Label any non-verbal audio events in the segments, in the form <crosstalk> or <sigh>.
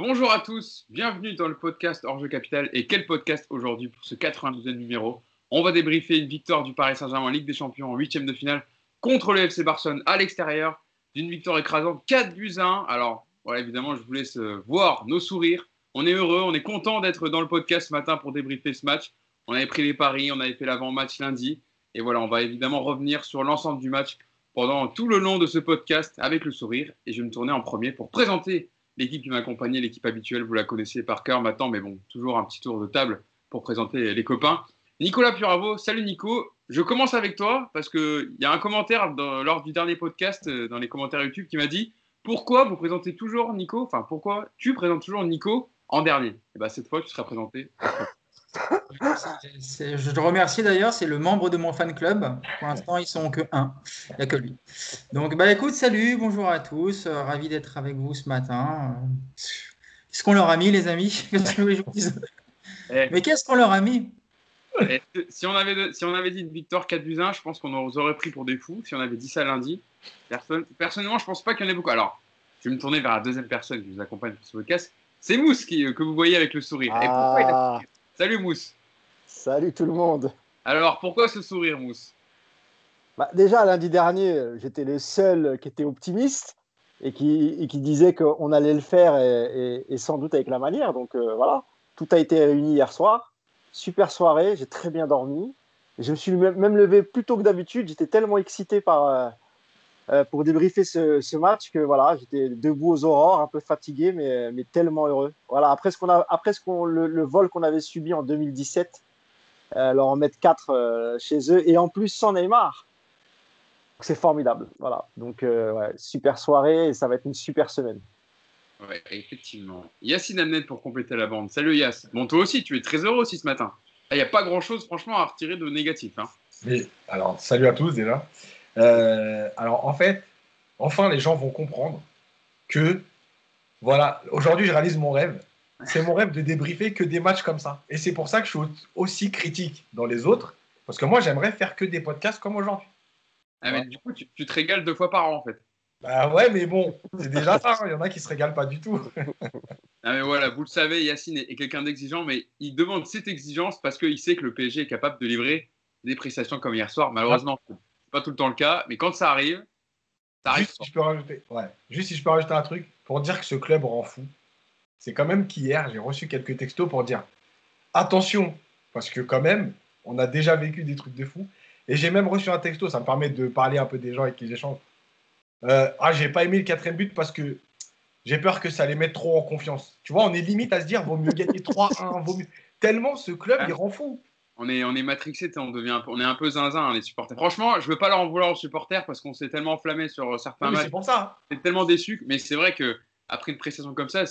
Bonjour à tous, bienvenue dans le podcast Hors-jeu Capital. Et quel podcast aujourd'hui pour ce 92e numéro? On va débriefer une victoire du Paris Saint-Germain en Ligue des Champions en huitième de finale contre le FC Barcelone à l'extérieur d'une victoire écrasante 4 buts à 1. Alors, voilà, évidemment, je vous laisse euh, voir nos sourires. On est heureux, on est content d'être dans le podcast ce matin pour débriefer ce match. On avait pris les paris, on avait fait l'avant-match lundi. Et voilà, on va évidemment revenir sur l'ensemble du match pendant tout le long de ce podcast avec le sourire. Et je vais me tourner en premier pour présenter l'équipe qui m'accompagnait, l'équipe habituelle, vous la connaissez par cœur maintenant, mais bon, toujours un petit tour de table pour présenter les copains. Nicolas Puravo, salut Nico. Je commence avec toi parce qu'il y a un commentaire lors du dernier podcast, euh, dans les commentaires YouTube, qui m'a dit Pourquoi vous présentez toujours Nico? Enfin, pourquoi tu présentes toujours Nico en dernier? Et bien, cette fois, tu seras présenté. Je te remercie d'ailleurs, c'est le membre de mon fan club. Pour l'instant, ils sont que un. Il n'y a que lui. Donc, bah écoute, salut, bonjour à tous. Euh, ravi d'être avec vous ce matin. Qu'est-ce qu'on leur a mis, les amis? <laughs> Eh. Mais qu'est-ce qu'on leur a mis? Eh, si, on avait, si on avait dit une victoire 4 buts 1, je pense qu'on nous aurait pris pour des fous. Si on avait dit ça lundi, personnellement, je pense pas qu'il y en ait beaucoup. Alors, je vais me tourner vers la deuxième personne qui nous accompagne sur ce podcast. C'est Mousse qui, que vous voyez avec le sourire. Et pourquoi il a... Salut Mousse. Salut tout le monde. Alors, pourquoi ce sourire, Mousse? Bah, Déjà, lundi dernier, j'étais le seul qui était optimiste et qui, qui disait qu'on allait le faire et, sans doute avec la manière. Donc euh, voilà, tout a été réuni hier soir. Super soirée, j'ai très bien dormi. Je me suis même levé plus tôt que d'habitude. J'étais tellement excité par, euh, pour débriefer ce, match que voilà, j'étais debout aux aurores, un peu fatigué, mais, mais tellement heureux. Voilà, après ce qu'on a, après ce qu'on, le, vol qu'on avait subi en 2017, euh, leur en mettre 4 euh, chez eux et en plus sans Neymar. C'est formidable. Voilà, donc ouais, super soirée et ça va être une super semaine. Ouais, effectivement. Yacine Amnet pour compléter la bande. Salut Yass. Bon, toi aussi, tu es très heureux aussi ce matin. Il n'y a pas grand chose, franchement, à retirer de négatif. Hein. Mais, alors, salut à tous déjà. Euh, alors en fait, enfin les gens vont comprendre que, voilà, aujourd'hui je réalise mon rêve. C'est mon rêve de débriefer que des matchs comme ça. Et c'est pour ça que je suis aussi critique dans les autres, parce que moi j'aimerais faire que des podcasts comme aujourd'hui. Ah, mais du coup, tu, te régales deux fois par an en fait. Bah ouais, mais bon, c'est déjà ça. Hein. Il y en a qui se régalent pas du tout. <laughs> ah mais voilà, vous le savez, Yacine est, quelqu'un d'exigeant, mais il demande cette exigence parce qu'il sait que le PSG est capable de livrer des prestations comme hier soir. Malheureusement, pas tout le temps le cas, mais quand ça arrive, ça arrive. Juste si, je peux rajouter, ouais. Juste si je peux rajouter un truc pour dire que ce club rend fou. C'est quand même qu'hier, j'ai reçu quelques textos pour dire attention, parce que quand même, on a déjà vécu des trucs de fou. Et j'ai même reçu un texto, ça me permet de parler un peu des gens avec qui j'échange. Euh, ah, j'ai pas aimé le quatrième but parce que j'ai peur que ça les mette trop en confiance. Tu vois, on est limite à se dire vaut mieux gagner 3-1, vaut mieux. Tellement ce club, il rend fou on est, on est matrixé, on, devient on est un peu zinzin, hein, les supporters. Franchement, je veux pas leur en vouloir aux supporters parce qu'on s'est tellement enflammé sur euh, certains matchs. C'est pour ça. C'est tellement déçu, mais c'est vrai que après une prestation comme ça,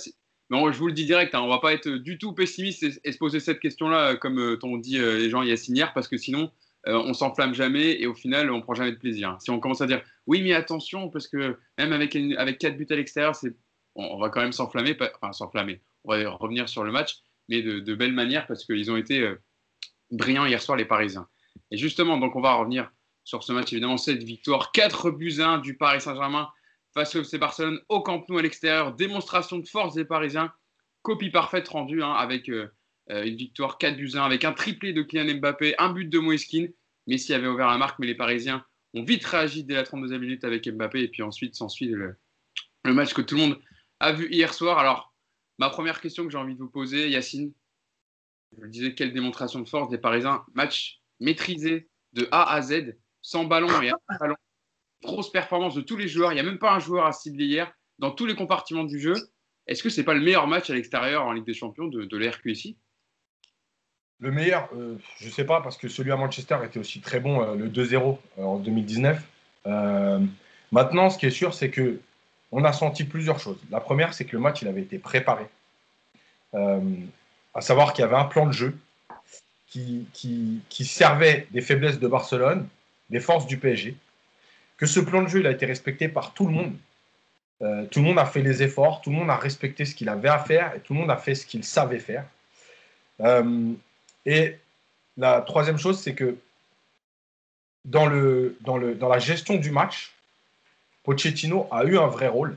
mais je vous le dis direct, hein, on va pas être du tout pessimiste et, se poser cette question-là, euh, comme euh, t'ont dit les gens Yassine hier, parce que sinon, on s'enflamme jamais et au final, on prend jamais de plaisir. Si on commence à dire oui, mais attention, parce que même avec, avec 4 buts à l'extérieur, c'est, on, va quand même s'enflammer, enfin s'enflammer. On va revenir sur le match, mais de, de belle manière parce qu'ils ont été brillant hier soir, les Parisiens. Et justement, donc on va revenir sur ce match, évidemment, cette victoire 4 buts 1 du Paris Saint-Germain face au FC Barcelone au Camp Nou à l'extérieur. Démonstration de force des Parisiens. Copie parfaite rendue hein, avec euh, euh, une victoire 4 buts 1, avec un triplé de Kylian Mbappé, un but de Moeskin. Messi avait ouvert la marque, mais les Parisiens ont vite réagi dès la 32e minute avec Mbappé. Et puis ensuite s'ensuit le, le match que tout le monde a vu hier soir. Alors, ma première question que j'ai envie de vous poser, Yacine, je le disais, quelle démonstration de force des Parisiens. Match maîtrisé de A à Z, sans ballon et sans ballon. Grosse performance de tous les joueurs. Il n'y a même pas un joueur à cibler hier dans tous les compartiments du jeu. Est-ce que ce n'est pas le meilleur match à l'extérieur en Ligue des Champions de, de l'RQSI Le meilleur, euh, je ne sais pas, parce que celui à Manchester était aussi très bon, euh, le 2-0 euh, en 2019. maintenant, ce qui est sûr, c'est que on a senti plusieurs choses. La première, c'est que le match il avait été préparé à savoir qu'il y avait un plan de jeu qui, qui, servait des faiblesses de Barcelone, des forces du PSG, que ce plan de jeu a été respecté par tout le monde. Euh, tout le monde a fait les efforts, tout le monde a respecté ce qu'il avait à faire et tout le monde a fait ce qu'il savait faire. Euh, et la troisième chose, c'est que dans, le, dans, le, dans la gestion du match, Pochettino a eu un vrai rôle.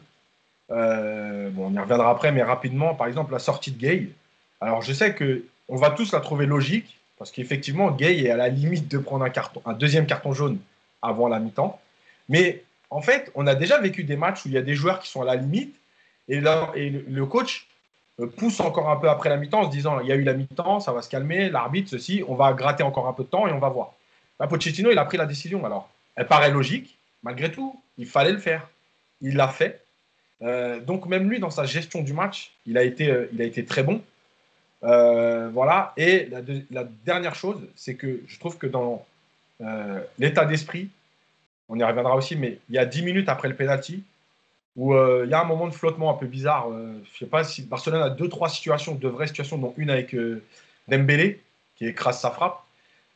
Euh, bon, on y reviendra après, mais rapidement, par exemple, la sortie de Gay. Alors, je sais que on va tous la trouver logique, parce qu'effectivement, Gay est à la limite de prendre un, carton, un deuxième carton jaune avant la mi-temps. Mais en fait, on a déjà vécu des matchs où il y a des joueurs qui sont à la limite, et, le coach euh, pousse encore un peu après la mi-temps en se disant il y a eu la mi-temps, ça va se calmer, l'arbitre, ceci, on va gratter encore un peu de temps et on va voir. Là, Pochettino, il a pris la décision. Alors, elle paraît logique, malgré tout, il fallait le faire. Il l'a fait. Euh, donc, même lui, dans sa gestion du match, il a été, euh, il a été très bon. Voilà. Et la, dernière chose, c'est que je trouve que dans l'état d'esprit, on y reviendra aussi, mais il y a 10 minutes après le penalty, où euh, il y a un moment de flottement un peu bizarre. Euh, je ne sais pas si Barcelone a deux, trois situations, de vraies situations, dont une avec euh, Dembélé, qui écrase sa frappe.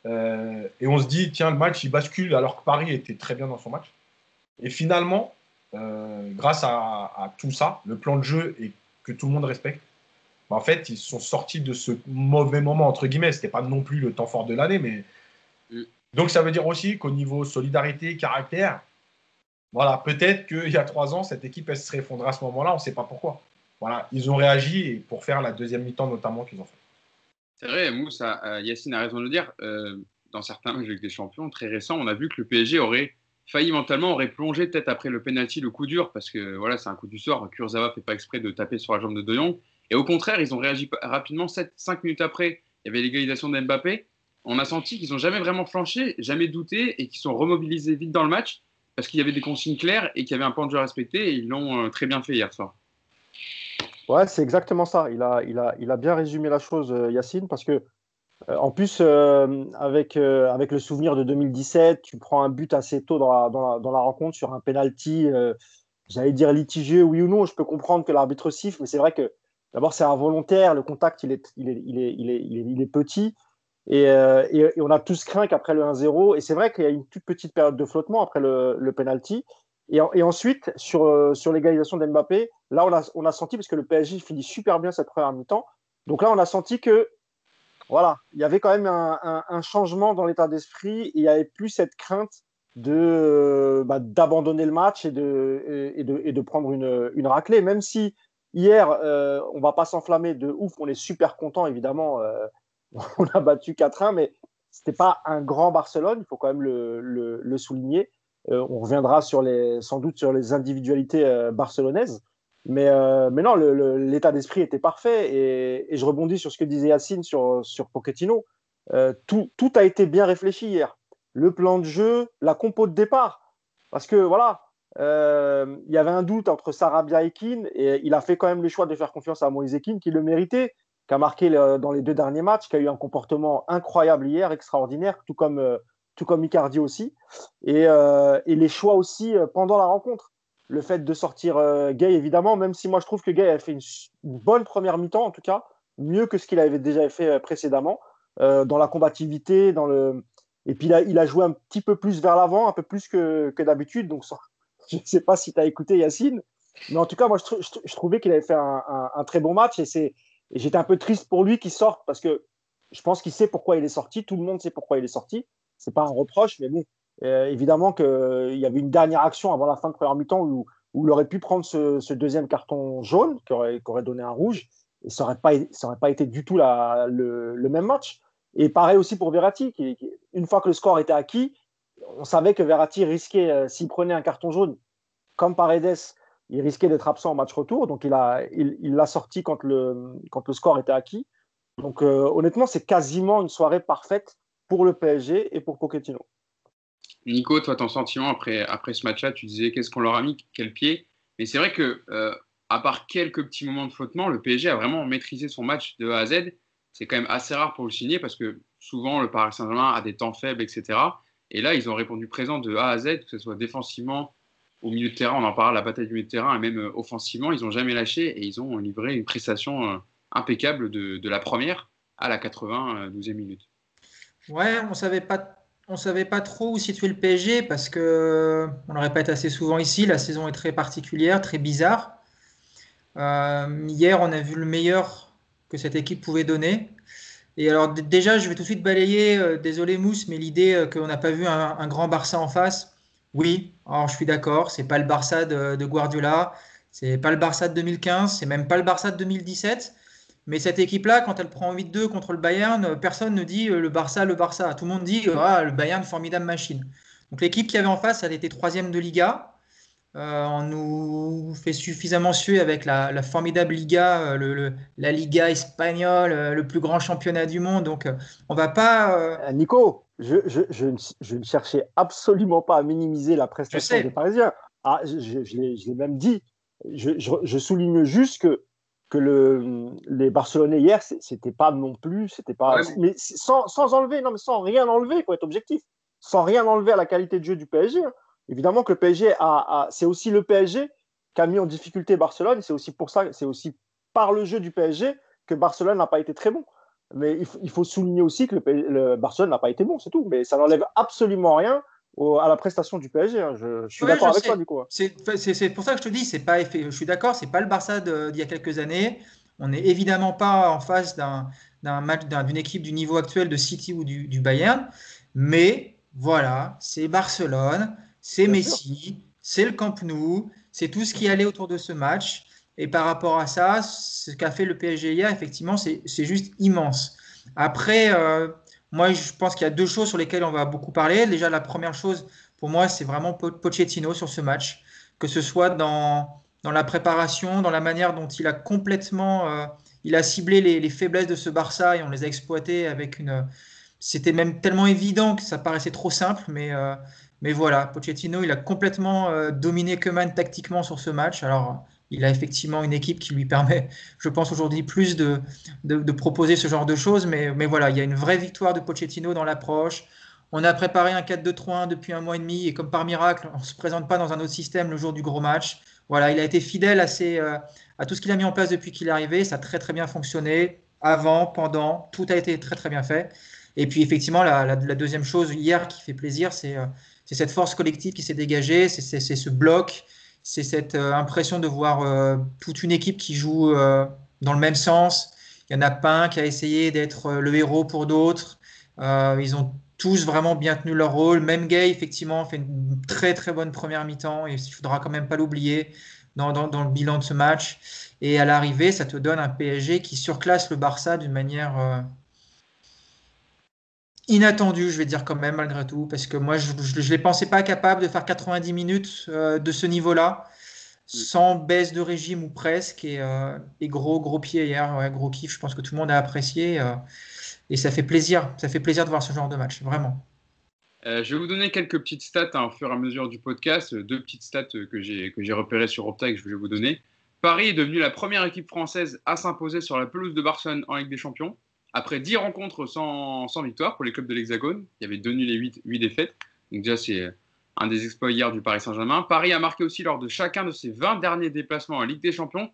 et on se dit, tiens, le match, il bascule alors que Paris était très bien dans son match. Et finalement, grâce à, tout ça, le plan de jeu et que tout le monde respecte, en fait, ils sont sortis de ce mauvais moment, entre guillemets. Ce n'était pas non plus le temps fort de l'année, mais. Mm. Donc, ça veut dire aussi qu'au niveau solidarité, caractère, voilà, peut-être qu'il y a trois ans, cette équipe, elle serait effondrée à ce moment-là, on ne sait pas pourquoi. Voilà, ils ont réagi pour faire la deuxième mi-temps notamment qu'ils ont fait. C'est vrai, Moussa, euh, Yacine a raison de le dire. Euh, dans certains matchs des champions très récents, on a vu que le PSG aurait failli mentalement, aurait plongé peut-être après le penalty, le coup dur, parce que voilà, c'est un coup du sort. Kurzawa fait pas exprès de taper sur la jambe de De Jong. Et au contraire, ils ont réagi rapidement. 7, 5 minutes après, il y avait l'égalisation d'Mbappé. On a senti qu'ils n'ont jamais vraiment flanché, jamais douté et qu'ils sont remobilisés vite dans le match parce qu'il y avait des consignes claires et qu'il y avait un point de jeu à respecter et ils l'ont euh, très bien fait hier soir. Ouais, c'est exactement ça. Il a, il, a, il a bien résumé la chose, euh, Yacine, parce que euh, en plus, avec, avec le souvenir de 2017, tu prends un but assez tôt dans la, dans la, dans la rencontre sur un penalty, j'allais dire litigieux, oui ou non. Je peux comprendre que l'arbitre siffle, mais c'est vrai que d'abord c'est involontaire, le contact il est, il est, il est, il est, il est petit. Euh, et, on a tous craint qu'après le 1-0, et c'est vrai qu'il y a une toute petite période de flottement après le, le penalty. Et, ensuite, sur, euh, sur l'égalisation d'Mbappé, là, on a, on a senti, parce que le PSG finit super bien cette première mi-temps, donc là, on a senti que, voilà, il y avait quand même un, changement dans l'état d'esprit, il n'y avait plus cette crainte de euh, bah, d'abandonner le match et de, et, de, de prendre une, une raclée, même si hier, euh, on va pas s'enflammer de ouf, on est super content, évidemment. Euh, <laughs> on a battu 4-1, mais ce n'était pas un grand Barcelone, il faut quand même le, souligner. Euh, on reviendra sur les, sans doute sur les individualités euh, barcelonaises. Mais, mais non, l'état d'esprit était parfait. Et, je rebondis sur ce que disait Yacine sur, sur Pochettino. Tout, tout, a été bien réfléchi hier. Le plan de jeu, la compo de départ. Parce que voilà, il y avait un doute entre Sarabia et Keane. Et il a fait quand même le choix de faire confiance à Moïse Keane, qui le méritait qui a marqué dans les deux derniers matchs, qui a eu un comportement incroyable hier, extraordinaire, tout comme, euh, tout comme Icardi aussi. Et, euh, les choix aussi euh, pendant la rencontre. Le fait de sortir Gay, évidemment, même si moi je trouve que Gay a fait une, bonne première mi-temps, en tout cas, mieux que ce qu'il avait déjà fait précédemment, dans la combativité, dans le. Et puis il a, joué un petit peu plus vers l'avant, un peu plus que, que d'habitude. Donc <laughs> je ne sais pas si tu as écouté Yacine, mais en tout cas, moi je, trouvais qu'il avait fait un, très bon match et j'étais un peu triste pour lui qu'il sorte parce que je pense qu'il sait pourquoi il est sorti. Tout le monde sait pourquoi il est sorti. C'est pas un reproche, mais bon, euh, évidemment qu'il y avait une dernière action avant la fin de première mi-temps où, il aurait pu prendre ce, deuxième carton jaune qui aurait, donné un rouge. Et ça n'aurait pas, été du tout le, même match. Et pareil aussi pour Verratti. Qui, une fois que le score était acquis, on savait que Verratti risquait, euh, s'il prenait un carton jaune, comme Paredes, il risquait d'être absent au match retour, donc il l'a il sorti quand le, quand le score était acquis. Donc euh, honnêtement, c'est quasiment une soirée parfaite pour le PSG et pour Pochettino. Nico, toi, ton sentiment après, après ce match-là, tu disais qu'est-ce qu'on leur a mis, quel pied? Mais c'est vrai que, euh, à part quelques petits moments de flottement, le PSG a vraiment maîtrisé son match de A à Z. C'est quand même assez rare pour le signer parce que souvent, le Paris Saint-Germain a des temps faibles, etc. Et là, ils ont répondu présent de A à Z, que ce soit défensivement, au milieu de terrain, on en parle, la bataille du milieu de terrain, et même euh, offensivement, ils n'ont jamais lâché et ils ont livré une prestation euh, impeccable de, la première à la 92e minute. Ouais, on savait pas. On savait pas trop où situer le PSG parce que on le répète assez souvent ici, la saison est très particulière, très bizarre. Euh, hier, on a vu le meilleur que cette équipe pouvait donner. Et alors déjà, je vais tout de suite balayer, désolé Mousse, mais l'idée qu'on n'a pas vu un, grand Barça en face, oui, alors je suis d'accord, c'est pas le Barça de, Guardiola, C'est pas le Barça de 2015, c'est même pas le Barça de 2017. Mais cette équipe-là, quand elle prend 8-2 contre le Bayern, personne ne dit le Barça, le Barça. Tout le monde dit ah, le Bayern, formidable machine. Donc l'équipe qui avait en face, elle était troisième de Liga. Euh, on nous fait suffisamment suer avec la, formidable Liga, euh, le, la Liga espagnole, euh, le plus grand championnat du monde. Donc, on va pas. Nico, je, je, je, ne cherchais absolument pas à minimiser la prestation des Parisiens. Ah, je, l'ai même dit. Je, souligne juste que, que le, les Barcelonais hier, c'était pas non plus, c'était pas, mais, sans, sans, enlever, non mais sans rien enlever pour être objectif, sans rien enlever à la qualité de jeu du PSG. Hein. Évidemment que le PSG a, c'est aussi le PSG qui a mis en difficulté Barcelone. C'est aussi pour ça, c'est aussi par le jeu du PSG que Barcelone n'a pas été très bon. Mais il, faut souligner aussi que le, Barcelone n'a pas été bon, c'est tout. Mais ça n'enlève absolument rien à la prestation du PSG. Hein. Je, suis d'accord avec toi, du coup. C'est pour ça que je te dis, c'est pas je suis d'accord, c'est pas le Barça d'il y a quelques années. On n'est évidemment pas en face d'un match d'une équipe du niveau actuel de City ou du, du Bayern, mais voilà, c'est Barcelone c'est Messi, c'est le Camp Nou, c'est tout ce qui allait autour de ce match. Et par rapport à ça, ce qu'a fait le PSG hier, effectivement, c'est juste immense. Après, euh, moi, je pense qu'il y a deux choses sur lesquelles on va beaucoup parler. Déjà, la première chose, pour moi, c'est vraiment Pochettino sur ce match, que ce soit dans, dans la préparation, dans la manière dont il a complètement, euh, il a ciblé les, faiblesses de ce Barça et on les a exploitées avec une. C'était même tellement évident que ça paraissait trop simple, mais euh, mais voilà, Pochettino, il a complètement euh, dominé Keman tactiquement sur ce match. Alors, il a effectivement une équipe qui lui <laughs> permet, je pense aujourd'hui, plus de, de, proposer ce genre de choses. Mais, mais, voilà, il y a une vraie victoire de Pochettino dans l'approche. On a préparé un 4-2-3-1 depuis un mois et demi. Et comme par miracle, on ne se présente pas dans un autre système le jour du gros match. Voilà, il a été fidèle à, euh, à tout ce qu'il a mis en place depuis qu'il est arrivé. Ça a très très bien fonctionné. Avant, pendant, tout a été très très bien fait. Et puis effectivement, la, la, deuxième chose hier qui fait plaisir, c'est euh, c'est cette force collective qui s'est dégagée, c'est ce bloc, c'est cette euh, impression de voir euh, toute une équipe qui joue euh, dans le même sens. Il n'y en a pas un qui a essayé d'être le héros pour d'autres. ils ont tous vraiment bien tenu leur rôle. Même Gay, effectivement, fait une très très bonne première mi-temps et il faudra quand même pas l'oublier dans, dans, le bilan de ce match. Et à l'arrivée, ça te donne un PSG qui surclasse le Barça d'une manière inattendu, je vais dire quand même, malgré tout, parce que moi, je ne les pensais pas capable de faire 90 minutes euh, de ce niveau-là, sans baisse de régime ou presque, et, euh, gros, gros pied hier, gros kiff, je pense que tout le monde a apprécié, euh, et ça fait plaisir, ça fait plaisir de voir ce genre de match, vraiment. je vais vous donner quelques petites stats hein, au fur et à mesure du podcast, deux petites stats que j'ai repérées sur Opta et que je vais vous donner. Paris est devenu la première équipe française à s'imposer sur la pelouse de Barcelone en Ligue des Champions après 10 rencontres sans, victoire pour les clubs de l'Hexagone, il y avait deux nuls et 8, 8 défaites. Donc déjà, c'est un des exploits hier du Paris Saint-Germain. Paris a marqué aussi lors de chacun de ses 20 derniers déplacements en Ligue des Champions.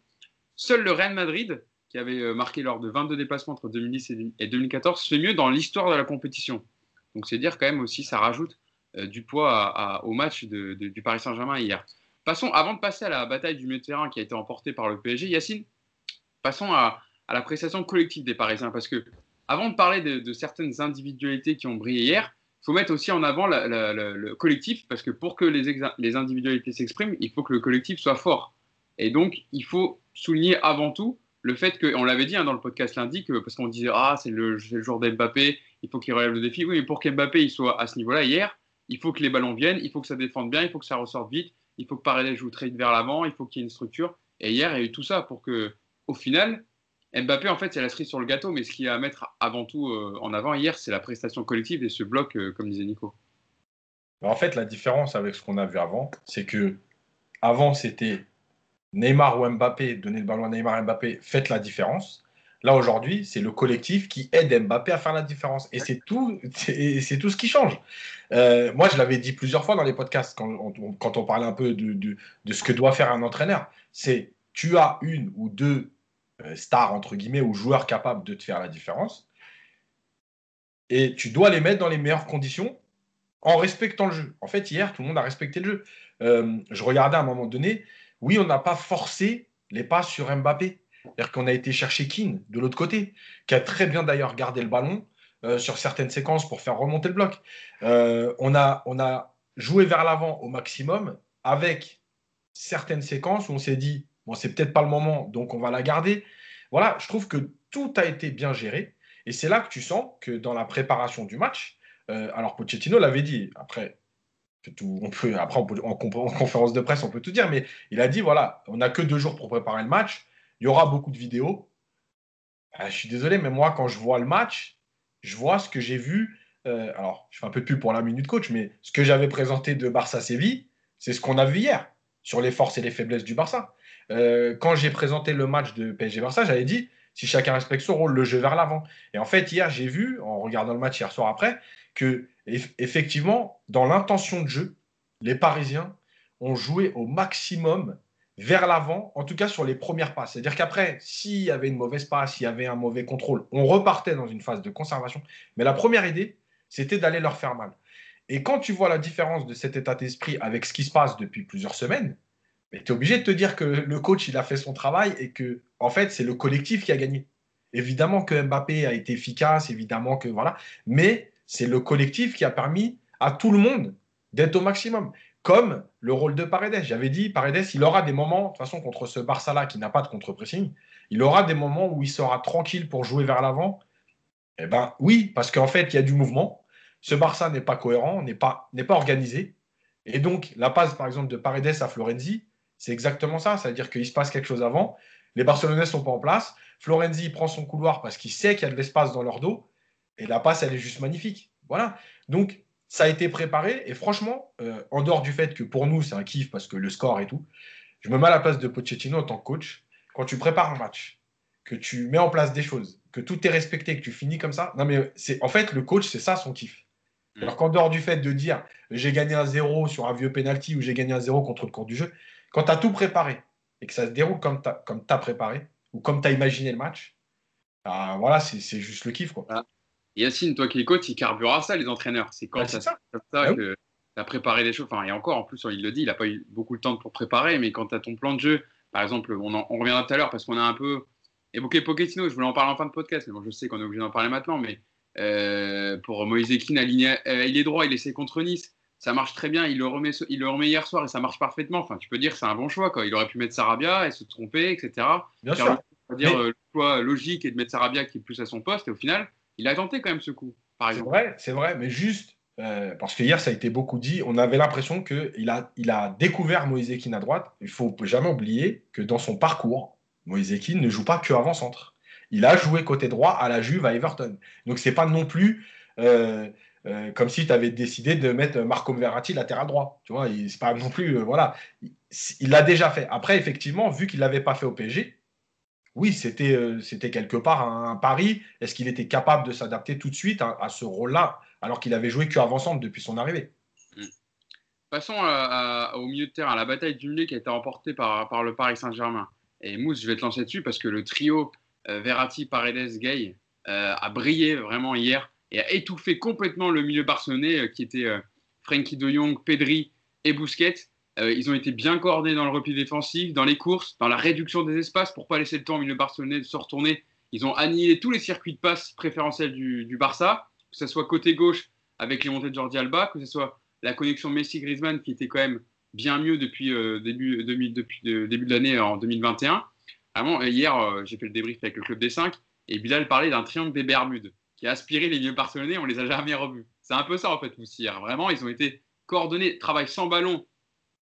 Seul le Real Madrid, qui avait euh, marqué lors de 22 déplacements entre 2010 et 2014, fait mieux dans l'histoire de la compétition. Donc c'est dire quand même aussi, ça rajoute euh, du poids au match du Paris Saint-Germain hier. Passons, avant de passer à la bataille du milieu terrain qui a été emportée par le PSG, Yacine, passons à, à l'appréciation collective des Parisiens. Parce que, avant de parler de, certaines individualités qui ont brillé hier, il faut mettre aussi en avant le collectif, parce que pour que les, les individualités s'expriment, il faut que le collectif soit fort. Et donc, il faut souligner avant tout le fait que, on l'avait dit hein, dans le podcast lundi, que, parce qu'on disait, ah, c'est le, le, jour d'Mbappé, il faut qu'il relève le défi. Oui, mais pour qu'Mbappé soit à ce niveau-là hier, il faut que les ballons viennent, il faut que ça défende bien, il faut que ça ressorte vite, il faut que Paredes joue très vite vers l'avant, il faut qu'il y ait une structure. Et hier, il y a eu tout ça pour que, au final, Mbappé, en fait, c'est la cerise sur le gâteau, mais ce qu'il y a à mettre avant tout euh, en avant hier, c'est la prestation collective et ce bloc, euh, comme disait Nico. En fait, la différence avec ce qu'on a vu avant, c'est que avant, c'était Neymar ou Mbappé, donner le ballon à Neymar et Mbappé, faites la différence. Là, aujourd'hui, c'est le collectif qui aide Mbappé à faire la différence. Et c'est tout, tout ce qui change. Euh, moi, je l'avais dit plusieurs fois dans les podcasts, quand on, quand on parlait un peu de, de ce que doit faire un entraîneur. C'est tu as une ou deux euh, star, entre guillemets, ou joueurs capables de te faire la différence. Et tu dois les mettre dans les meilleures conditions en respectant le jeu. En fait, hier, tout le monde a respecté le jeu. Euh, je regardais à un moment donné, oui, on n'a pas forcé les passes sur Mbappé. C'est-à-dire qu'on a été chercher Keane de l'autre côté, qui a très bien d'ailleurs gardé le ballon euh, sur certaines séquences pour faire remonter le bloc. on, a, on a joué vers l'avant au maximum avec certaines séquences où on s'est dit Bon, c'est peut-être pas le moment, donc on va la garder. Voilà, je trouve que tout a été bien géré. Et c'est là que tu sens que dans la préparation du match, euh, alors Pochettino l'avait dit, après, on peut, après en, conférence de presse, on peut tout dire, mais il a dit voilà, on n'a que deux jours pour préparer le match, il y aura beaucoup de vidéos. Ah, je suis désolé, mais moi, quand je vois le match, je vois ce que j'ai vu. Euh, alors, je fais un peu de pub pour la minute coach, mais ce que j'avais présenté de Barça-Séville, c'est ce qu'on a vu hier sur les forces et les faiblesses du Barça. Euh, quand j'ai présenté le match de PSG-Barça, j'avais dit si chacun respecte son rôle, le jeu vers l'avant. Et en fait, hier, j'ai vu, en regardant le match hier soir après, que effectivement, dans l'intention de jeu, les Parisiens ont joué au maximum vers l'avant, en tout cas sur les premières passes. C'est-à-dire qu'après, s'il y avait une mauvaise passe, s'il y avait un mauvais contrôle, on repartait dans une phase de conservation. Mais la première idée, c'était d'aller leur faire mal. Et quand tu vois la différence de cet état d'esprit avec ce qui se passe depuis plusieurs semaines, tu es obligé de te dire que le coach, il a fait son travail et que, en fait, c'est le collectif qui a gagné. Évidemment que Mbappé a été efficace, évidemment que voilà, mais c'est le collectif qui a permis à tout le monde d'être au maximum. Comme le rôle de Paredes. J'avais dit, Paredes, il aura des moments, de toute façon, contre ce Barça-là qui n'a pas de contre-pressing, il aura des moments où il sera tranquille pour jouer vers l'avant. Eh bien, oui, parce qu'en fait, il y a du mouvement. Ce Barça n'est pas cohérent, n'est pas, pas organisé. Et donc, la passe, par exemple, de Paredes à Florenzi, c'est exactement ça. C'est-à-dire qu'il se passe quelque chose avant. Les Barcelonais sont pas en place. Florenzi prend son couloir parce qu'il sait qu'il y a de l'espace dans leur dos. Et la passe, elle est juste magnifique. Voilà. Donc, ça a été préparé. Et franchement, euh, en dehors du fait que pour nous, c'est un kiff parce que le score et tout, je me mets à la place de Pochettino en tant que coach. Quand tu prépares un match, que tu mets en place des choses, que tout est respecté, que tu finis comme ça. Non, mais c'est en fait, le coach, c'est ça son kiff. Alors qu'en dehors du fait de dire j'ai gagné un zéro sur un vieux penalty ou j'ai gagné un zéro contre le cours du jeu, quand tu as tout préparé et que ça se déroule comme tu as, préparé ou comme tu as imaginé le match, bah, voilà, c'est juste le kiff. Quoi. Ah. Yacine, toi qui es coach, il carbure à ça, les entraîneurs. C'est quand ça, ça. comme ça ah que tu as préparé les choses? Enfin, et encore, en plus, il le dit, il n'a pas eu beaucoup de temps pour préparer, mais quand tu as ton plan de jeu, par exemple, on, on reviendra tout à l'heure parce qu'on a un peu évoqué Pochettino, je voulais en parler en fin de podcast, mais bon, je sais qu'on est obligé d'en parler maintenant, mais euh, pour Moïse aligné, euh, il est droit, il essaie contre Nice, ça marche très bien, il le, remet, il le remet hier soir et ça marche parfaitement. Enfin, tu peux dire que c'est un bon choix, quoi. il aurait pu mettre Sarabia et se tromper, etc. Bien sûr. dire euh, le choix logique et de mettre Sarabia qui est plus à son poste, et au final, il a tenté quand même ce coup. C'est vrai, c'est vrai, mais juste, euh, parce que hier, ça a été beaucoup dit, on avait l'impression qu'il a, il a découvert Moïse Ekin à droite. Il faut jamais oublier que dans son parcours, Moïse Ekin ne joue pas que avant-centre. Il a joué côté droit à la Juve à Everton. Donc, c'est pas non plus euh, euh, comme si tu avais décidé de mettre Marco Verratti latéral droit. Tu vois, c'est pas non plus. voilà. Il l'a déjà fait. Après, effectivement, vu qu'il l'avait pas fait au PSG, oui, c'était euh, quelque part un, pari. Est-ce qu'il était capable de s'adapter tout de suite à, ce rôle-là, alors qu'il avait joué qu'avant-centre depuis son arrivée? Hmm. Passons au milieu de terrain, à la bataille du milieu qui a été remportée par, par le Paris Saint-Germain. Et Mousse, je vais te lancer dessus parce que le trio euh, Verratti, Paredes, Gay euh, a brillé vraiment hier et a étouffé complètement le milieu barcelonais qui était Frankie de Jong, Pedri et Busquets. Euh, ils ont été bien coordonnés dans le repli défensif, dans les courses, dans la réduction des espaces pour pas laisser le temps au milieu barcelonais de se retourner. Ils ont annihilé tous les circuits de passe préférentiels du, Barça, que ce soit côté gauche avec les montées de Jordi Alba, que ce soit la connexion Messi-Griezmann qui était quand même bien mieux depuis, euh, début, début de l'année en 2021. Vraiment, hier, euh, j'ai fait le débrief avec le club des 5 et Bilal parlait d'un triangle des Bermudes qui a aspiré les milieux barcelonais, on les a jamais revus. C'est un peu ça en fait, Moussir. Vraiment, ils ont été coordonnés, travail sans ballon,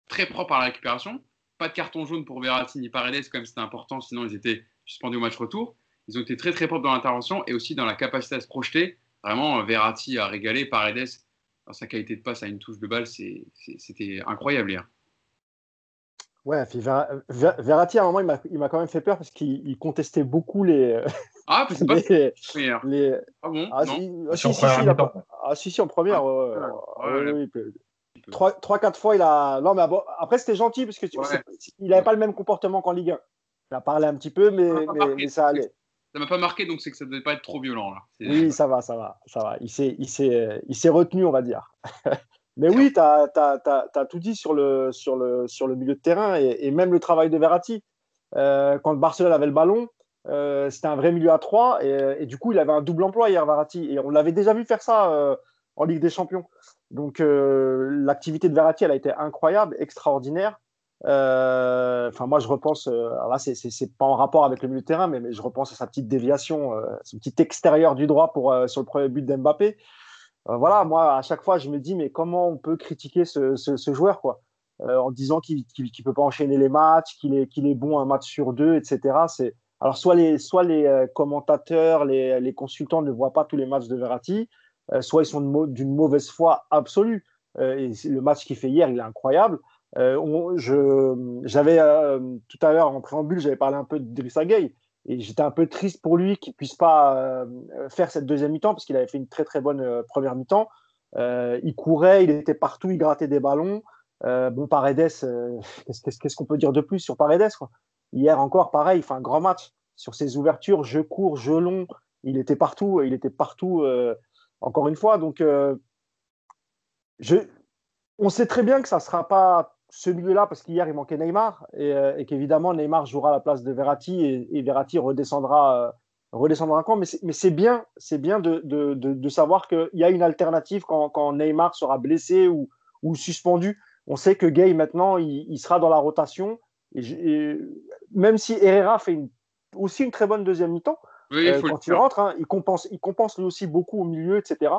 très propre à la récupération. Pas de carton jaune pour Verratti ni Paredes, comme c'était important, sinon ils étaient suspendus au match retour. Ils ont été très très propres dans l'intervention et aussi dans la capacité à se projeter. Vraiment, Verratti a régalé, Paredes, dans sa qualité de passe à une touche de balle, c'était incroyable hier. Ouais, Verratti, à un moment, il m'a quand même fait peur parce qu'il contestait beaucoup les. Ah, c'est pas <laughs> les... Ah bon? Ah, non. Si, si, si, ah, si, si, en première. Ah, ouais, ouais, Trois, quatre fois, il a. Non, mais après, c'était gentil parce que il n'avait pas le même comportement qu'en Ligue 1. Il a parlé un petit peu, mais, mais, ça allait. Ça m'a pas marqué, donc c'est que ça ne devait pas être trop violent. Là. Oui, ça va, ça va, ça va. Il s'est, il s'est, il s'est retenu, on va dire. <laughs> mais oui, tu as, as, tout dit sur le, sur le, sur le milieu de terrain et, même le travail de Verratti. Euh, quand Barcelone avait le ballon, euh, c'était un vrai milieu à trois et, et, du coup, il avait un double emploi hier, Verratti. Et on l'avait déjà vu faire ça euh, en Ligue des Champions. Donc euh, l'activité de Verratti, elle a été incroyable, extraordinaire. Enfin, moi, je repense. là, c'est pas en rapport avec le milieu de terrain, mais, je repense à sa petite déviation, son petit extérieur du droit pour sur le premier but d'Mbappé. Voilà, moi, à chaque fois, je me dis, mais comment on peut critiquer ce, joueur, quoi? En disant qu'il ne peut pas enchaîner les matchs, qu'il est, bon un match sur deux, etc. Alors, soit les, euh, commentateurs, les, consultants ne voient pas tous les matchs de Verratti, euh, soit ils sont d'une mauvaise foi absolue. Euh, et le match qu'il fait hier, il est incroyable. J'avais tout à l'heure en préambule, j'avais parlé un peu d'Idrissa Gueye et j'étais un peu triste pour lui qu'il puisse pas faire cette deuxième mi-temps parce qu'il avait fait une très très bonne première mi-temps. il courait, il était partout, il grattait des ballons. bon, Paredes, <laughs> qu'est-ce qu'on peut dire de plus sur Paredes Hier encore, pareil, il fait un grand match sur ses ouvertures, je cours, je long. Il était partout, il était partout, euh, encore une fois. Donc, euh, on sait très bien que ça ne sera pas ce milieu-là, parce qu'hier, il manquait Neymar, et, euh, qu'évidemment, Neymar jouera à la place de Verratti, et, Verratti redescendra, redescendra un camp. Mais c'est bien, bien de, de, de, savoir qu'il y a une alternative quand, quand Neymar sera blessé ou, ou, suspendu. On sait que Gay, maintenant, il, il sera dans la rotation et, même si Herrera fait aussi une très bonne deuxième mi-temps, euh, quand il rentre, hein, il, compense, il compense lui aussi beaucoup au milieu, etc.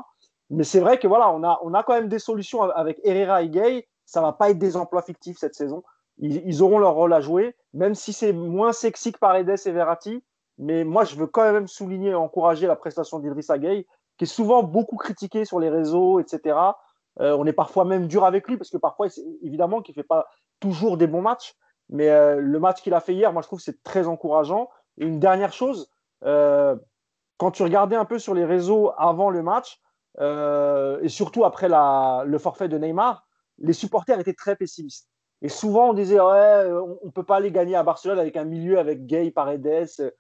Mais c'est vrai que voilà, on a, on a quand même des solutions avec Herrera et Gay. Ça va pas être des emplois fictifs cette saison. Ils, auront leur rôle à jouer, même si c'est moins sexy que Paredes et Verratti. Mais moi, je veux quand même souligner et encourager la prestation d'Idrissa Gueye, qui est souvent beaucoup critiqué sur les réseaux, etc. Euh, on est parfois même dur avec lui parce que parfois, évidemment, qu'il fait pas toujours des bons matchs. Mais euh, le match qu'il a fait hier, moi, je trouve que c'est très encourageant. Et une dernière chose, euh, quand tu regardais un peu sur les réseaux avant le match, et surtout après le forfait de Neymar, les supporters étaient très pessimistes. Et souvent, on disait, ouais, on ne peut pas aller gagner à Barcelone avec un milieu avec Gay, Paredes.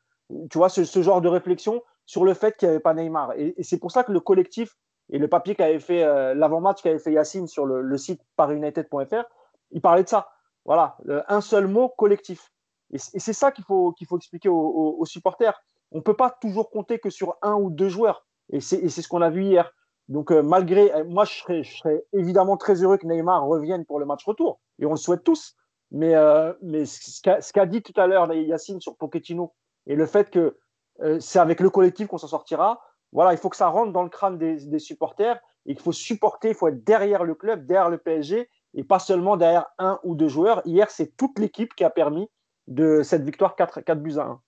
Tu vois, ce, genre de réflexion sur le fait qu'il n'y avait pas Neymar. Et, c'est pour ça que le collectif et le papier qu'avait fait, l'avant-match qu'avait fait Yacine sur le, site parisunited.fr, il parlait de ça. Voilà, un seul mot, collectif. Et c'est ça qu'il faut, qu'il faut expliquer aux, supporters. On ne peut pas toujours compter que sur un ou deux joueurs. Et c'est ce qu'on a vu hier. Donc, euh, malgré. Euh, moi, je serais, évidemment très heureux que Neymar revienne pour le match retour. Et on le souhaite tous. Mais, euh, mais ce qu'a dit tout à l'heure Yacine sur Pochettino et le fait que c'est avec le collectif qu'on s'en sortira, voilà, il faut que ça rentre dans le crâne des, des supporters. Et il faut supporter, il faut être derrière le club, derrière le PSG et pas seulement derrière un ou deux joueurs. Hier, c'est toute l'équipe qui a permis de cette victoire 4, 4 buts à 1.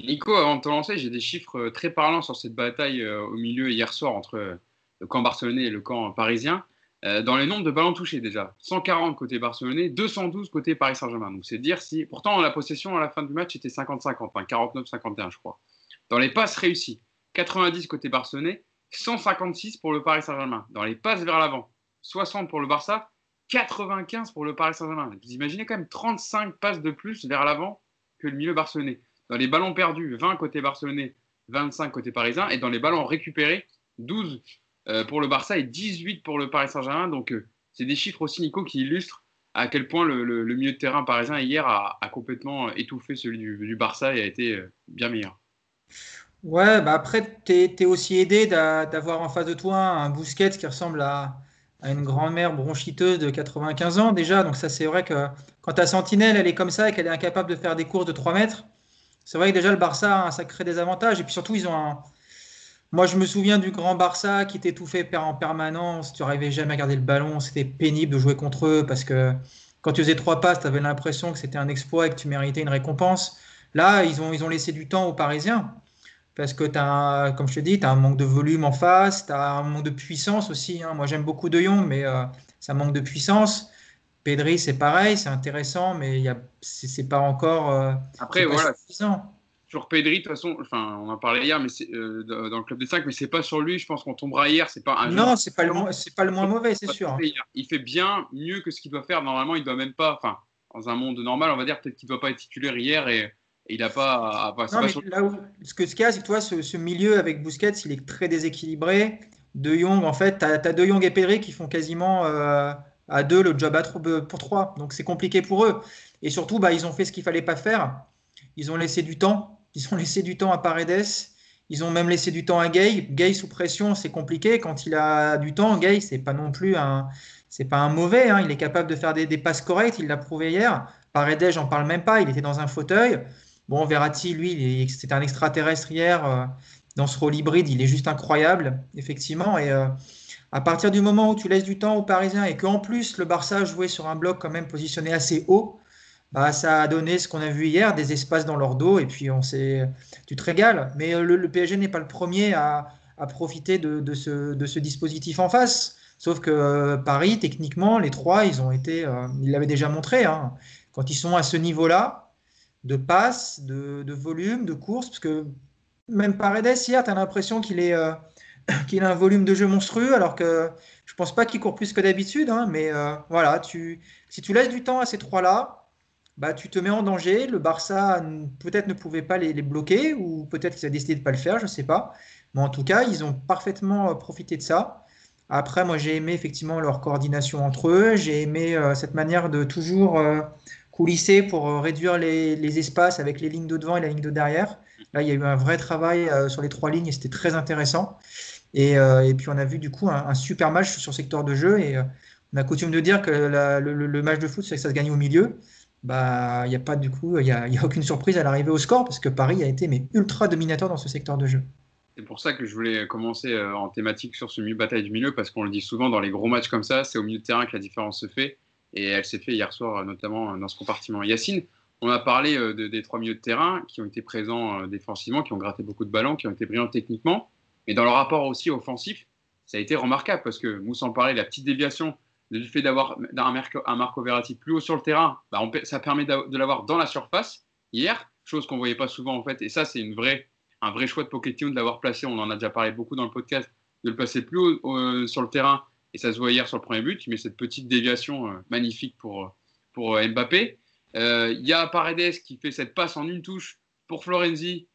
Nico, avant de te lancer, j'ai des chiffres très parlants sur cette bataille au milieu hier soir entre le camp barcelonais et le camp parisien. dans les nombres de ballons touchés déjà, 140 côté barcelonais, 212 côté Paris Saint-Germain. Donc c'est dire si. Pourtant, la possession à la fin du match était 50-50, 49-51, je crois. Dans les passes réussies, 90 côté barcelonais, 156 pour le Paris Saint-Germain. Dans les passes vers l'avant, 60 pour le Barça, 95 pour le Paris Saint-Germain. Vous imaginez quand même 35 passes de plus vers l'avant que le milieu barcelonais. Dans les ballons perdus, 20 côté barcelonais, 25 côté parisien. Et dans les ballons récupérés, 12 euh, pour le Barça et 18 pour le Paris Saint-Germain. Donc, euh, c'est des chiffres aussi, Nico, qui illustrent à quel point le, milieu de terrain parisien hier a, complètement étouffé celui du, Barça et a été euh, bien meilleur. Ouais, bah après, tu es, aussi aidé d'avoir en face de toi un Bousquet qui ressemble à, une grand-mère bronchiteuse de 95 ans déjà. Donc ça, c'est vrai que quand ta sentinelle, elle est comme ça et qu'elle est incapable de faire des courses de 3 mètres, c'est vrai que déjà le Barça, ça crée des avantages. Et puis surtout, ils ont un... Moi, je me souviens du grand Barça qui était tout fait en permanence. Tu n'arrivais jamais à garder le ballon. C'était pénible de jouer contre eux parce que quand tu faisais trois passes, tu avais l'impression que c'était un exploit et que tu méritais une récompense. Là, ils ont, ils ont laissé du temps aux Parisiens parce que as, comme je te dis, tu as un manque de volume en face, tu as un manque de puissance aussi. Hein. Moi, j'aime beaucoup De Jong, mais euh, ça manque de puissance. Pedri, c'est pareil, c'est intéressant, mais ce n'est pas encore euh, Après, voilà. suffisant. Sur Pedri, de toute façon, enfin, on en parlait hier, mais euh, dans le club des 5, mais c'est pas sur lui. Je pense qu'on tombera hier. C'est pas un non, c'est pas le c'est pas le moins mauvais, c'est sûr. Il fait bien mieux que ce qu'il doit faire. Normalement, il doit même pas. Enfin, dans un monde normal, on va dire peut-être qu'il doit pas être titulaire hier et il n'a pas. là où, ce que ce qu'il y a, c'est que toi, ce, milieu avec Busquets, il est très déséquilibré. De Jong, en fait, tu as, De Jong et Pedri qui font quasiment euh, à deux le job à pour trois. Donc c'est compliqué pour eux. Et surtout, bah, ils ont fait ce qu'il fallait pas faire. Ils ont laissé du temps. Ils ont laissé du temps à Paredes. Ils ont même laissé du temps à Gay. Gay sous pression, c'est compliqué. Quand il a du temps, Gay, c'est pas non plus un. c'est pas un mauvais. Hein. Il est capable de faire des, passes correctes. Il l'a prouvé hier. Paredes, j'en parle même pas. Il était dans un fauteuil. Bon, Verratti, lui, c'était un extraterrestre hier. Euh, dans ce rôle hybride, il est juste incroyable, effectivement. Et euh, à partir du moment où tu laisses du temps aux Parisiens et qu'en plus le Barça jouait sur un bloc quand même positionné assez haut, bah, ça a donné ce qu'on a vu hier, des espaces dans leur dos. Et puis, on s'est, tu te régales. Mais euh, le, PSG n'est pas le premier à, profiter de, ce, de, ce, dispositif en face. Sauf que euh, Paris, techniquement, les trois, ils ont été, euh, ils l'avaient déjà montré. Hein. quand ils sont à ce niveau-là, de passe, de, volume, de course, parce que même Paredes, hier, tu as l'impression qu'il est, <coughs> qu'il a un volume de jeu monstrueux, alors que je pense pas qu'il court plus que d'habitude. Hein, mais voilà, tu, si tu laisses du temps à ces trois-là, bah, tu te mets en danger. Le Barça peut-être ne pouvait pas les, bloquer, ou peut-être qu'ils ont décidé de ne pas le faire, je ne sais pas. Mais en tout cas, ils ont parfaitement profité de ça. Après, moi, j'ai aimé effectivement leur coordination entre eux. J'ai aimé euh, cette manière de toujours euh, coulisser pour euh, réduire les, espaces avec les lignes de devant et la ligne de derrière. Là, il y a eu un vrai travail sur les trois lignes et c'était très intéressant. Et, puis, on a vu du coup un, super match sur secteur de jeu. Et on a coutume de dire que le, match de foot, c'est que ça se gagne au milieu. Bah, il n'y a pas du coup, il n'y a, aucune surprise à l'arrivée au score parce que Paris a été mais ultra dominateur dans ce secteur de jeu. C'est pour ça que je voulais commencer euh, en thématique sur ce milieu bataille du milieu, parce qu'on le dit souvent dans les gros matchs comme ça, c'est au milieu de terrain que la différence se fait. Et elle s'est fait hier soir, notamment dans ce compartiment. Yacine, on a parlé euh, des trois milieux de terrain qui ont été présents euh, défensivement, qui ont gratté beaucoup de ballons, qui ont été brillants techniquement. Mais dans le rapport aussi offensif, ça a été remarquable parce que Moussa en parlait, la petite déviation du fait d'avoir un, Marco Verratti plus haut sur le terrain, bah, ça permet de l'avoir dans la surface hier, chose qu'on ne voyait pas souvent en fait. Et ça, c'est un vrai choix de Pochettino de l'avoir placé. On en a déjà parlé beaucoup dans le podcast, de le placer plus haut euh, sur le terrain. Et ça se voit hier sur le premier but. Met cette petite déviation euh, magnifique pour, pour euh, Mbappé. Il y a Paredes qui fait cette passe en une touche pour Florenzi,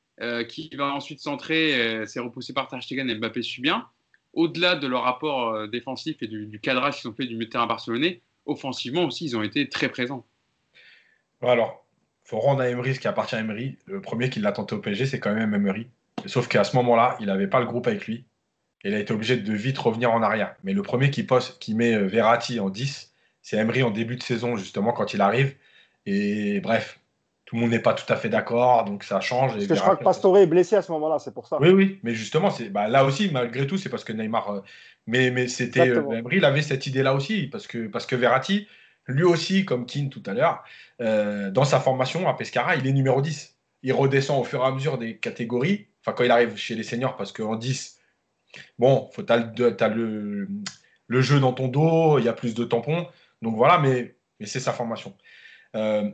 qui va ensuite centrer. C'est repoussé par Ter Mbappé suit bien. Au-delà de leur rapport défensif et du, cadrage qu'ils ont fait du milieu de terrain barcelonais, offensivement aussi, ils ont été très présents. Alors, faut rendre à Emery ce qui appartient à Emery. Le premier qui l'a tenté au PSG, c'est quand même Emery. Sauf qu'à ce moment-là, il n'avait pas le groupe avec lui. Il a été obligé de vite revenir en arrière. Mais le premier qui, poste, qui met euh, Verratti en 10, c'est Emery en début de saison, justement, quand il arrive. Et bref, tout le monde n'est pas tout à fait d'accord, donc ça change. Parce que je crois que Pastore est blessé à ce moment-là, c'est pour ça. Oui, oui, mais justement, bah, là aussi, malgré tout, c'est parce que Neymar. Euh, mais, mais c'était. Euh, il avait cette idée-là aussi, parce que, parce que Verratti, lui aussi, comme Keane tout à l'heure, euh, dans sa formation à Pescara, il est numéro 10. Il redescend au fur et à mesure des catégories, enfin quand il arrive chez les seniors, parce qu'en 10, bon, tu as, le, le, jeu dans ton dos, il y a plus de tampons, donc voilà, mais, mais c'est sa formation. Euh,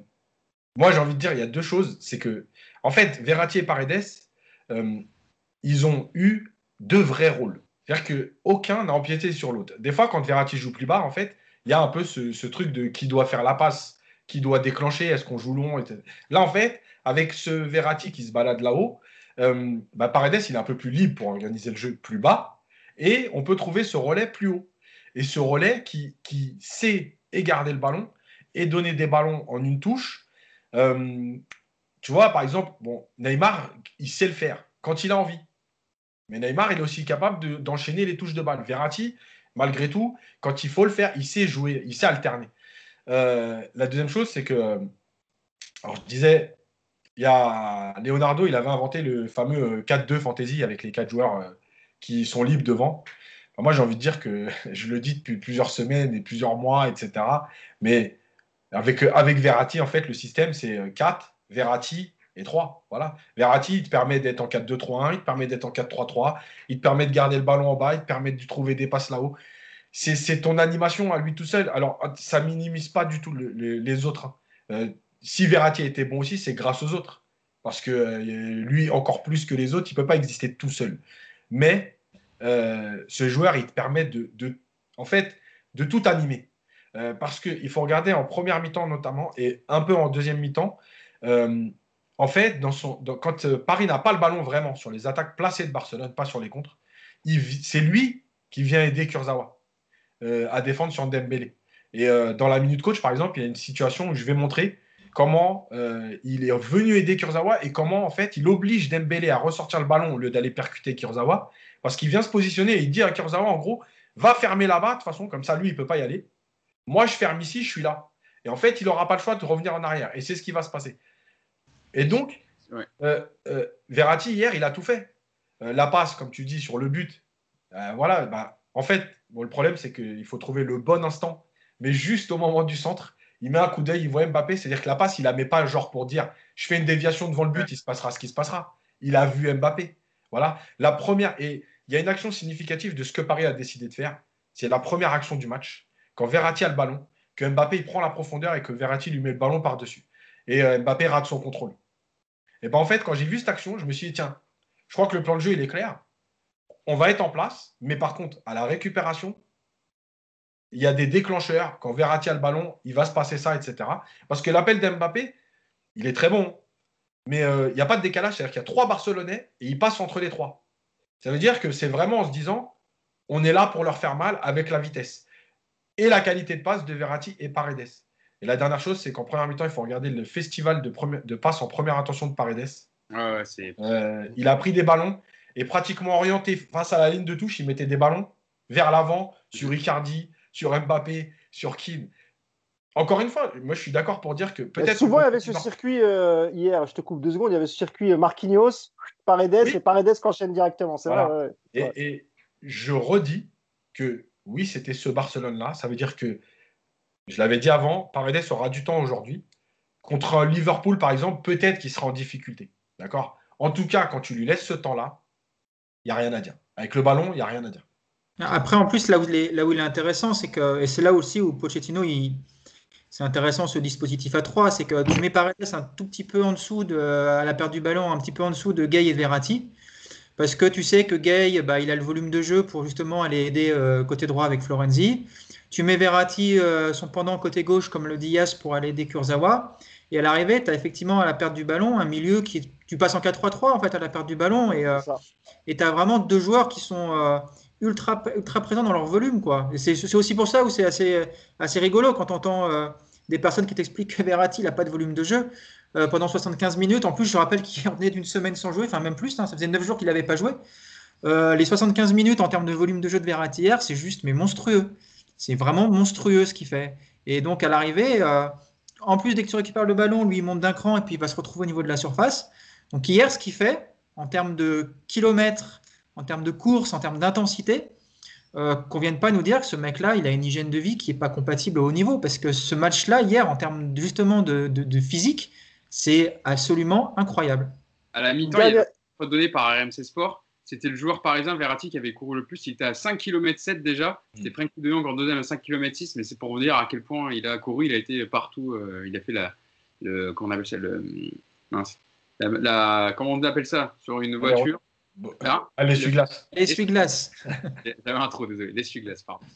moi, j'ai envie de dire, il y a deux choses, c'est que, en fait, Verratti et Paredes, euh, ils ont eu deux vrais rôles. C'est-à-dire qu'aucun n'a empiété sur l'autre. Des fois, quand Verratti joue plus bas, en fait, il y a un peu ce, truc de qui doit faire la passe, qui doit déclencher, est-ce qu'on joue long Là, en fait, avec ce Verratti qui se balade là-haut, euh, bah, Paredes, il est un peu plus libre pour organiser le jeu plus bas, et on peut trouver ce relais plus haut. Et ce relais qui, qui sait garder le ballon et donner des ballons en une touche. Euh, tu vois, par exemple, bon, Neymar, il sait le faire quand il a envie. Mais Neymar, il est aussi capable d'enchaîner les touches de balle. Verratti, malgré tout, quand il faut le faire, il sait jouer, il sait alterner. Euh, la deuxième chose, c'est que, alors je disais, il y a Leonardo, il avait inventé le fameux 4-2 fantasy avec les quatre joueurs euh, qui sont libres devant. moi, j'ai envie de dire que <laughs> je le dis depuis plusieurs semaines et plusieurs mois, etc. Mais avec, avec Verratti, en fait, le système, c'est 4, Verratti, et 3. Voilà. Verratti, il te permet d'être en 4-2-3-1, il te permet d'être en 4-3-3, il te permet de garder le ballon en bas, il te permet de trouver des passes là-haut. C'est ton animation à lui tout seul. Alors, ça minimise pas du tout les autres. Hein. Euh, si Verratti était bon aussi, c'est grâce aux autres. Parce que euh, lui, encore plus que les autres, il ne peut pas exister tout seul. Mais euh, ce joueur, il te permet de, en fait, de tout animer. Parce qu'il faut regarder en première mi-temps notamment et un peu en deuxième mi-temps en fait, quand euh, Paris n'a pas le ballon vraiment sur les attaques placées de Barcelone, pas sur les contres, c'est lui qui vient aider Kurzawa euh, à défendre sur Dembélé. Et euh, dans la minute coach, par exemple, il y a une situation où je vais montrer comment il est venu aider Kurzawa et comment en fait il oblige Dembélé à ressortir le ballon au lieu d'aller percuter Kurzawa parce qu'il vient se positionner et il dit à Kurzawa en gros va fermer là-bas, de toute façon, comme ça, lui, il peut pas y aller. Moi, je ferme ici, je suis là. Et en fait, il n'aura pas le choix de revenir en arrière. Et c'est ce qui va se passer. Et donc, euh, euh, Verratti, hier, il a tout fait. Euh, la passe, comme tu dis, sur le but. voilà, bah, en fait, bon, le problème, c'est qu'il faut trouver le bon instant. Mais juste au moment du centre, il met un coup d'œil, il voit Mbappé. C'est-à-dire que la passe, il la met pas genre pour dire je fais une déviation devant le but, il se passera ce qui se passera. Il a vu Mbappé. Voilà. La première, et il y a une action significative de ce que Paris a décidé de faire. C'est la première action du match. Quand Verratti a le ballon, que Mbappé il prend la profondeur et que Verratti lui met le ballon par-dessus. Et Mbappé rate son contrôle. Et ben en fait, quand j'ai vu cette action, je me suis dit, tiens, je crois que le plan de jeu, il est clair. On va être en place, mais par contre, à la récupération, il y a des déclencheurs. Quand Verratti a le ballon, il va se passer ça, etc. Parce que l'appel d'Mbappé, il est très bon. Mais euh, il n'y a pas de décalage. C'est-à-dire qu'il y a trois Barcelonais et il passe entre les trois. Ça veut dire que c'est vraiment en se disant, on est là pour leur faire mal avec la vitesse. Et la qualité de passe de Verratti et Paredes. Et la dernière chose, c'est qu'en première mi-temps, il faut regarder le festival de, de passe en première intention de Paredes. Euh, il a pris des ballons et pratiquement orienté face à la ligne de touche, il mettait des ballons vers l'avant sur Icardi, sur Mbappé, sur Kim. Encore une fois, moi je suis d'accord pour dire que peut-être. Souvent, il y avait ce circuit euh, hier, je te coupe deux secondes, il y avait ce circuit Marquinhos, Paredes et Paredes qui enchaîne directement. C'est vrai. et, je redis que oui, c'était ce Barcelone-là. Ça veut dire que je l'avais dit avant, Paredes aura du temps aujourd'hui. Contre Liverpool, par exemple, peut-être qu'il sera en difficulté. D'accord? En tout cas, quand tu lui laisses ce temps-là, il n'y a rien à dire. Avec le ballon, il n'y a rien à dire. Après, en plus, là où, il est, intéressant, c'est que, et c'est là aussi où Pochettino, c'est intéressant ce dispositif à 3, c'est que tu mets Paredes un tout petit peu en dessous, de, à la perte du ballon, un petit peu en dessous de Gay et Verratti, parce que tu sais que Gay, bah, il a le volume de jeu pour justement aller aider euh, côté droit avec Florenzi. Tu mets Verratti euh, son pendant côté gauche, comme le Diaz, pour aller aider Kurzawa. Et à l'arrivée, tu as effectivement à la perte du ballon un milieu qui. Tu passes en 4-3-3 en fait à la perte du ballon et euh, tu as vraiment deux joueurs qui sont euh, ultra, ultra présents dans leur volume. quoi. C'est aussi pour ça où c'est assez, assez rigolo quand on entend des personnes qui t'expliquent que Verratti n'a pas de volume de jeu pendant 75 minutes. En plus, je rappelle qu'il en est d'une semaine sans jouer, enfin même plus, hein, ça faisait 9 jours qu'il n'avait pas joué. les 75 minutes en termes de volume de jeu de Verratti hier, c'est juste mais monstrueux. C'est vraiment monstrueux ce qu'il fait. Et donc, à l'arrivée, euh, en plus, dès que tu récupères le ballon, lui, il monte d'un cran et puis il va se retrouver au niveau de la surface. Donc, hier, ce qu'il fait, en termes de kilomètres, en termes de course, en termes d'intensité, euh, qu'on ne vienne pas nous dire que ce mec-là, il a une hygiène de vie qui n'est pas compatible au haut niveau. Parce que ce match-là, hier, en termes justement de, physique, c'est absolument incroyable. À la mi-temps, il y a donné par RMC Sport c'était le joueur parisien Verratti qui avait couru le plus. Il était à 5 km 7 déjà. C'était Franck de Jong en deuxième à 5 km 6, mais c'est pour vous dire à quel point il a couru. Il a été partout. Euh, il a fait la, le, comment on appelle ça, le, mince, la, comment on appelle ça? Sur une voiture? Ah, l'essuie-glace. L'essuie-glace. J'avais un trou, désolé. L'essuie-glace, pardon.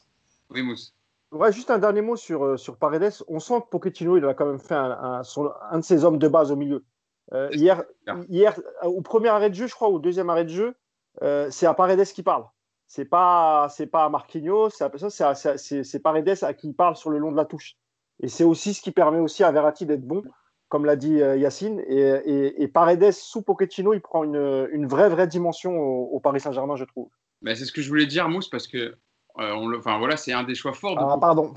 Oui, Mousse. Ouais, juste un dernier mot sur, euh, sur Paredes. On sent que Pochettino, il a quand même fait un, un, de ses hommes de base au milieu. Euh, hier, hier, au premier arrêt de jeu, je crois, au deuxième arrêt de jeu, euh, c'est à Paredes qui parle. C'est pas, c'est pas à Marquinhos, c'est, Paredes à qui il parle sur le long de la touche. Et c'est aussi ce qui permet aussi à Verratti d'être bon, comme l'a dit euh, Yacine. Et, Paredes sous Pochettino, il prend une, vraie, vraie dimension au, Paris Saint-Germain, je trouve. Mais c'est ce que je voulais dire, Mousse, parce que euh, enfin, voilà, c'est un des choix forts. ah, pardon.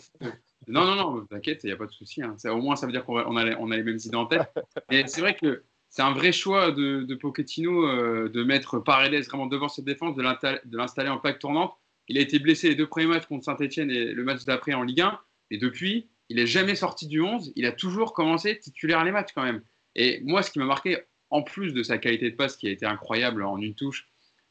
Non, non, non, t'inquiète, il n'y a pas de souci. Hein. Au moins, ça veut dire qu'on a, on a les mêmes idées en tête. <laughs> Et c'est vrai que c'est un vrai choix de, de Pochettino euh, de mettre Paredes vraiment devant cette défense, de l'installer en plaque tournante. Il a été blessé les deux premiers matchs contre Saint-Etienne et le match d'après en Ligue 1. Et depuis, il n'est jamais sorti du 11. Il a toujours commencé titulaire les matchs quand même. Et moi, ce qui m'a marqué, en plus de sa qualité de passe qui a été incroyable en une touche,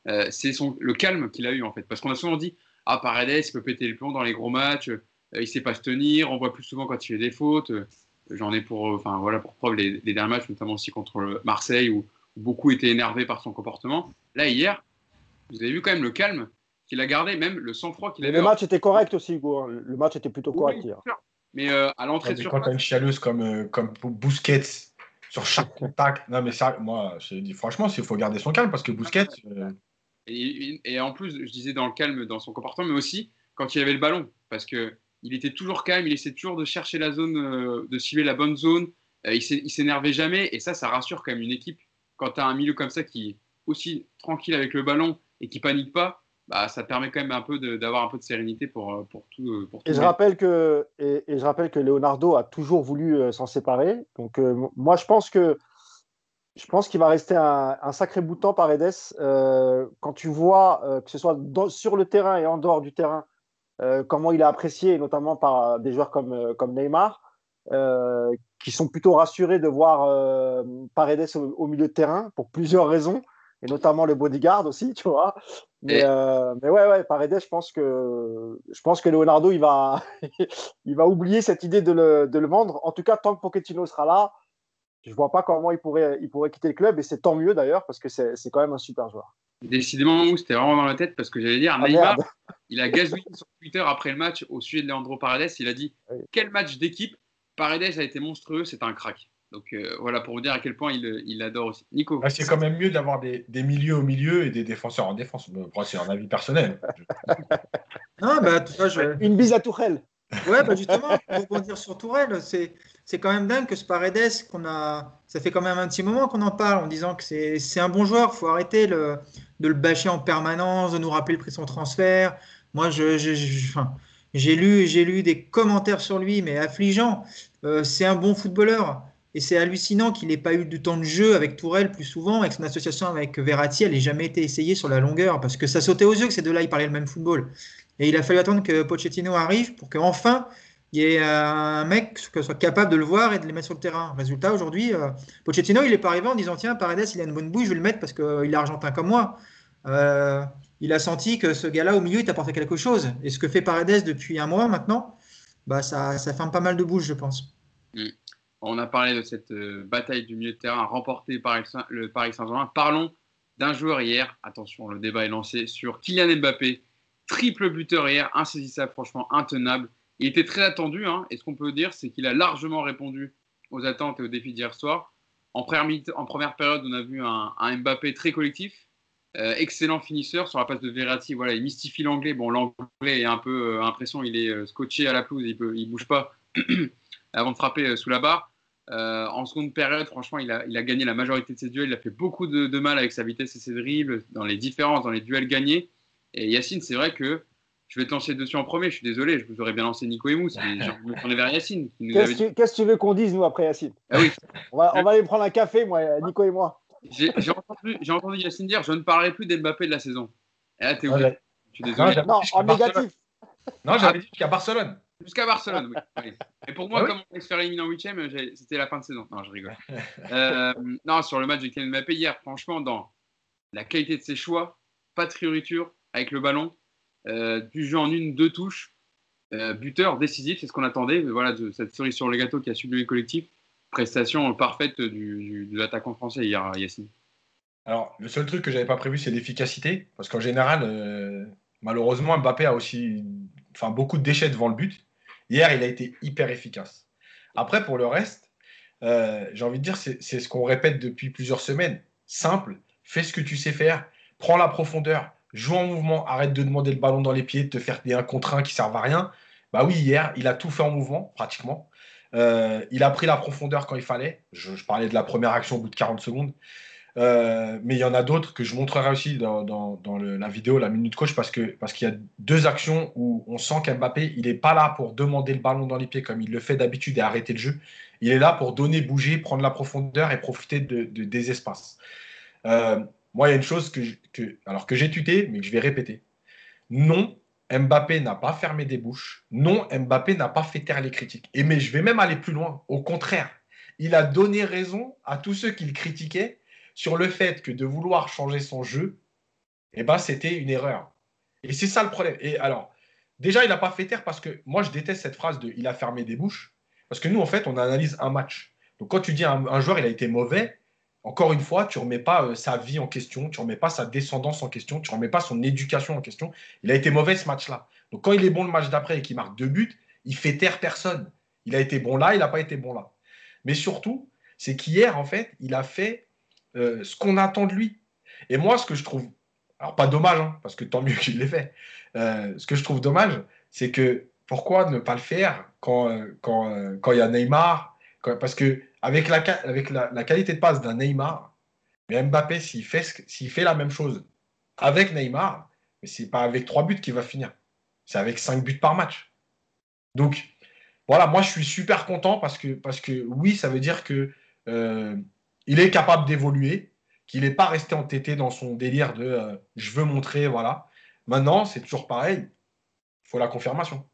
euh, c'est le calme qu'il a eu en fait. Parce qu'on a souvent dit Ah, Paredes, il peut péter le plomb dans les gros matchs, euh, il ne sait pas se tenir, on voit plus souvent quand il fait des fautes. J'en ai pour, enfin, voilà, pour preuve les, derniers matchs, notamment aussi contre Marseille, où, beaucoup étaient énervés par son comportement. Là, hier, vous avez vu quand même le calme qu'il a gardé, même le sang-froid qu'il avait. Le match était correct aussi, Hugo. Le match était plutôt correct hier. Mais euh, à l'entrée de Quand tu as une chialeuse comme, euh, comme Bousquet sur chaque <laughs> contact, non mais ça, moi, je dis franchement, il faut garder son calme parce que Bousquet. Euh, et, et, en plus, je disais dans le calme dans son comportement, mais aussi quand il avait le ballon, parce que il était toujours calme, il essayait toujours de chercher la zone, euh, de cibler la bonne zone. Euh, il s'énervait jamais. Et ça, ça rassure quand même une équipe. Quand tu as un milieu comme ça qui est aussi tranquille avec le ballon et qui panique pas, bah, ça permet quand même un peu d'avoir un peu de sérénité pour, pour tout. Pour et, je rappelle que, et, je rappelle que Leonardo a toujours voulu s'en séparer. Donc, moi, je pense que je pense qu'il va rester un, sacré bout de temps par Edes. quand tu vois que ce soit sur le terrain et en dehors du terrain, comment il est apprécié, notamment par des joueurs comme, comme Neymar, qui sont plutôt rassurés de voir euh, Paredes au, milieu de terrain pour plusieurs raisons, et notamment le bodyguard aussi, <laughs> tu vois. Mais, euh, mais ouais, ouais, Paredes, je pense que, je pense que Leonardo, il va, <laughs> il va oublier cette idée de le, de le, vendre. En tout cas, tant que Pochettino sera là, je vois pas comment il pourrait, il pourrait quitter le club, et c'est tant mieux d'ailleurs, parce que c'est quand même un super joueur. Décidément, c'était vraiment dans la tête parce que j'allais dire, ah, Neymar, <laughs> il a gazouillé sur Twitter après le match au sujet de Leandro Paredes. Il a dit Quel match d'équipe Paredes a été monstrueux, c'est un crack. Donc euh, voilà pour vous dire à quel point il, il adore aussi. Nico. Ah, c'est quand même mieux d'avoir des, des, milieux au milieu et des défenseurs en défense. c'est un avis personnel. <laughs> non, bah, Une bise à Tourelle. Ouais, bah justement, pour rebondir sur Tourelle, c'est, c'est quand même dingue que ce Paredes, a, ça fait quand même un petit moment qu'on en parle en disant que c'est, un bon joueur, faut arrêter de le bâcher en permanence, de nous rappeler le prix de son transfert. Moi, j'ai lu, lu des commentaires sur lui, mais affligeants. Euh, c'est un bon footballeur. Et c'est hallucinant qu'il n'ait pas eu du temps de jeu avec Tourelle plus souvent, avec son association avec Verratti, elle n'ait jamais été essayée sur la longueur, parce que ça sautait aux yeux que ces deux-là, ils parlaient le même football. Et il a fallu attendre que Pochettino arrive pour qu'enfin, il y un mec qui soit capable de le voir et de les mettre sur le terrain. Résultat, aujourd'hui, euh, Pochettino, il n'est pas arrivé en disant, tiens, Paredes, il a une bonne bouille, je vais le mettre parce qu'il est argentin comme moi. Euh, il a senti que ce gars-là au milieu, il t'apportait quelque chose. Et ce que fait Paredes depuis un mois maintenant, bah, ça, ça fait pas mal de bouche, je pense. Mm. On a parlé de cette euh, bataille du milieu de terrain remportée par le Paris Saint-Germain. Parlons d'un joueur hier. Attention, le débat est lancé sur Kylian Mbappé. Triple buteur hier, insaisissable, franchement intenable. Il était très attendu. Hein, et ce qu'on peut dire, c'est qu'il a largement répondu aux attentes et aux défis d'hier soir. En première, période, on a vu un Mbappé très collectif, euh, excellent finisseur sur la passe de Verratti. Voilà, il mystifie l'anglais. Bon, l'anglais est un peu euh, il est euh, scotché à la pelouse, il ne bouge pas <clears throat> avant de frapper sous la barre. en seconde période, franchement, il a, il a, gagné la majorité de ses duels. Il a fait beaucoup de, mal avec sa vitesse et ses dribbles dans les différences, dans les duels gagnés. Et Yacine, c'est vrai que je vais te lancer dessus en premier. Je suis désolé, je vous aurais bien lancé Nico et Mousse, mais je me tournais vers Yacine. Qu'est-ce que tu veux qu'on dise, nous, après Yacine? Ah oui. on, va, on va aller prendre un café, moi, Nico et moi. J'ai entendu, entendu, Yacine dire je ne parlerai plus d'Mbappé de la saison. Et là, t'es obligé. Je suis désolé. Non, en négatif. Non, j'avais dit jusqu'à Barcelone. Jusqu'à Barcelone, oui. <laughs> Et pour moi, ah comme on se faire éliminer en huitième, c'était la fin de saison. Non, je rigole. <laughs> Euh, non, sur le match de Kylian Mbappé hier, franchement, dans la qualité de ses choix, pas de prioriture avec le ballon, du jeu en une, deux touches, euh, buteur décisif, c'est ce qu'on attendait. Voilà, de cette cerise sur le gâteau qui a subi le collectif prestation parfaite du, de l'attaquant français hier, Yacine. Alors, le seul truc que j'avais pas prévu, c'est l'efficacité. Parce qu'en général, euh, malheureusement, Mbappé a aussi enfin, beaucoup de déchets devant le but. Hier, il a été hyper efficace. Après, pour le reste, euh, j'ai envie de dire, c'est ce qu'on répète depuis plusieurs semaines. Simple, fais ce que tu sais faire, prends la profondeur, joue en mouvement, arrête de demander le ballon dans les pieds, de te faire des 1 contre 1 qui servent à rien. Bah oui, hier, il a tout fait en mouvement, pratiquement. Euh, il a pris la profondeur quand il fallait. Je, parlais de la première action au bout de 40 secondes. Euh, mais il y en a d'autres que je montrerai aussi dans, la vidéo, la minute coach, parce qu'il parce qu'il y a deux actions où on sent qu'Mbappé, il n'est pas là pour demander le ballon dans les pieds comme il le fait d'habitude et arrêter le jeu. Il est là pour donner, bouger, prendre la profondeur et profiter de, des espaces. Euh, moi, il y a une chose que, alors que j'ai tuté, mais que je vais répéter. Non, Mbappé n'a pas fermé des bouches. Non, Mbappé n'a pas fait taire les critiques. Et mais je vais même aller plus loin. Au contraire, il a donné raison à tous ceux qui le critiquaient sur le fait que de vouloir changer son jeu, eh ben, c'était une erreur. Et c'est ça le problème. Et alors, déjà, il n'a pas fait taire parce que moi, je déteste cette phrase de il a fermé des bouches. Parce que nous, en fait, on analyse un match. Donc, quand tu dis un, un joueur, il a été mauvais, encore une fois, tu ne remets pas euh, sa vie en question, tu ne remets pas sa descendance en question, tu ne remets pas son éducation en question. Il a été mauvais ce match-là. Donc quand il est bon le match d'après et qu'il marque deux buts, il fait taire personne. Il a été bon là, il n'a pas été bon là. Mais surtout, c'est qu'hier, en fait, il a fait euh, ce qu'on attend de lui. Et moi, ce que je trouve, alors pas dommage, hein, parce que tant mieux qu'il l'ait fait, euh, ce que je trouve dommage, c'est que pourquoi ne pas le faire quand, quand, quand il y a Neymar Parce que avec la, qualité de passe d'un Neymar, Mbappé, s'il fait, la même chose avec Neymar, mais c'est pas avec trois buts qu'il va finir. C'est avec cinq buts par match. Donc, voilà, moi je suis super content parce que, parce que oui, ça veut dire que euh, il est capable d'évoluer, qu'il n'est pas resté entêté dans son délire de euh, je veux montrer, voilà. Maintenant, c'est toujours pareil, il faut la confirmation.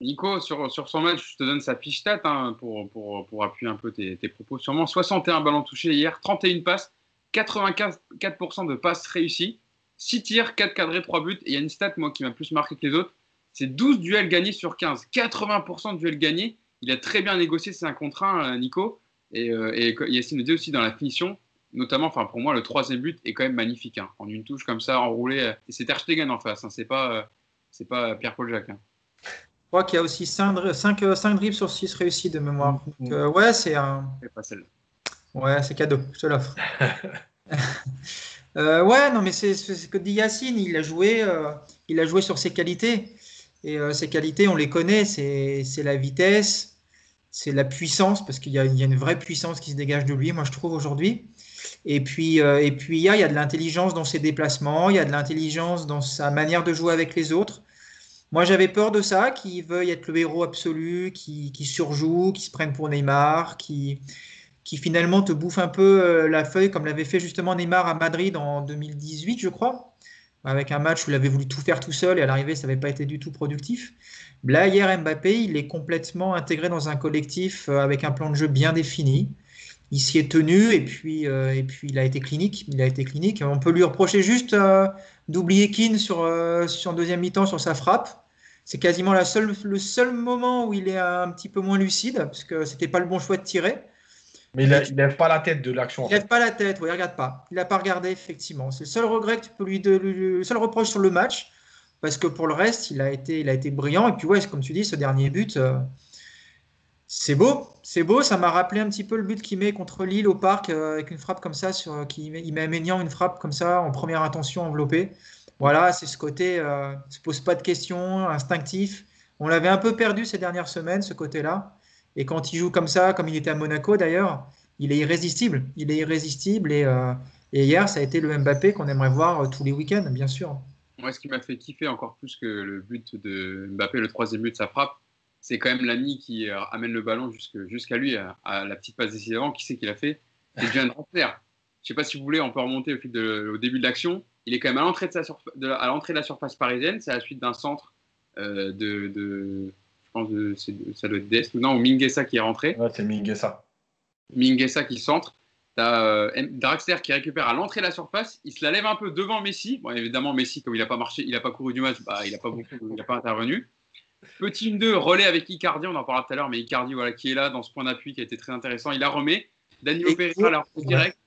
Nico, sur, sur son match, je te donne sa fiche stat hein, pour, pour, pour, appuyer un peu tes, tes, propos. Sûrement 61 ballons touchés hier, 31 passes, 84% de passes réussies, 6 tirs, 4 cadrés, 3 buts. Et il y a une stat, moi, qui m'a plus marqué que les autres c'est 12 duels gagnés sur 15. 80% de duels gagnés. Il a très bien négocié c'est un contrat, euh, Nico. Et, euh, et Yacine aussi dans la finition, notamment, enfin pour moi, le troisième but est quand même magnifique. Hein. En une touche comme ça, enroulé. Euh, et c'est Ter en face, hein. c'est pas, c'est pas Pierre-Paul Jacques. Hein. Je crois qu'il y a aussi 5, 5, 5 dribbles sur 6 réussis de mémoire. Donc, euh, ouais, c'est un. pas celle Ouais, c'est cadeau, je te l'offre. <laughs> <laughs> euh, ouais, non, mais c'est ce que dit Yacine. Il a joué, euh, il a joué sur ses qualités. Et ces qualités, on les connaît. C'est la vitesse, c'est la puissance, parce qu'il y, y, a une vraie puissance qui se dégage de lui, moi, je trouve, aujourd'hui. Et puis, et puis il, y a, il y a de l'intelligence dans ses déplacements, il y a de l'intelligence dans sa manière de jouer avec les autres. Moi, j'avais peur de ça, qu'il veuille être le héros absolu, qui, surjoue, qui se prenne pour Neymar, qui, finalement te bouffe un peu euh, la feuille, comme l'avait fait justement Neymar à Madrid en 2018, je crois, avec un match où il avait voulu tout faire tout seul et à l'arrivée, ça n'avait pas été du tout productif. Là, hier, Mbappé, il est complètement intégré dans un collectif euh, avec un plan de jeu bien défini. Il s'y est tenu et puis, euh, et puis il a été clinique. Il a été clinique. On peut lui reprocher juste d'oublier Keane sur, euh, sur deuxième mi-temps sur sa frappe. C'est quasiment la seule, le seul moment où il est un petit peu moins lucide parce que c'était pas le bon choix de tirer. Mais il, ne lève pas la tête de l'action. Il lève pas la tête, oui, il regarde pas. Il n'a pas regardé, effectivement. C'est le seul regret que tu peux lui, de, le seul reproche sur le match, parce que pour le reste, il a été, il a été brillant. Et puis ouais, comme tu dis, ce dernier but, euh, c'est beau, c'est beau. Ça m'a rappelé un petit peu le but qu'il met contre Lille au parc euh, avec une frappe comme ça, sur, qui il met Ménian une frappe comme ça en première intention enveloppée. Voilà, c'est ce côté, euh, se pose pas de questions, instinctif. On l'avait un peu perdu ces dernières semaines, ce côté-là. Et quand il joue comme ça, comme il était à Monaco d'ailleurs, il est irrésistible. Il est irrésistible. Et, euh, hier, ça a été le Mbappé qu'on aimerait voir euh, tous les week-ends, bien sûr. Moi, ce qui m'a fait kiffer encore plus que le but de Mbappé, le troisième but, sa frappe, c'est quand même l'ami qui euh, amène le ballon jusqu'à lui, à, à, la petite passe décidément. Qui c'est qu'il a fait C'est John Draxler. Je sais pas si vous voulez, on peut remonter au, fil de, au début de l'action. Il est quand même à l'entrée de, de, à de la surface parisienne. C'est à la suite d'un centre euh, de, de pense que ça doit être Dest ou non, ou Minguesa qui est rentré. Ouais, c'est Minguesa. Minguesa qui centre. T'as euh, Draxler qui récupère à l'entrée de la surface. Il se la lève un peu devant Messi. Bon, évidemment, Messi, comme il n'a pas marché, il n'a pas couru du match, bah, il n'a pas, beaucoup, pas intervenu. Petit 2, relais avec Icardi, on en parlera tout à l'heure, mais Icardi, voilà, qui est là dans ce point d'appui qui a été très intéressant. Il la remet. Danilo Pereira la remet direct.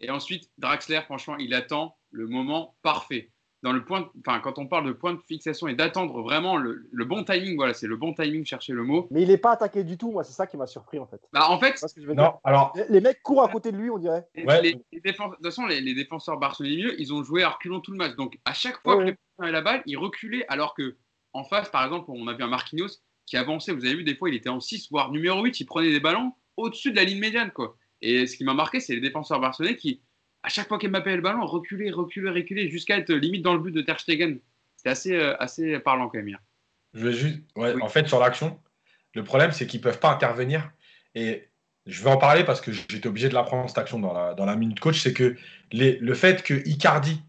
Et ensuite, Draxler, franchement, il attend le moment parfait dans le point, enfin, quand on parle de point de fixation et d'attendre vraiment le, le, bon timing, voilà, c'est le bon timing, chercher le mot. Mais il n'est pas attaqué du tout, moi, c'est ça qui m'a surpris en fait. Bah, en fait, que je veux non, dire. alors les mecs courent à côté de lui, on dirait. Ouais. Les, les défense, de toute façon, les, les défenseurs barcelonais, ils ont joué à reculons tout le match. Donc, à chaque fois ouais, que ouais. les la balle, ils reculaient, alors que en face, par exemple, on a vu un Marquinhos qui avançait. Vous avez vu, des fois, il était en 6, voire numéro 8, il prenait des ballons au-dessus de la ligne médiane, quoi. Et ce qui m'a marqué, c'est les défenseurs barcelonais qui à chaque fois qu'Mbappé a le ballon, reculer, reculer, reculer, jusqu'à être limite dans le but de Ter Stegen. C'est assez, euh, assez parlant quand même. Hier. Je vais juste, ouais, oui. en fait, sur l'action, le problème, c'est qu'ils ne peuvent pas intervenir. Et je vais en parler parce que j'étais obligé de l'apprendre, cette action, dans la, dans la minute coach. C'est que les, le fait que Icardi,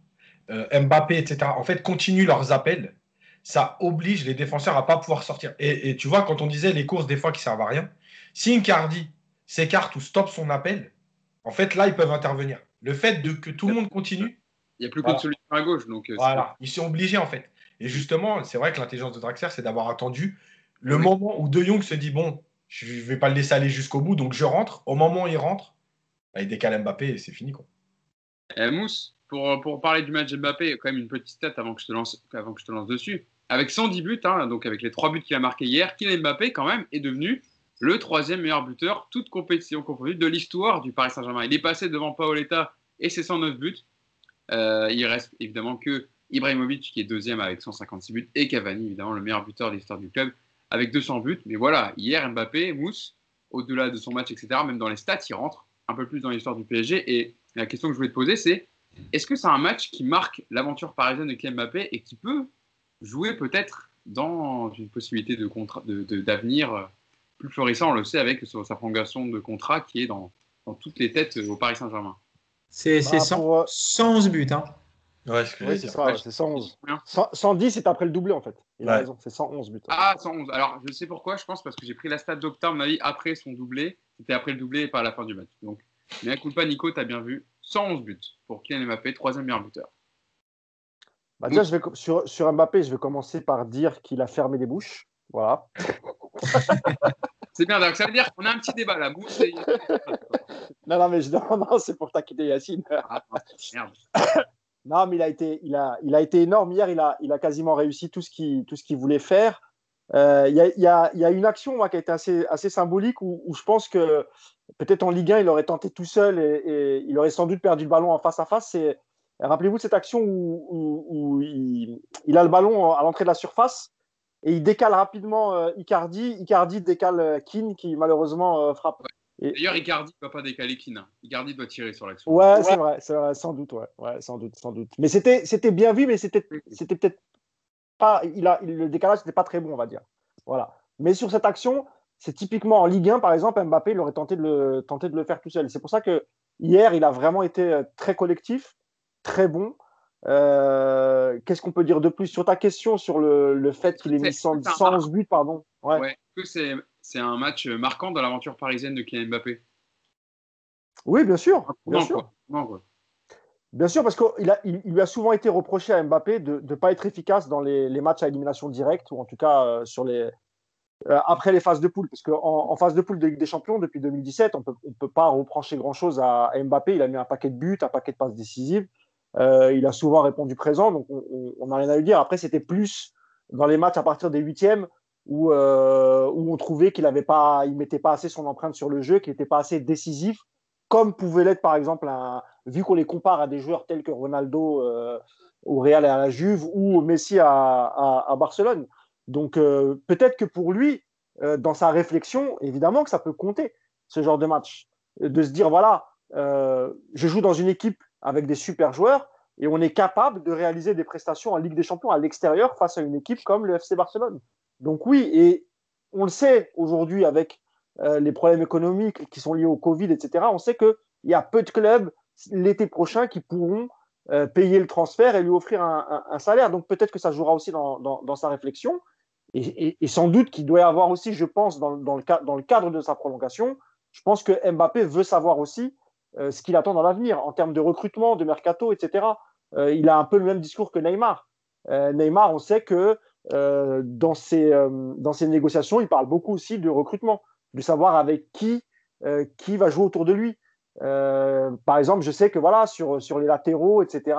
euh, Mbappé, etc., en fait, continuent leurs appels, ça oblige les défenseurs à ne pas pouvoir sortir. Et, et, tu vois, quand on disait les courses, des fois, qui ne servent à rien, si Icardi s'écarte ou stoppe son appel, en fait, là, ils peuvent intervenir le fait de que tout le monde continue. Il n'y a plus voilà. solution à gauche. Donc euh, voilà, ils sont obligés en fait. Et justement, c'est vrai que l'intelligence de Draxler, c'est d'avoir attendu le oui. moment où De Jong se dit bon, je ne vais pas le laisser aller jusqu'au bout, donc je rentre. Au moment où il rentre, bah, il décale Mbappé et c'est fini. Quoi. Eh, Mousse, pour, pour parler du match Mbappé, quand même une petite stat avant que je te lance, avant que je te lance dessus. Avec 110 buts, hein, donc avec les 3 buts qu'il a marqués hier, Kylian Mbappé, quand même, est devenu le troisième meilleur buteur, toute compétition confondue, de l'histoire du Paris Saint-Germain. Il est passé devant Paoletta et ses 109 buts. Euh, il reste évidemment que Ibrahimovic qui est deuxième avec 156 buts et Cavani, évidemment le meilleur buteur de l'histoire du club avec 200 buts. Mais voilà, hier Mbappé, Mousse, au-delà de son match, etc., même dans les stats, il rentre un peu plus dans l'histoire du PSG. Et la question que je voulais te poser, c'est Est-ce que c'est un match qui marque l'aventure parisienne de Kylian Mbappé et qui peut jouer peut-être dans une possibilité de contrat, d'avenir de, plus florissant On le sait avec sa prolongation de contrat qui est dans, dans toutes les têtes au Paris Saint-Germain? C'est 111 buts. Hein. Ouais, c'est ça, c'est 111. 110, c'est après le doublé en fait. Il a raison, c'est 111 buts. Ah, 111. Alors, je sais pourquoi, je pense parce que j'ai pris la stat d'Octa, mon avis, après son doublé. C'était après le doublé et pas à la fin du match. Donc, mais coup pas, Nico, t'as bien vu. 111 buts pour Kylian Mbappé, troisième meilleur buteur. Bah, déjà, je vais, sur, sur Mbappé, je vais commencer par dire qu'il a fermé les bouches. Voilà. <laughs> c'est bien, donc ça veut dire qu'on a un petit débat là. <laughs> non, non, mais je... <laughs> non, non c'est pour t'inquiéter, Yacine. Ah, merde. <coughs> Non, mais il a été, il a, il a été énorme. Hier, il a, il a quasiment réussi tout ce qu'il qu'il voulait faire. Euh, il, y a, y a, y a, une action moi, qui a été assez, assez symbolique où, où je pense que peut-être en Ligue 1, il aurait tenté tout seul et, et, il aurait sans doute perdu le ballon en face à face. Rappelez-vous cette action où, où, où il, il, a le ballon à l'entrée de la surface et il décale rapidement euh, Icardi. Icardi décale euh, Keane qui malheureusement euh, frappe. D'ailleurs, Icardi ne va pas décaler Keane. Hein. Icardi doit tirer sur l'action. Ouais, c'est vrai, c'est vrai, sans doute, ouais, ouais, sans doute, sans doute. Mais c'était, c'était bien vu, mais c'était, c'était peut-être pas, il a, le décalage n'était pas très bon, on va dire. Voilà. Mais sur cette action, c'est typiquement en Ligue 1, par exemple, Mbappé, il aurait tenté de le, tenté de le faire tout seul. C'est pour ça que hier, il a vraiment été euh, très collectif, très bon. Euh, qu'est-ce qu'on peut dire de plus sur ta question sur le, le fait qu'il ait mis 111 buts, pardon? Ouais. ouais c'est un match marquant dans l'aventure parisienne de Kylian Mbappé. Oui, bien sûr. Bien sûr. Bien sûr, parce qu'il il, lui a souvent été reproché à Mbappé de ne pas être efficace dans les, matchs à élimination directe, ou en tout cas euh, sur les, après les phases de poule. Parce qu'en en phase de poule de Ligue des Champions, depuis 2017, on ne peut pas reprocher grand-chose à, Mbappé. Il a mis un paquet de buts, un paquet de passes décisives. Euh, il a souvent répondu présent, donc on n'a rien à lui dire. Après, c'était plus dans les matchs à partir des huitièmes où, euh, où on trouvait qu'il avait pas, mettait pas assez son empreinte sur le jeu, qu'il n'était pas assez décisif, comme pouvait l'être par exemple, vu qu'on les compare à des joueurs tels que Ronaldo euh, au Real et à la Juve ou Messi à, Barcelone. Donc euh, peut-être que pour lui, euh, dans sa réflexion, évidemment que ça peut compter ce genre de match, de se dire voilà, euh, je joue dans une équipe avec des super joueurs et on est capable de réaliser des prestations en Ligue des Champions à l'extérieur face à une équipe comme le FC Barcelone. Donc oui, et on le sait aujourd'hui avec les problèmes économiques qui sont liés au Covid, etc., on sait qu'il y a peu de clubs l'été prochain qui pourront euh, payer le transfert et lui offrir un, salaire. Donc peut-être que ça jouera aussi dans, sa réflexion. Et, sans doute qu'il doit y avoir aussi, je pense, dans, le, dans le cadre de sa prolongation, je pense que Mbappé veut savoir aussi euh, ce qu'il attend dans l'avenir en termes de recrutement, de mercato, etc. il a un peu le même discours que Neymar. Neymar, on sait que euh, dans, euh, dans ces négociations, il parle beaucoup aussi de recrutement, de savoir avec qui, euh, qui va jouer autour de lui. Par exemple, je sais que voilà, sur, sur les latéraux, etc.,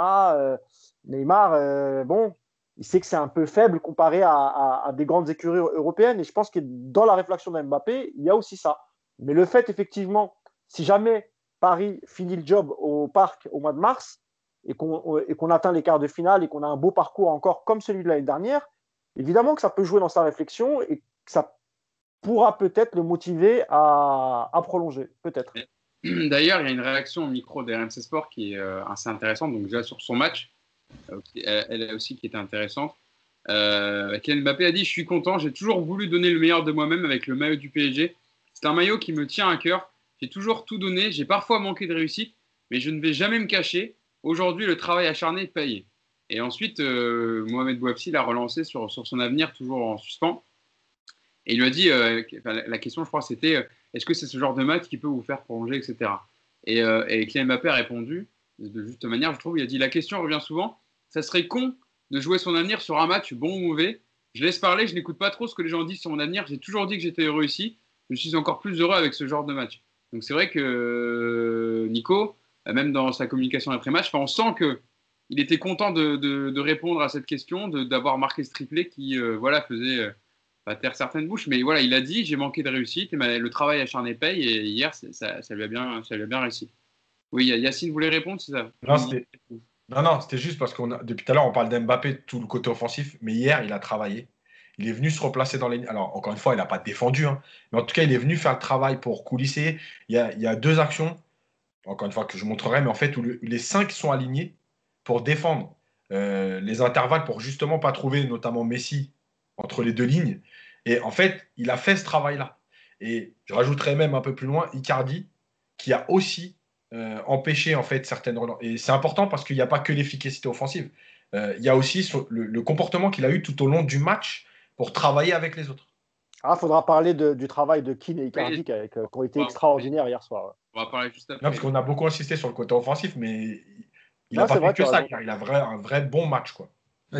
Neymar, bon, il sait que c'est un peu faible comparé à, à, des grandes écuries européennes. Et je pense que dans la réflexion de Mbappé, il y a aussi ça. Mais le fait, effectivement, si jamais Paris finit le job au parc au mois de mars et qu'on atteint les quarts de finale et qu'on a un beau parcours encore comme celui de l'année dernière, évidemment que ça peut jouer dans sa réflexion et que ça pourra peut-être le motiver à, prolonger, peut-être. <clears throat> D'ailleurs, il y a une réaction au micro d'RMC Sport qui est euh, assez intéressante. Donc, déjà sur son match, euh, elle, aussi qui était intéressante. Euh, Kylian Mbappé a dit Je suis content, j'ai toujours voulu donner le meilleur de moi-même avec le maillot du PSG. C'est un maillot qui me tient à cœur. J'ai toujours tout donné. J'ai parfois manqué de réussite, mais je ne vais jamais me cacher. Aujourd'hui, le travail acharné paye. Et ensuite, euh, Mohamed Bouafsi l'a relancé sur, sur son avenir, toujours en suspens. Et il lui a dit, la question, je crois, c'était est-ce que c'est ce genre de match qui peut vous faire prolonger, etc. Et, et Kylian Mbappé a répondu de juste manière, je trouve. Il a dit la question revient souvent ça serait con de jouer son avenir sur un match, bon ou mauvais. Je laisse parler, je n'écoute pas trop ce que les gens disent sur mon avenir. J'ai toujours dit que j'étais heureux ici. Je suis encore plus heureux avec ce genre de match. Donc c'est vrai que Nico, même dans sa communication après match, on sent que il était content de, répondre à cette question, d'avoir marqué ce triplé qui euh, voilà, faisait pas taire certaines bouches. Mais voilà, il a dit j'ai manqué de réussite et le travail acharné paye. Et hier, ça, lui a bien, ça lui a bien réussi. Oui, Yacine voulait répondre, c'est ça? Non, non, c'était juste parce qu'on depuis tout à l'heure, on parle d'Mbappé, tout le côté offensif, mais hier, il a travaillé. Il est venu se replacer dans les. Alors, encore une fois, il n'a pas défendu, hein, mais en tout cas, il est venu faire le travail pour coulisser. Il y a, il y a deux actions encore une fois, que je montrerai, mais en fait, où les cinq sont alignés pour défendre euh, les intervalles, pour justement pas trouver notamment Messi entre les deux lignes. Et en fait, il a fait ce travail-là. Et je rajouterais même un peu plus loin Icardi, qui a aussi euh, empêché en fait certaines relances. Et c'est important parce qu'il n'y a pas que l'efficacité offensive. Euh, il y a aussi le, comportement qu'il a eu tout au long du match pour travailler avec les autres. Ah, faudra parler du travail de Keane et Icardi qui, ont été extraordinaires hier soir. On va parler juste après. Non, parce qu'on a beaucoup insisté sur le côté offensif, mais il n'a pas fait que ça. Il a vrai, un vrai bon match. quoi.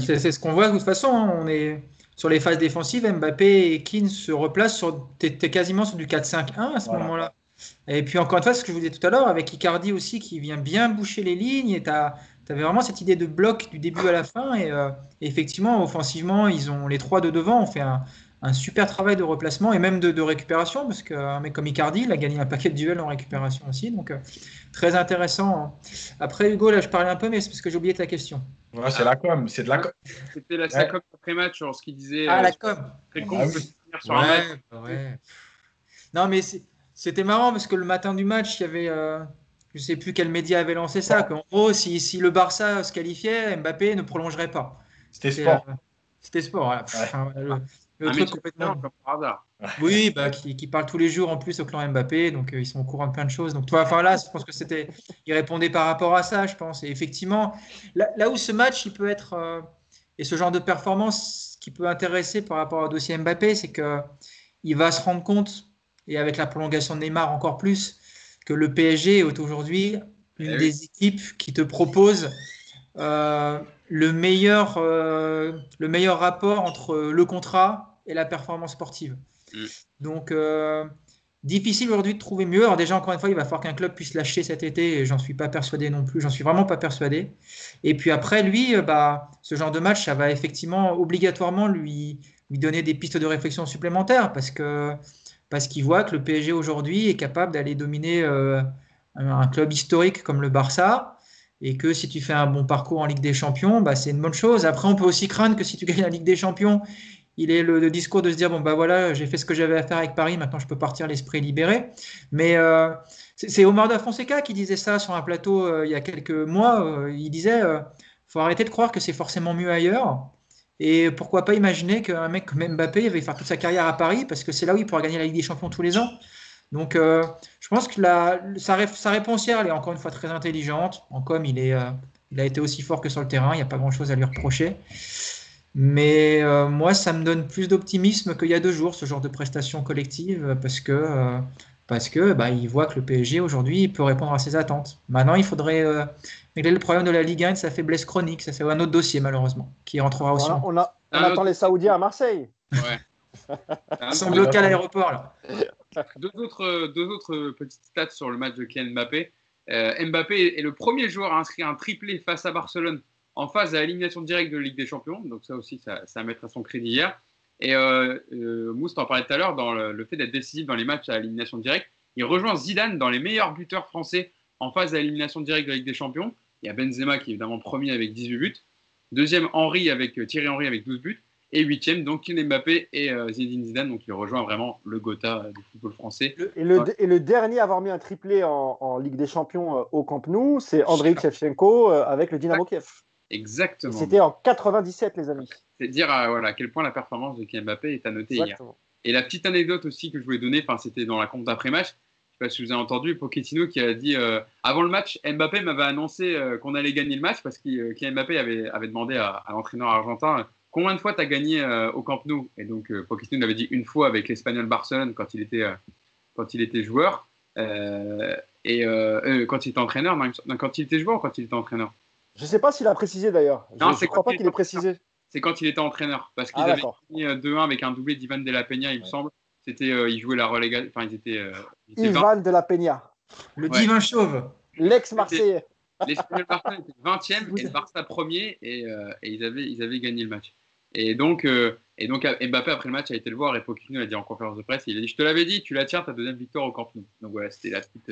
C'est ce qu'on voit de toute façon. Hein. On est sur les phases défensives. Mbappé et Keane se replacent sur. Tu es, quasiment sur du 4-5-1 à ce moment-là. Et puis encore une fois, ce que je vous disais tout à l'heure, avec Icardi aussi qui vient bien boucher les lignes. Et tu avais vraiment cette idée de bloc du début à la fin. Et, euh, effectivement, offensivement, ils ont les trois de devant ont fait un, un super travail de replacement et même de, récupération, parce qu'un mec comme Icardi, il a gagné un paquet de duels en récupération aussi. Donc, euh, très intéressant. Après, Hugo, là, je parlais un peu, mais c'est parce que j'ai oublié ta question. Ouais, c'est la com. C'est de la com. C'était la, com après-match sur ce qu'il disait. Ah, la euh, com. Très con. Ah, ouais, Non, mais c'était marrant parce que le matin du match, il y avait. Euh, je ne sais plus quel média avait lancé ça. Qu'en gros, si, si, le Barça se qualifiait, Mbappé ne prolongerait pas. C'était sport. C'était sport. <laughs> Oui, bah, qui, qui, parle tous les jours en plus au clan Mbappé, donc euh, ils sont au courant de plein de choses. Donc, toi, enfin là, je pense que c'était, il répondait par rapport à ça, je pense. Et effectivement, là, où ce match, il peut être euh, et ce genre de performance qui peut intéresser par rapport au dossier Mbappé, c'est que il va se rendre compte, et avec la prolongation de Neymar encore plus, que le PSG est aujourd'hui une eh des équipes qui te propose euh, le meilleur, le meilleur rapport entre le contrat et la performance sportive. Mm. Donc, euh, difficile aujourd'hui de trouver mieux. Alors déjà, encore une fois, il va falloir qu'un club puisse lâcher cet été, et j'en suis pas persuadé non plus, j'en suis vraiment pas persuadé. Et puis après, lui, euh, bah, ce genre de match, ça va effectivement obligatoirement lui, lui donner des pistes de réflexion supplémentaires, parce que parce qu'il voit que le PSG aujourd'hui est capable d'aller dominer euh, un club historique comme le Barça, et que si tu fais un bon parcours en Ligue des Champions, bah, c'est une bonne chose. Après, on peut aussi craindre que si tu gagnes la Ligue des Champions il est le, discours de se dire bon bah voilà j'ai fait ce que j'avais à faire avec Paris maintenant je peux partir l'esprit libéré. Mais euh, c'est Omar da Fonseca qui disait ça sur un plateau euh, il y a quelques mois. Euh, il disait faut arrêter de croire que c'est forcément mieux ailleurs. Et pourquoi pas imaginer qu'un mec comme Mbappé va faire toute sa carrière à Paris parce que c'est là où il pourra gagner la Ligue des Champions tous les ans. Donc je pense que la, sa, sa, réponse hier elle est encore une fois très intelligente. En com il est il a été aussi fort que sur le terrain. Il n'y a pas grand chose à lui reprocher mais euh, moi, ça me donne plus d'optimisme qu'il y a deux jours, ce genre de prestation collective, parce que, euh, parce que bah, il voit que le PSG aujourd'hui peut répondre à ses attentes. Maintenant, il faudrait euh, régler le problème de la Ligue 1 de sa faiblesse chronique. Ça, c'est un autre dossier, malheureusement, qui rentrera aussi. On, a, on attend les Saoudiens à Marseille. Ouais. <laughs> Ils sont bloqués à l'aéroport, là. Deux autres, deux autres petites stats sur le match de Kylian Mbappé. Mbappé est le premier joueur à inscrire un triplé face à Barcelone en phase à l'élimination directe de Ligue des Champions. Donc ça aussi, ça, ça à mettre à son crédit hier. Et euh, euh, Mousse t'en parlait tout à l'heure dans le, fait d'être décisif dans les matchs à élimination directe. Il rejoint Zidane dans les meilleurs buteurs français en phase à élimination directe de la Ligue des Champions. Il y a Benzema qui est évidemment premier avec 18 buts. Deuxième, Henri avec euh, Thierry Henry avec 12 buts. Et huitième, donc Kylian Mbappé et euh, Zinedine Zidane. Donc il rejoint vraiment le Gotha du football français. et, le, et, le, dernier à avoir mis un triplé en, Ligue des Champions au Camp Nou, c'est Andrei Shevchenko avec le Dynamo Kiev. Exactement. C'était en 97, les amis. C'est dire à, voilà, à quel point la performance de Kylian Mbappé est à noter hier. Et la petite anecdote aussi que je voulais donner, c'était dans la compte d'après-match. Je ne sais pas si vous avez entendu Pochettino qui a dit euh, avant le match, Mbappé m'avait annoncé euh, qu'on allait gagner le match parce que euh, Kylian Mbappé avait, avait demandé à, l'entraîneur argentin combien de fois tu as gagné au Camp Nou? Et donc Pochettino l'avait dit une fois avec l'Espagnol Barcelone quand il était, quand il était joueur. et quand il était entraîneur, non, quand il était joueur ou quand il était entraîneur? Je ne sais pas s'il a précisé d'ailleurs. Je ne crois pas qu'il ait précisé. C'est quand il était entraîneur. Parce qu'ils ah, avaient fini 2-1 euh, avec un doublé d'Ivan de la Peña, il me semble. C'était, euh, il jouait la relégation. Enfin, ils étaient. Euh, Ivan de la Peña. Le divin chauve. L'ex-Marseillais. L'Espagnol Barça était 20e et le Barça premier et, et, ils, avaient, ils avaient gagné le match. Et donc, et donc Mbappé, après le match, a été le voir et Pochettino a dit en conférence de presse il a dit Je te l'avais dit, tu la tiens, ta deuxième victoire au Camp Nou. Donc voilà, c'était la petite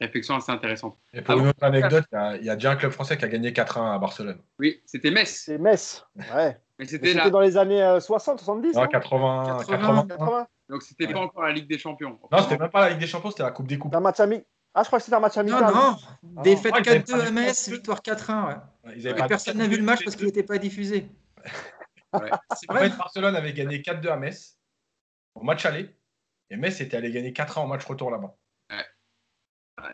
réflexion assez intéressante. Et pour une autre anecdote, il y, a déjà un club français qui a gagné 4-1 à Barcelone. Oui, c'était Metz. C'est Metz, ouais. Mais c'était dans les années 60, 70 non, 80, 80, Donc c'était pas encore la Ligue des Champions. Non, c'était même pas la Ligue des Champions, c'était la Coupe des Coupes. Un match, Ah, je crois que c'était un match amical. Non, non, Ah, défaite ouais, ils avaient 4-2 pas à Metz, victoire 4-1. Ouais. Personne n'a vu le match parce qu'il n'était pas diffusé. Ouais. <laughs> C'est En vrai. fait, Barcelone avait gagné 4-2 à Metz au match aller. Et Metz était allé gagner 4-1 en match retour là-bas.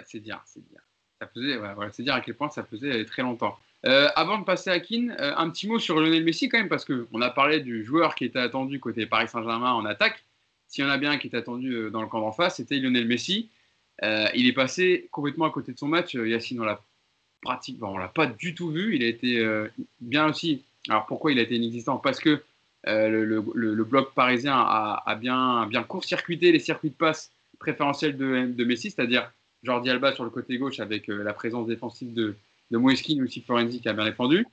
C'est dire, c'est dire. Ça faisait, voilà, c'est dire à quel point ça faisait très longtemps. Euh, avant de passer à Keane, euh, un petit mot sur Lionel Messi quand même, parce qu'on a parlé du joueur qui était attendu côté Paris Saint-Germain en attaque. S'il y en a bien qui était attendu euh, dans le camp d'en face, c'était Lionel Messi. Euh, il est passé complètement à côté de son match. Euh, Yacine, on l'a pratique, bon, on l'a pas du tout vu. Il a été euh, bien aussi. Alors pourquoi il a été inexistant? Parce que euh, le, bloc parisien a, bien, court-circuité les circuits de passe préférentiels de Messi, c'est-à-dire Jordi Alba sur le côté gauche avec euh, la présence défensive de, de Moeskin aussi Florenzi qui a bien défendu.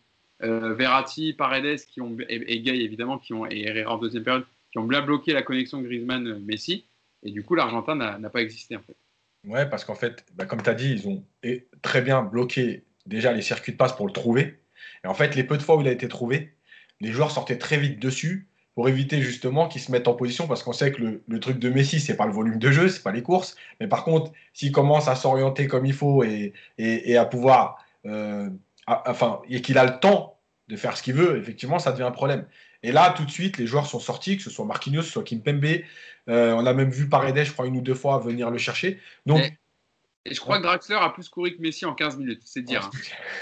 Euh, Verratti, Paredes qui ont, et, Gay évidemment qui ont, et Herrera en deuxième période qui ont bien bloqué la connexion Griezmann-Messi. Et du coup, l'Argentin n'a pas existé en fait. Ouais, parce qu'en fait, bah, comme tu as dit, ils ont très bien bloqué déjà les circuits de passe pour le trouver. Et en fait, les peu de fois où il a été trouvé, les joueurs sortaient très vite dessus pour éviter justement qu'ils se mettent en position parce qu'on sait que le, le truc de Messi, c'est pas le volume de jeu, c'est pas les courses. Mais par contre, s'il commence à s'orienter comme il faut et, et- et à pouvoir, euh, à- enfin, et qu'il a le temps de faire ce qu'il veut, effectivement, ça devient un problème. Et là, tout de suite, les joueurs sont sortis, que ce soit Marquinhos, que ce soit Kimpembe. Euh, on a même vu Paredes, je crois, une ou deux fois venir le chercher. Donc, Et- Et je crois que Draxler a plus couru que Messi en 15 minutes, c'est dire.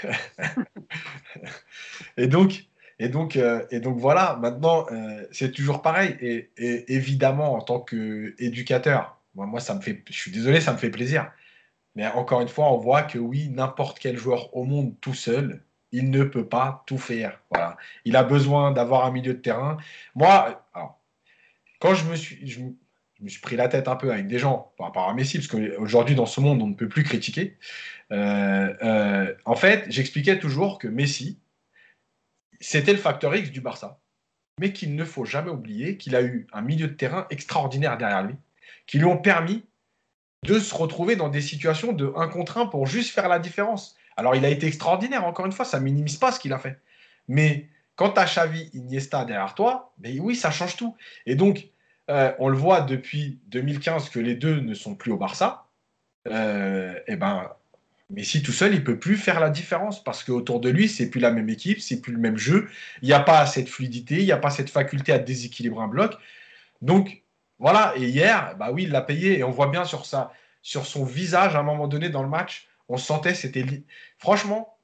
hein. <laughs> et donc, et donc, euh, et donc voilà, maintenant, euh, c'est toujours pareil. Et, évidemment, en tant qu'éducateur, moi, moi, ça me fait, je suis désolé, ça me fait plaisir. Mais encore une fois, on voit que oui, n'importe quel joueur au monde tout seul, il ne peut pas tout faire. Voilà. Il a besoin d'avoir un milieu de terrain. Moi, quand je me suis, je, me- suis pris la tête un peu avec des gens par rapport à Messi, parce qu'aujourd'hui, dans ce monde, on ne peut plus critiquer. Euh, en fait, j'expliquais toujours que Messi, c'était le facteur X du Barça, mais qu'il ne faut jamais oublier qu'il a eu un milieu de terrain extraordinaire derrière lui, qui lui ont permis de se retrouver dans des situations de 1 contre 1 pour juste faire la différence. Alors, il a été extraordinaire, encore une fois, ça minimise pas ce qu'il a fait. Mais quand tu as Xavi, Iniesta derrière toi, oui, ça change tout. Et donc, euh, on le voit depuis 2015 que les deux ne sont plus au Barça. Euh, et ben, Messi tout seul, il peut plus faire la différence parce qu'autour de lui, c'est plus la même équipe, c'est plus le même jeu. Il n'y a pas cette fluidité, il n'y a pas cette faculté à déséquilibrer un bloc. Donc voilà. Et hier, bah oui, il l'a payé et on voit bien sur sa, sur son visage à un moment donné dans le match, on sentait c'était franchement,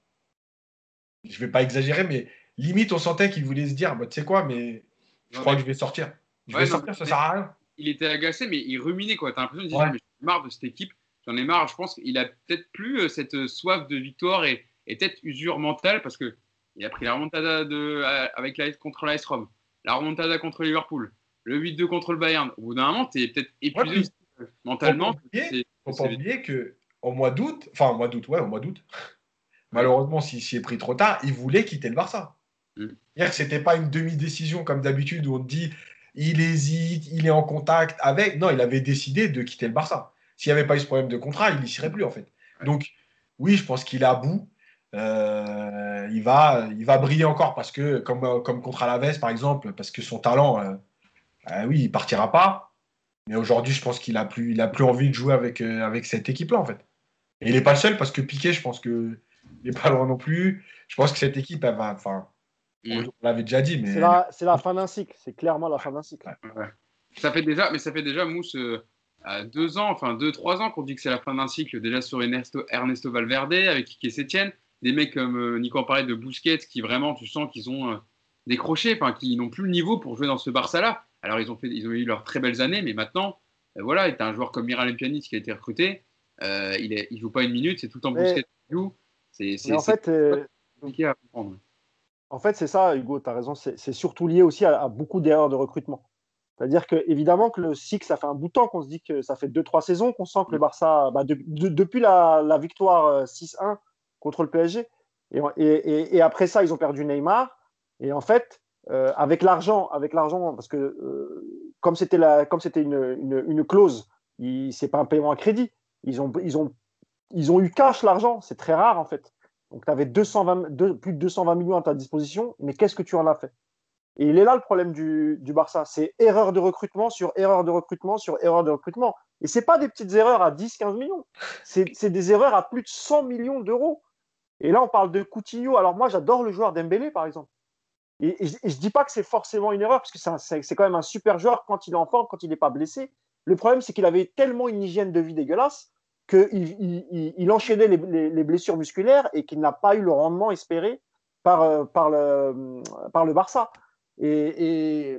je vais pas exagérer, mais limite on sentait qu'il voulait se dire, bah, tu sais quoi, mais je crois mais- que je vais sortir. Je Ouais, vais non, sortir, ça mais- sert à rien. Il était agacé, mais il ruminait quoi. T'as l'impression de dire, Ouais. mais j'en ai marre de cette équipe, j'en ai marre. Je pense qu'il a peut-être plus euh, cette euh, soif de victoire et, et peut-être usure mentale parce que il a pris la remontada de, euh, avec la, contre Rome, la remontada contre Liverpool, le 8-2 contre le Bayern. Au bout d'un moment, t'es peut-être épuisé puis- mentalement. Faut pas oublier- C'est- faut pas oublier que au mois d'août, enfin au mois d'août, ouais, au mois d'août, <laughs> malheureusement, s'il s'y est pris trop tard, il voulait quitter le Barça. Mm. Hier, que c'était pas une demi-décision comme d'habitude où on te dit il hésite, il est en contact avec. Non, il avait décidé de quitter le Barça. S'il n'y avait pas eu ce problème de contrat, il n'y serait plus en fait. Donc, oui, je pense qu'il est à bout. Euh, il, va, il va briller encore parce que, comme, euh, comme contre Alaves par exemple, parce que son talent, euh, euh, oui, il partira pas. Mais aujourd'hui, je pense qu'il a plus, il a plus envie de jouer avec, euh, avec cette équipe-là, en fait. Et il n'est pas le seul parce que Piqué, je pense que n'est pas loin non plus. Je pense que cette équipe, elle va. Enfin, Mm. on l'avait déjà dit, mais C'est la, c'est la fin d'un cycle. C'est clairement la fin d'un cycle. Ouais. Ça fait déjà, mais ça fait déjà Mousse euh, à deux ans, enfin deux trois ans qu'on dit que c'est la fin d'un cycle. Déjà sur Ernesto, Ernesto Valverde avec Kike Setien, des mecs comme euh, Nico en parlait de Busquets qui vraiment, tu sens qu'ils ont euh, décroché, enfin qui n'ont plus le niveau pour jouer dans ce Barça-là. Alors ils ont fait, ils ont eu leurs très belles années, mais maintenant, euh, voilà, il y a un joueur comme Miralem Pjanic qui a été recruté. Euh, il, est, il joue pas une minute, c'est tout le temps Mais- Busquets qui joue. C'est en fait, compliqué à comprendre. En fait, c'est ça, Hugo, tu as raison. C'est c'est surtout lié aussi à, à beaucoup d'erreurs de recrutement. C'est-à-dire que, évidemment, que le cycle, ça fait un bout de temps qu'on se dit que ça fait 2-3 saisons qu'on sent que le Barça, bah, de- de- depuis la, la victoire euh, 6-1 contre le PSG, et, et- et- et après ça, ils ont perdu Neymar. Et en fait, euh, avec l'argent, avec l'argent, parce que euh, comme c'était la- comme c'était une, une, une clause, c'est pas un paiement à crédit. Ils ont, ils ont, ils ont eu cash l'argent. C'est très rare en fait. Donc, tu avais 220, deux- plus de 220 millions à ta disposition, mais qu'est-ce que tu en as fait? Et il est là le problème du, Barça. C'est erreur de recrutement sur erreur de recrutement sur erreur de recrutement. Et ce pas des petites erreurs à 10, 15 millions. C'est des erreurs à plus de 100 millions d'euros. Et là, on parle de Coutinho. Alors moi, j'adore le joueur Dembélé, par exemple. Et, je ne dis pas que c'est forcément une erreur, parce que c'est quand même un super joueur quand il est en forme, quand il n'est pas blessé. Le problème, c'est qu'il avait tellement une hygiène de vie dégueulasse qu'il il, enchaînait les, blessures musculaires et qu'il n'a pas eu le rendement espéré par, euh, le Barça. Et,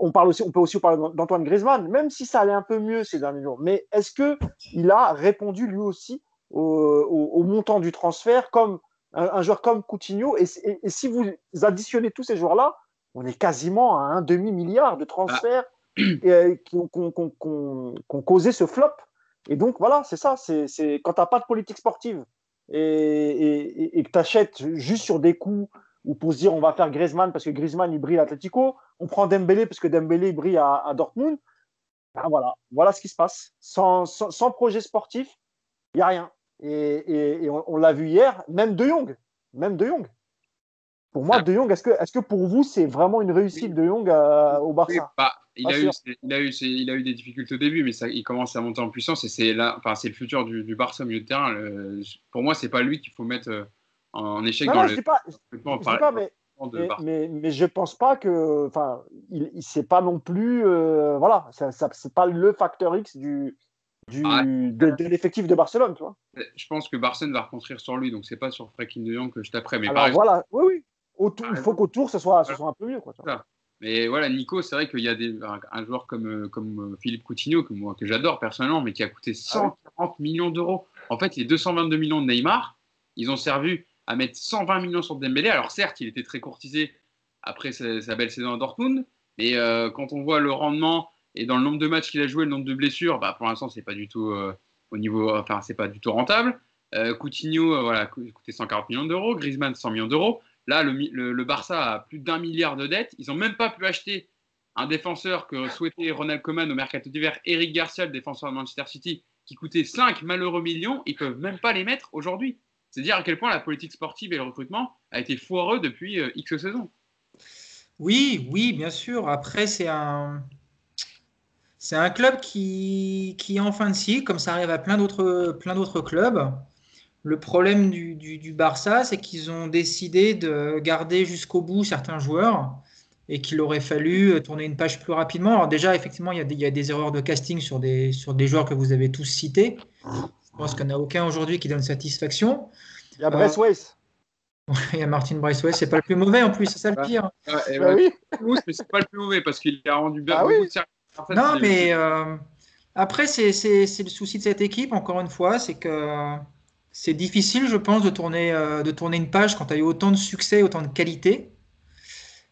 on, parle aussi, on peut aussi parler d'Antoine Griezmann, même si ça allait un peu mieux ces derniers jours. Mais est-ce qu'il a répondu lui aussi au, montant du transfert comme un, joueur comme Coutinho? Et, si vous additionnez tous ces joueurs-là, on est quasiment à un demi-milliard de transferts ah. euh, qui, ont, causé ce flop. Et donc voilà, c'est ça. C'est quand tu n'as pas de politique sportive et, que tu achètes juste sur des coups ou pour se dire on va faire Griezmann parce que Griezmann il brille à Atletico, on prend Dembélé parce que Dembélé brille à, Dortmund. Ben voilà, voilà ce qui se passe. Sans, sans projet sportif, il n'y a rien. Et, on, l'a vu hier, même De Jong. Même De Jong. Pour moi, ah. De Jong, est-ce que, est que pour vous, c'est vraiment une réussite de Jong euh, au Barça? Bah, il, a eu, il, a eu, il, a eu, des difficultés au début, mais ça, il commence à monter en puissance et c'est enfin, le futur du, du, Barça au milieu de terrain. pour moi, c'est pas lui qu'il faut mettre euh, en échec dans le. Je pas, pas, mais, mais, mais, je pense pas que. Enfin, il, il pas non plus. Euh, voilà, ça, ça c'est pas le facteur X du, ah, de, l'effectif de Barcelone, tu vois. Je pense que Barcelone va reconstruire sur lui, donc c'est pas sur Frenkie de Jong que je taperai. Mais Alors voilà, oui, oui. Autour, il faut qu'autour, ce soit, ce soit un peu mieux. Quoi, mais voilà, Nico, c'est vrai qu'il y a des, un, joueur comme, euh, comme euh, Philippe Coutinho, que, moi, que j'adore personnellement, mais qui a coûté 140 ah millions d'euros. En fait, les 222 millions de Neymar, ils ont servi à mettre 120 millions sur Dembélé. Alors certes, il était très courtisé après sa, belle saison à Dortmund, mais euh, quand on voit le rendement et dans le nombre de matchs qu'il a joué, le nombre de blessures, bah, pour l'instant, c'est pas du tout euh, au niveau, enfin, c'est pas du tout rentable. Euh, Coutinho, voilà, coûté 140 millions d'euros. Griezmann, 100 millions d'euros. Là, le, le, Barça a plus d'un milliard de dettes. Ils n'ont même pas pu acheter un défenseur que souhaitait Ronald Koeman au mercato d'hiver, Eric Garcia, le défenseur de Manchester City, qui coûtait 5 malheureux millions. Ils peuvent même pas les mettre aujourd'hui. C'est dire à quel point la politique sportive et le recrutement a été foireux depuis X saisons. Oui, oui, bien sûr. Après, c'est un, c'est un club qui, qui, est en fin de cycle, comme ça arrive à plein d'autres, clubs. Le problème du, Barça, c'est qu'ils ont décidé de garder jusqu'au bout certains joueurs et qu'il aurait fallu tourner une page plus rapidement. Alors déjà, effectivement, il y, a des, il y a des erreurs de casting sur des, sur des joueurs que vous avez tous cités. Je pense qu'il n'y en a aucun aujourd'hui qui donne satisfaction. Il y a Braithwaite. Euh, <laughs> il y a Martin Braithwaite, c'est pas le plus mauvais en plus, c'est ça le pire. Bah oui. mais c'est pas le plus mauvais parce qu'il a rendu bien ah de services non, mais euh, après, c'est le souci de cette équipe, encore une fois, c'est que c'est difficile, je pense, de tourner, euh, de tourner une page quand tu as eu autant de succès, autant de qualité.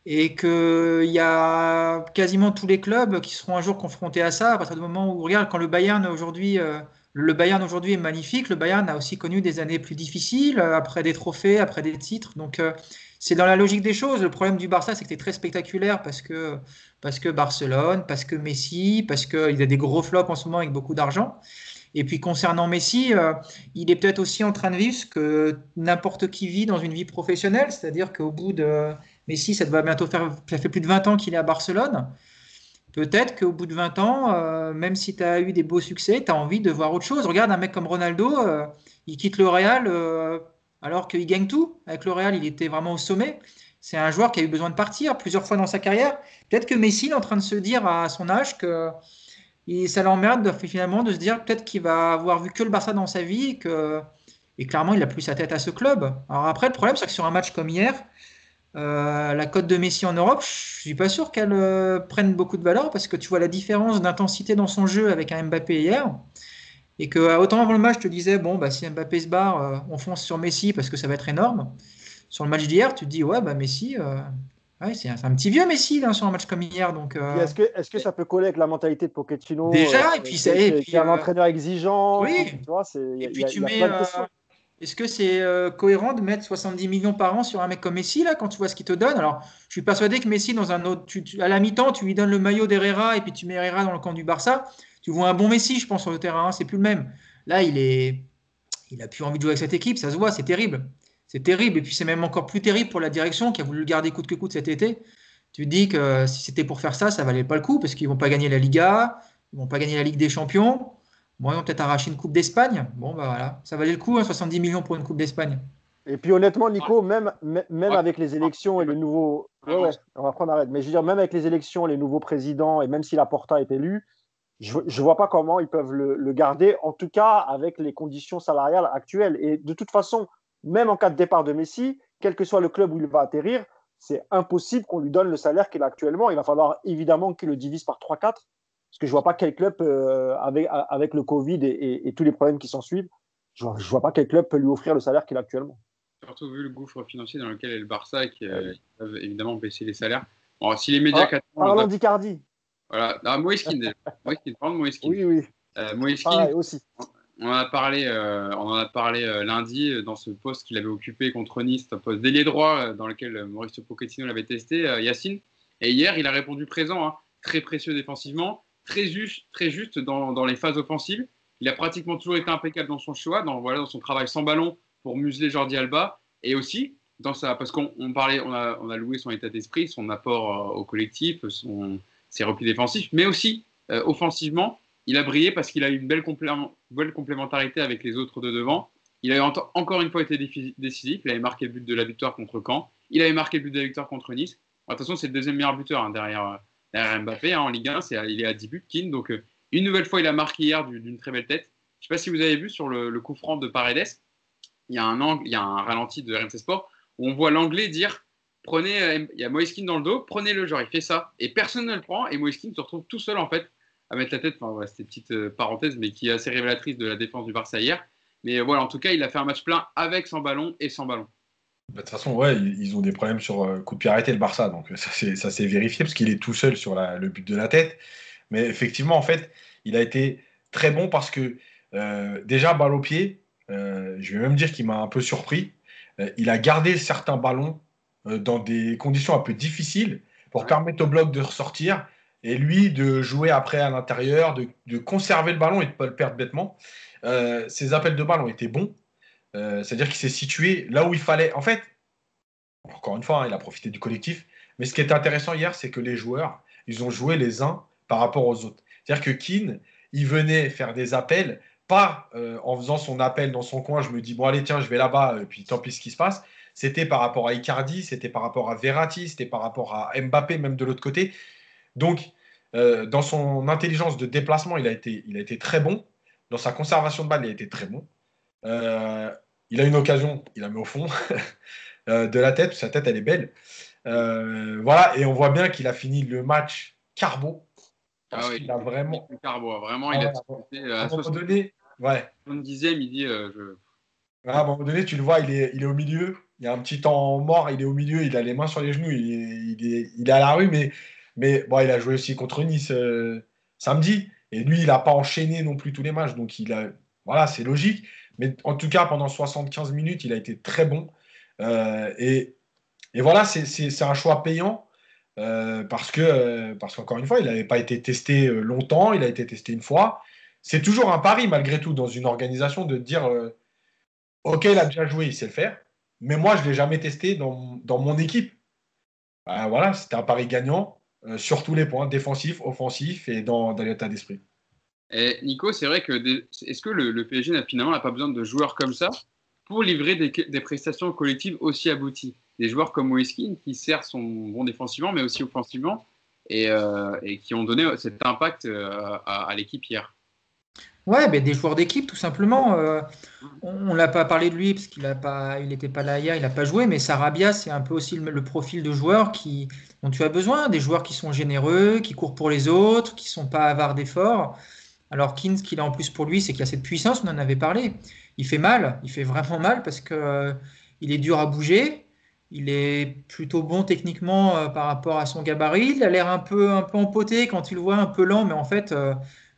Et qu'il y a quasiment tous les clubs qui seront un jour confrontés à ça, à partir du moment où, regarde, quand le Bayern aujourd'hui. Euh, le Bayern aujourd'hui est magnifique. Le Bayern a aussi connu des années plus difficiles, après des trophées, après des titres. Donc, c'est dans la logique des choses. Le problème du Barça, c'est que c'est très spectaculaire parce que, parce que Barcelone, parce que Messi, parce qu'il a des gros flops en ce moment avec beaucoup d'argent. Et puis concernant Messi, euh, il est peut-être aussi en train de vivre ce que n'importe qui vit dans une vie professionnelle, c'est-à-dire qu'au bout de Messi, ça va bientôt faire, ça fait plus de 20 ans qu'il est à Barcelone. Peut-être qu'au bout de 20 ans, euh, même si tu as eu des beaux succès, tu as envie de voir autre chose. Regarde un mec comme Ronaldo, euh, il quitte le Real alors qu'il gagne tout. Avec le Real, il était vraiment au sommet. C'est un joueur qui a eu besoin de partir plusieurs fois dans sa carrière. Peut-être que Messi est en train de se dire à son âge que ça l'emmerde finalement de se dire peut-être qu'il va avoir vu que le Barça dans sa vie et et clairement il a plus sa tête à ce club. Alors après le problème c'est que sur un match comme hier, euh, la cote de Messi en Europe, je suis pas sûr qu'elle euh, prenne beaucoup de valeur parce que tu vois la différence d'intensité dans son jeu avec un Mbappé hier. Et que euh, autant avant le match, je te disais, bon, bah, si Mbappé se barre, euh, on fonce sur Messi parce que ça va être énorme. Sur le match d'hier, tu te dis, ouais, bah, Messi, ouais, c'est un, petit vieux Messi là, sur un match comme hier. Donc, Est-ce que, est que ça peut coller avec la mentalité de Pochettino? Déjà, et puis c'est. Un entraîneur exigeant. Oui. Tu vois, et puis tu mets. Est-ce que c'est cohérent de mettre 70 millions par an sur un mec comme Messi, là, quand tu vois ce qu'il te donne? Alors, je suis persuadé que Messi, dans un autre, à la mi-temps, tu lui donnes le maillot d'Herrera et puis tu mets Herrera dans le camp du Barça tu vois un bon Messi, je pense, sur le terrain. C'est plus le même. Là, il est, il a plus envie de jouer avec cette équipe. Ça se voit, c'est terrible. C'est terrible. Et puis, c'est même encore plus terrible pour la direction qui a voulu le garder coûte que coûte cet été. tu te dis que si c'était pour faire ça, ça valait pas le coup parce qu'ils vont pas gagner la Liga, ils vont pas gagner la Ligue des Champions. Bon, ils vont peut-être arracher une Coupe d'Espagne. Bon, bah voilà, ça valait le coup, 70 hein, millions pour une Coupe d'Espagne. Et puis honnêtement, Nico, même, même avec les élections et le nouveau. Ouais, ouais, on va prendre arrête. Mais je veux dire, même avec les élections, les nouveaux présidents, et même si Laporta est élu, je ne vois pas comment ils peuvent le, garder, en tout cas avec les conditions salariales actuelles. Et de toute façon, même en cas de départ de Messi, quel que soit le club où il va atterrir, c'est impossible qu'on lui donne le salaire qu'il a actuellement. Il va falloir évidemment qu'il le divise par 3-4, parce que je ne vois pas quel club, euh, avec, avec, le Covid et, tous les problèmes qui s'en suivent, je ne vois, vois, pas quel club peut lui offrir le salaire qu'il a actuellement. Surtout vu le gouffre financier dans lequel est le Barça et qui euh, peuvent évidemment baisser les salaires. Bon, si les médias. Ah, parlons d'Icardi. Voilà, ah, Moïskine déjà. <laughs> Moïskine, Oui, oui. Euh, aussi. On en a parlé, euh, on en a parlé euh, lundi euh, dans ce poste qu'il avait occupé contre Nice, un poste d'ailier droit dans lequel Mauricio Pochettino l'avait testé, Yacine. Et hier, il a répondu présent, hein. très précieux défensivement, très juste, dans, dans, les phases offensives. Il a pratiquement toujours été impeccable dans son choix, dans, voilà, dans son travail sans ballon pour museler Jordi Alba, et aussi dans sa, parce qu'on parlait, on a, on a, loué son état d'esprit, son apport au collectif, son, ses replis défensifs, mais aussi offensivement il a brillé parce qu'il a eu une belle, complémentarité avec les autres de devant. Il a encore une fois été décisif. Il avait marqué le but de la victoire contre Caen. Il avait marqué le but de la victoire contre Nice. Attention, c'est le deuxième meilleur buteur hein, derrière, Mbappé hein, en Ligue 1. il est à 10 buts, Keane. Donc, euh, une nouvelle fois, il a marqué hier d'une très belle tête. Je ne sais pas si vous avez vu sur le, coup franc de Paredes, il y a un angle, il y a un ralenti de RMC Sport où on voit l'anglais dire prenez, euh, il y a Moiskin dans le dos, prenez-le, genre il fait ça. Et personne ne le prend et Moiskin se retrouve tout seul en fait à mettre la tête. Enfin, voilà, c'était une petite euh, parenthèse, mais qui est assez révélatrice de la défense du Barça hier. Mais voilà, en tout cas, il a fait un match plein avec son ballon et sans ballon. Bah, de toute façon, ouais, ils ont des problèmes sur euh, coup de pied arrêté, le Barça. Donc ça s'est vérifié parce qu'il est tout seul sur le but de la tête. Mais effectivement, en fait, il a été très bon parce que euh, déjà, balle au pied, je vais même dire qu'il m'a un peu surpris. il a gardé certains ballons dans des conditions un peu difficiles pour permettre au bloc de ressortir et lui de jouer après à l'intérieur, de, conserver le ballon et de ne pas le perdre bêtement. Euh, ses appels de balle ont été bons, euh, c'est-à-dire qu'il s'est situé là où il fallait. En fait, encore une fois, hein, il a profité du collectif, mais ce qui est intéressant hier, c'est que les joueurs, ils ont joué les uns par rapport aux autres. C'est-à-dire que Keane, il venait faire des appels, pas euh, en faisant son appel dans son coin, je me dis, bon allez, tiens, je vais là-bas, et puis tant pis ce qui se passe. C'était par rapport à Icardi, c'était par rapport à Verratti, c'était par rapport à Mbappé, même de l'autre côté. Donc, euh, dans son intelligence de déplacement, il a, été, il a été très bon. Dans sa conservation de balle, il a été très bon. Euh, il a une occasion, il la met au fond <laughs> euh, de la tête. Sa tête, elle est belle. voilà, et on voit bien qu'il a fini le match carbo. ah oui, il a vraiment. Carbo, vraiment, il a. à un moment donné, ouais. dixième, il dit. Je... à un moment donné, tu le vois, il est, il est au milieu. Il y a un petit temps mort, il est au milieu, il a les mains sur les genoux, il est, il est, il est à la rue, mais mais bon, il a joué aussi contre Nice euh, samedi. Et lui, il n'a pas enchaîné non plus tous les matchs. Donc, il a, voilà, c'est logique. Mais en tout cas, pendant 75 minutes, il a été très bon. Euh, et, voilà, c'est un choix payant. Euh, parce que parce qu'encore une fois, il n'avait pas été testé longtemps, il a été testé une fois. C'est toujours un pari malgré tout dans une organisation de dire ok, il a déjà joué, il sait le faire, mais moi je l'ai jamais testé dans, mon équipe. Ben, voilà, c'était un pari gagnant. Euh, sur tous les points, défensifs, offensifs et dans, l'état d'esprit. Et Nico, c'est vrai que est-ce que le, PSG n'a finalement pas besoin de joueurs comme ça pour livrer des, prestations collectives aussi abouties? Des joueurs comme Moiskin qui certes sont bons défensivement mais aussi offensivement et, euh, qui ont donné cet impact euh, à l'équipe hier. Ouais, ben des joueurs d'équipe, tout simplement. Euh, on l'a pas parlé de lui parce qu'il n'était pas, il pas là hier, il n'a pas joué, mais Sarabia, c'est un peu aussi le, profil de joueur qui, dont tu as besoin, des joueurs qui sont généreux, qui courent pour les autres, qui sont pas avares d'efforts. Alors Kins, ce qu'il a en plus pour lui, c'est qu'il a cette puissance, on en avait parlé. Il fait mal, il fait vraiment mal parce que euh, il est dur à bouger. Il est plutôt bon techniquement euh, par rapport à son gabarit. Il a l'air un peu, un peu empoté quand tu le vois un peu lent, mais en fait,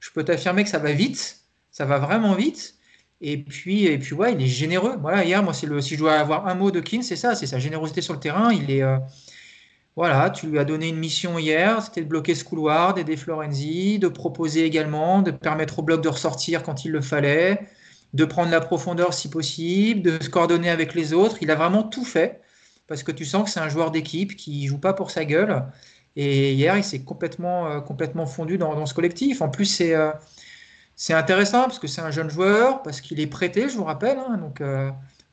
je peux t'affirmer que ça va vite ça va vraiment vite. Et puis, et puis ouais, il est généreux. Voilà, hier, moi, le, si je dois avoir un mot de Keane, c'est ça, c'est sa générosité sur le terrain. Il est, euh, voilà, tu lui as donné une mission hier, c'était de bloquer ce couloir, d'aider Florenzi, de proposer également, de permettre au bloc de ressortir quand il le fallait, de prendre la profondeur si possible, de se coordonner avec les autres. Il a vraiment tout fait. parce que tu sens que c'est un joueur d'équipe qui joue pas pour sa gueule. Et hier, il s'est complètement, complètement fondu dans, ce collectif. En plus, c'est c'est intéressant parce que c'est un jeune joueur, parce qu'il est prêté, je vous rappelle. Hein. donc,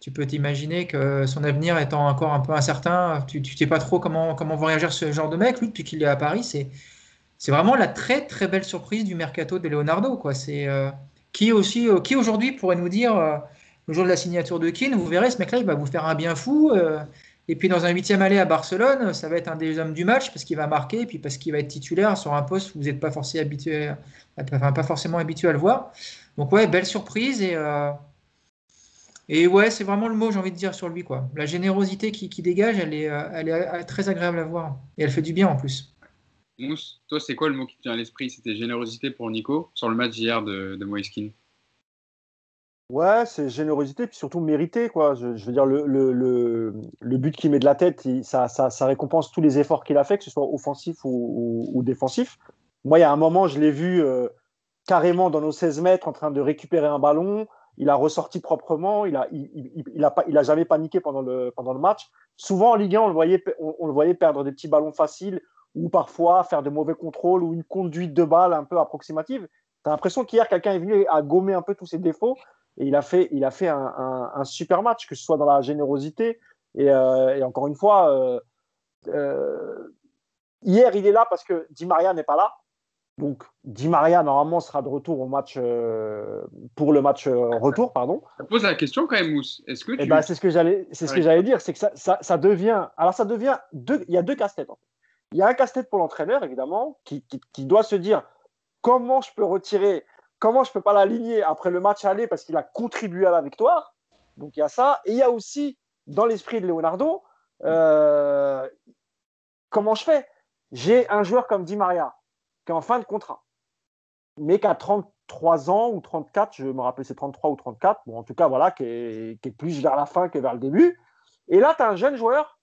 tu peux t'imaginer que son avenir étant encore un peu incertain, tu ne sais pas trop comment, comment va réagir ce genre de mec. Lui, depuis qu'il est à Paris, c'est, vraiment la très très belle surprise du mercato de Leonardo. Quoi. Euh, qui, aussi, euh, qui aujourd'hui pourrait nous dire, euh, le jour de la signature de Keane, vous verrez, ce mec-là, il va vous faire un bien fou. et puis dans un huitième aller à Barcelone, ça va être un des hommes du match parce qu'il va marquer et puis parce qu'il va être titulaire sur un poste où vous n'êtes pas, pas forcément habitué à le voir. Donc ouais, belle surprise et et ouais, c'est vraiment le mot, j'ai envie de dire, sur lui. quoi. La générosité qui, dégage, elle est, euh, elle est euh, très agréable à voir. Et elle fait du bien en plus. Mousse, toi, c'est quoi le mot qui te vient à l'esprit? C'était générosité pour Nico sur le match d'hier de, de Moiskin Ouais, c'est générosité, puis surtout mérité. Quoi. Je, veux dire, le, le, le, but qu'il met de la tête, ça, ça, ça, récompense tous les efforts qu'il a fait, que ce soit offensif ou, ou, défensif. Moi, il y a un moment, je l'ai vu euh, carrément dans nos 16 mètres en train de récupérer un ballon il a ressorti proprement, il a, il, a, pas, il a jamais paniqué pendant le, pendant le match. Souvent en Ligue 1, on le, voyait, on, le voyait perdre des petits ballons faciles ou parfois faire de mauvais contrôles ou une conduite de balle un peu approximative. Tu as l'impression qu'hier, quelqu'un est venu à gommer un peu tous ses défauts et il a fait, il a fait un, super match, que ce soit dans la générosité. Et, euh, encore une fois, euh, euh, hier, il est là parce que Di Maria n'est pas là. Donc, Di Maria, normalement, sera de retour au match, euh, pour le match euh, retour. Pardon. Ça pose la question quand même, Mousse. Est-ce que eh ben, c'est ce que j'allais, c'est ce que j'allais dire, c'est que ça, ça, ça, devient. Alors, ça devient deux. Il y a deux casse-têtes. Il y a un casse-tête pour l'entraîneur, évidemment, qui, qui, qui, doit se dire comment je peux retirer, comment je peux pas l'aligner après le match aller parce qu'il a contribué à la victoire. Donc, il y a ça. Et il y a aussi, dans l'esprit de Leonardo, euh, comment je fais? J'ai un joueur comme Di Maria qui est en fin de contrat, mais qui a 33 ans ou 34, je me rappelle c'est 33 ou 34, bon, en tout cas, voilà, qui est, plus vers la fin que vers le début. Et là, tu as un jeune joueur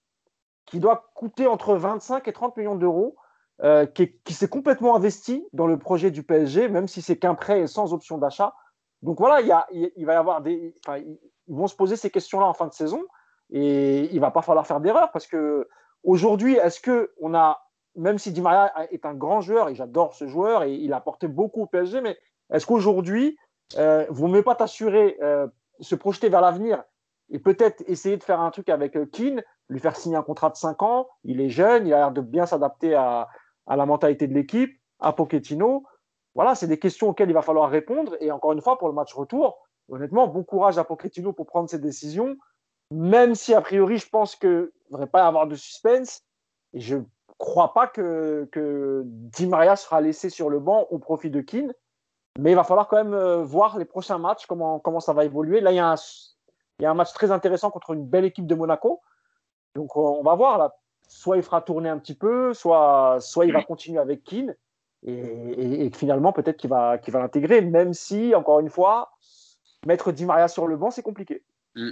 qui doit coûter entre 25 et 30 millions d'euros, euh, qui, s'est complètement investi dans le projet du PSG, même si c'est qu'un prêt sans option d'achat. Donc voilà, il, il, va y avoir des. ils vont se poser ces questions-là en fin de saison et il va pas falloir faire d'erreur parce que aujourd'hui, est-ce qu'on a même si Di Maria est un grand joueur et j'adore ce joueur et il a apporté beaucoup au PSG, mais est-ce qu'aujourd'hui, vous ne pas t'assurer, euh, se projeter vers l'avenir et peut-être essayer de faire un truc avec euh, Keane, lui faire signer un contrat de 5 ans, il est jeune, il a l'air de bien s'adapter à, à, la mentalité de l'équipe, à Pochettino. Voilà, c'est des questions auxquelles il va falloir répondre. Et encore une fois, pour le match retour, honnêtement, bon courage à Pochettino pour prendre ses décisions, même si a priori, je pense qu'il ne devrait pas y avoir de suspense. Et je crois pas que, que Di Maria sera laissé sur le banc au profit de Keane. Mais il va falloir quand même euh, voir les prochains matchs, comment, comment ça va évoluer. Là, il y, a un, il y a un match très intéressant contre une belle équipe de Monaco. Donc, on va voir. Là. Soit il fera tourner un petit peu, soit, soit il va continuer avec Keane. Et, et, finalement, peut-être qu'il va, qu'il va l'intégrer, même si, encore une fois, mettre Di Maria sur le banc, c'est compliqué. Mm.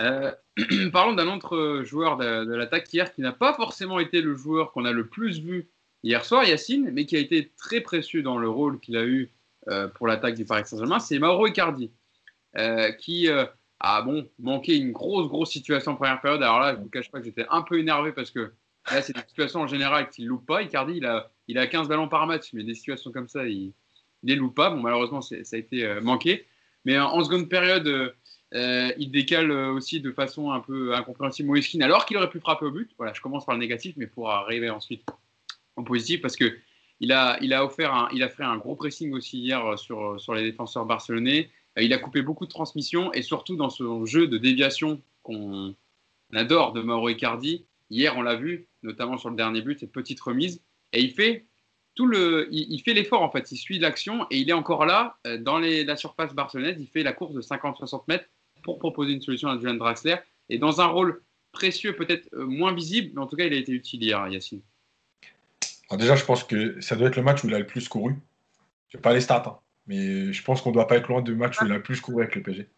Euh, <clears throat> parlons d'un autre joueur de, l'attaque hier qui n'a pas forcément été le joueur qu'on a le plus vu hier soir, Yacine, mais qui a été très précieux dans le rôle qu'il a eu euh, pour l'attaque du Paris Saint-Germain, c'est Mauro Icardi, euh, qui a bon, manqué une grosse, grosse situation en première période. Alors là, je ne vous cache pas que j'étais un peu énervé parce que là, c'est des situations en général qu'il ne loupe pas. Icardi, il a, il a 15 ballons par match, mais des situations comme ça, il ne les loupe pas. Bon, malheureusement, ça a été manqué. Mais en seconde période, euh, il décale euh, aussi de façon un peu incompréhensible Moïskine, alors qu'il aurait pu frapper au but. Voilà, je commence par le négatif, mais pour arriver ensuite au positif, parce que il a, il a offert, un, il a fait un gros pressing aussi hier sur, sur les défenseurs barcelonais. Euh, il a coupé beaucoup de transmissions et surtout dans ce jeu de déviation qu'on adore de Mauro Icardi. Hier, on l'a vu, notamment sur le dernier but, cette petite remise, et il fait tout le, il, fait l'effort en fait. Il suit l'action et il est encore là dans les, la surface barcelonaise. Il fait la course de 50-60 mètres pour proposer une solution à Julian Draxler. Et dans un rôle précieux, peut-être euh, moins visible, mais en tout cas, il a été utile hier, Yacine. Alors déjà, je pense que ça doit être le match où il a le plus couru. Je n'ai pas les stats, hein, mais je pense qu'on ne doit pas être loin du match où il a le plus couru avec le PG.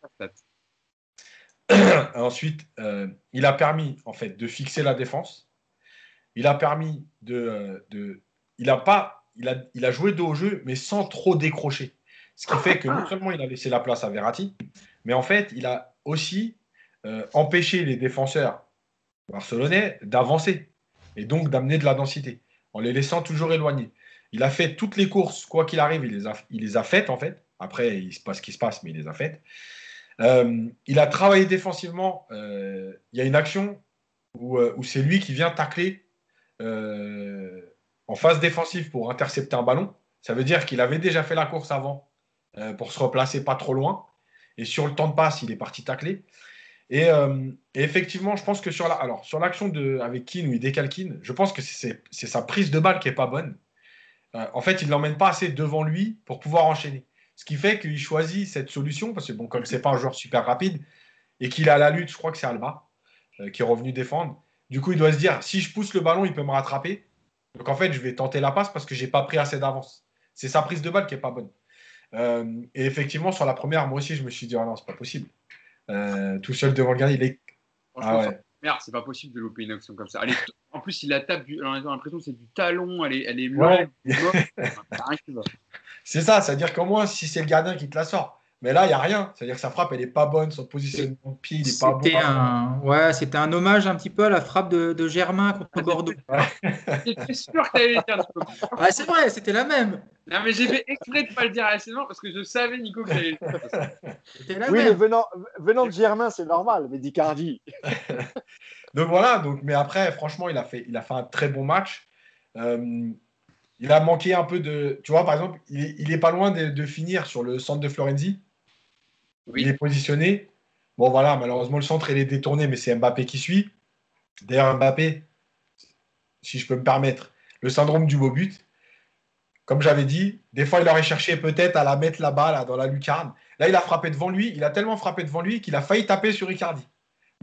<clears throat> Ensuite, euh, il a permis en fait de fixer la défense. Il a permis de, euh, de il a pas, il a, il a joué dos au jeu, mais sans trop décrocher. Ce qui fait que non seulement il a laissé la place à Verratti, mais en fait, il a aussi euh, empêché les défenseurs barcelonais d'avancer et donc d'amener de la densité en les laissant toujours éloignés. Il a fait toutes les courses, quoi qu'il arrive, il les, a, faites en fait. Après, il se passe ce qui se passe, mais il les a faites. Euh, il a travaillé défensivement. Euh, il y a une action où, où c'est lui qui vient tacler en phase défensive pour intercepter un ballon. Ça veut dire qu'il avait déjà fait la course avant pour se replacer pas trop loin. Et sur le temps de passe, il est parti tacler. Et, et effectivement, je pense que sur l'action avec Keane où il décale Keane, je pense que c'est sa prise de balle qui est pas bonne. en fait, il l'emmène pas assez devant lui pour pouvoir enchaîner. Ce qui fait qu'il choisit cette solution, parce que bon, comme c'est pas un joueur super rapide, et qu'il à la lutte, je crois que c'est Alba, euh, qui est revenu défendre. Du coup, il doit se dire, si je pousse le ballon, il peut me rattraper. Donc en fait, je vais tenter la passe parce que j'ai pas pris assez d'avance. C'est sa prise de balle qui est pas bonne. Euh, et effectivement, sur la première, moi aussi, je me suis dit, ah non, c'est pas possible. Euh, tout seul devant le gardien, il est. Ah ouais. Merde, c'est pas possible de louper une action comme ça. En plus, il la tape, du... on a l'impression que c'est du talon, elle est, elle est ouais. <laughs> C'est ça, c'est-à-dire qu'au moins, si c'est le gardien qui te la sort. Mais là, il n'y a rien. C'est-à-dire que sa frappe, elle n'est pas bonne, son positionnement de pied, il n'est pas bon. Un... Ouais, c'était un hommage un petit peu à la frappe de, de Germain contre Bordeaux. J'étais <laughs> sûr que tu allais le dire. Ouais, c'est vrai, c'était la même. Non, mais j'ai fait exprès de ne pas le dire assez parce que je savais, Nico, que tu le dire. Oui, mais venant, venant de Germain, c'est normal, mais d'Icardi. <laughs> donc voilà, donc, mais après, franchement, il a fait, il a fait un très bon match. Euh, il a manqué un peu de. Tu vois, par exemple, il est, pas loin de, finir sur le centre de Florenzi. Il est positionné. Bon, voilà, malheureusement, le centre, il est détourné, mais c'est Mbappé qui suit. D'ailleurs, Mbappé, si je peux me permettre, le syndrome du beau but. Comme j'avais dit, des fois, il aurait cherché peut-être à la mettre là-bas, là, dans la lucarne. Là, il a frappé devant lui. Il a tellement frappé devant lui qu'il a failli taper sur Icardi.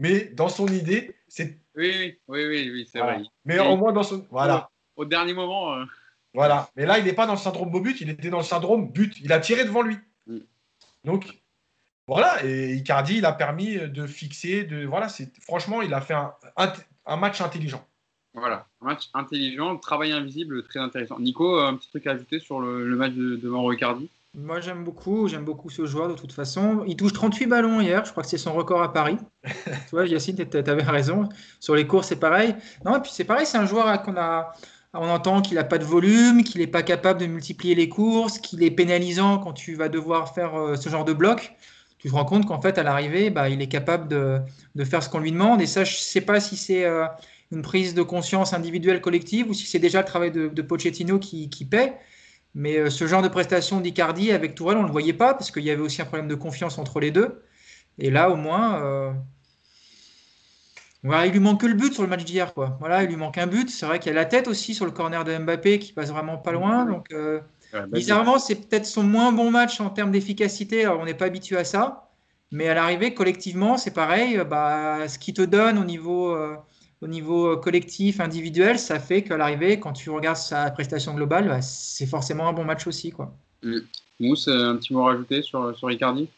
Mais dans son idée, c'est. Oui, oui, oui, oui, c'est vrai. Mais au moins dans son. Voilà. Au, dernier moment. Euh, voilà. Mais là, il n'est pas dans le syndrome beau but, il était dans le syndrome but. Il a tiré devant lui. Mm. Donc, voilà. Et Icardi, il a permis de fixer. De, voilà, franchement, il a fait un, match intelligent. Voilà, un match intelligent, travail invisible, très intéressant. Nico, un petit truc à ajouter sur le, match de, devant Icardi? Moi, j'aime beaucoup, j'aime beaucoup ce joueur de toute façon. Il touche 38 ballons hier, je crois que c'est son record à Paris. <laughs> tu vois, Yacine, tu avais raison. Sur les courses, c'est pareil. Non, et puis c'est pareil, c'est un joueur qu'on a, on entend qu'il n'a pas de volume, qu'il n'est pas capable de multiplier les courses, qu'il est pénalisant quand tu vas devoir faire euh, ce genre de bloc. Tu te rends compte qu'en fait, à l'arrivée, bah, il est capable de, faire ce qu'on lui demande. Et ça, je ne sais pas si c'est euh, une prise de conscience individuelle collective ou si c'est déjà le travail de, Pochettino qui, paie. Mais euh, ce genre de prestation d'Icardi avec Tourelle, on ne le voyait pas parce qu'il y avait aussi un problème de confiance entre les deux. Et là, au moins, il lui manque que le but sur le match d'hier. Voilà, il lui manque un but. C'est vrai qu'il y a la tête aussi sur le corner de Mbappé qui passe vraiment pas loin. Donc, euh, bizarrement, c'est peut-être son moins bon match en termes d'efficacité. Alors, on n'est pas habitué à ça. Mais à l'arrivée, collectivement, c'est pareil. Bah, ce qui te donne au niveau, euh, au niveau collectif, individuel, ça fait qu'à l'arrivée, quand tu regardes sa prestation globale, bah, c'est forcément un bon match aussi. Quoi. Mmh. Mousse, un petit mot à rajouter sur, sur Ricardi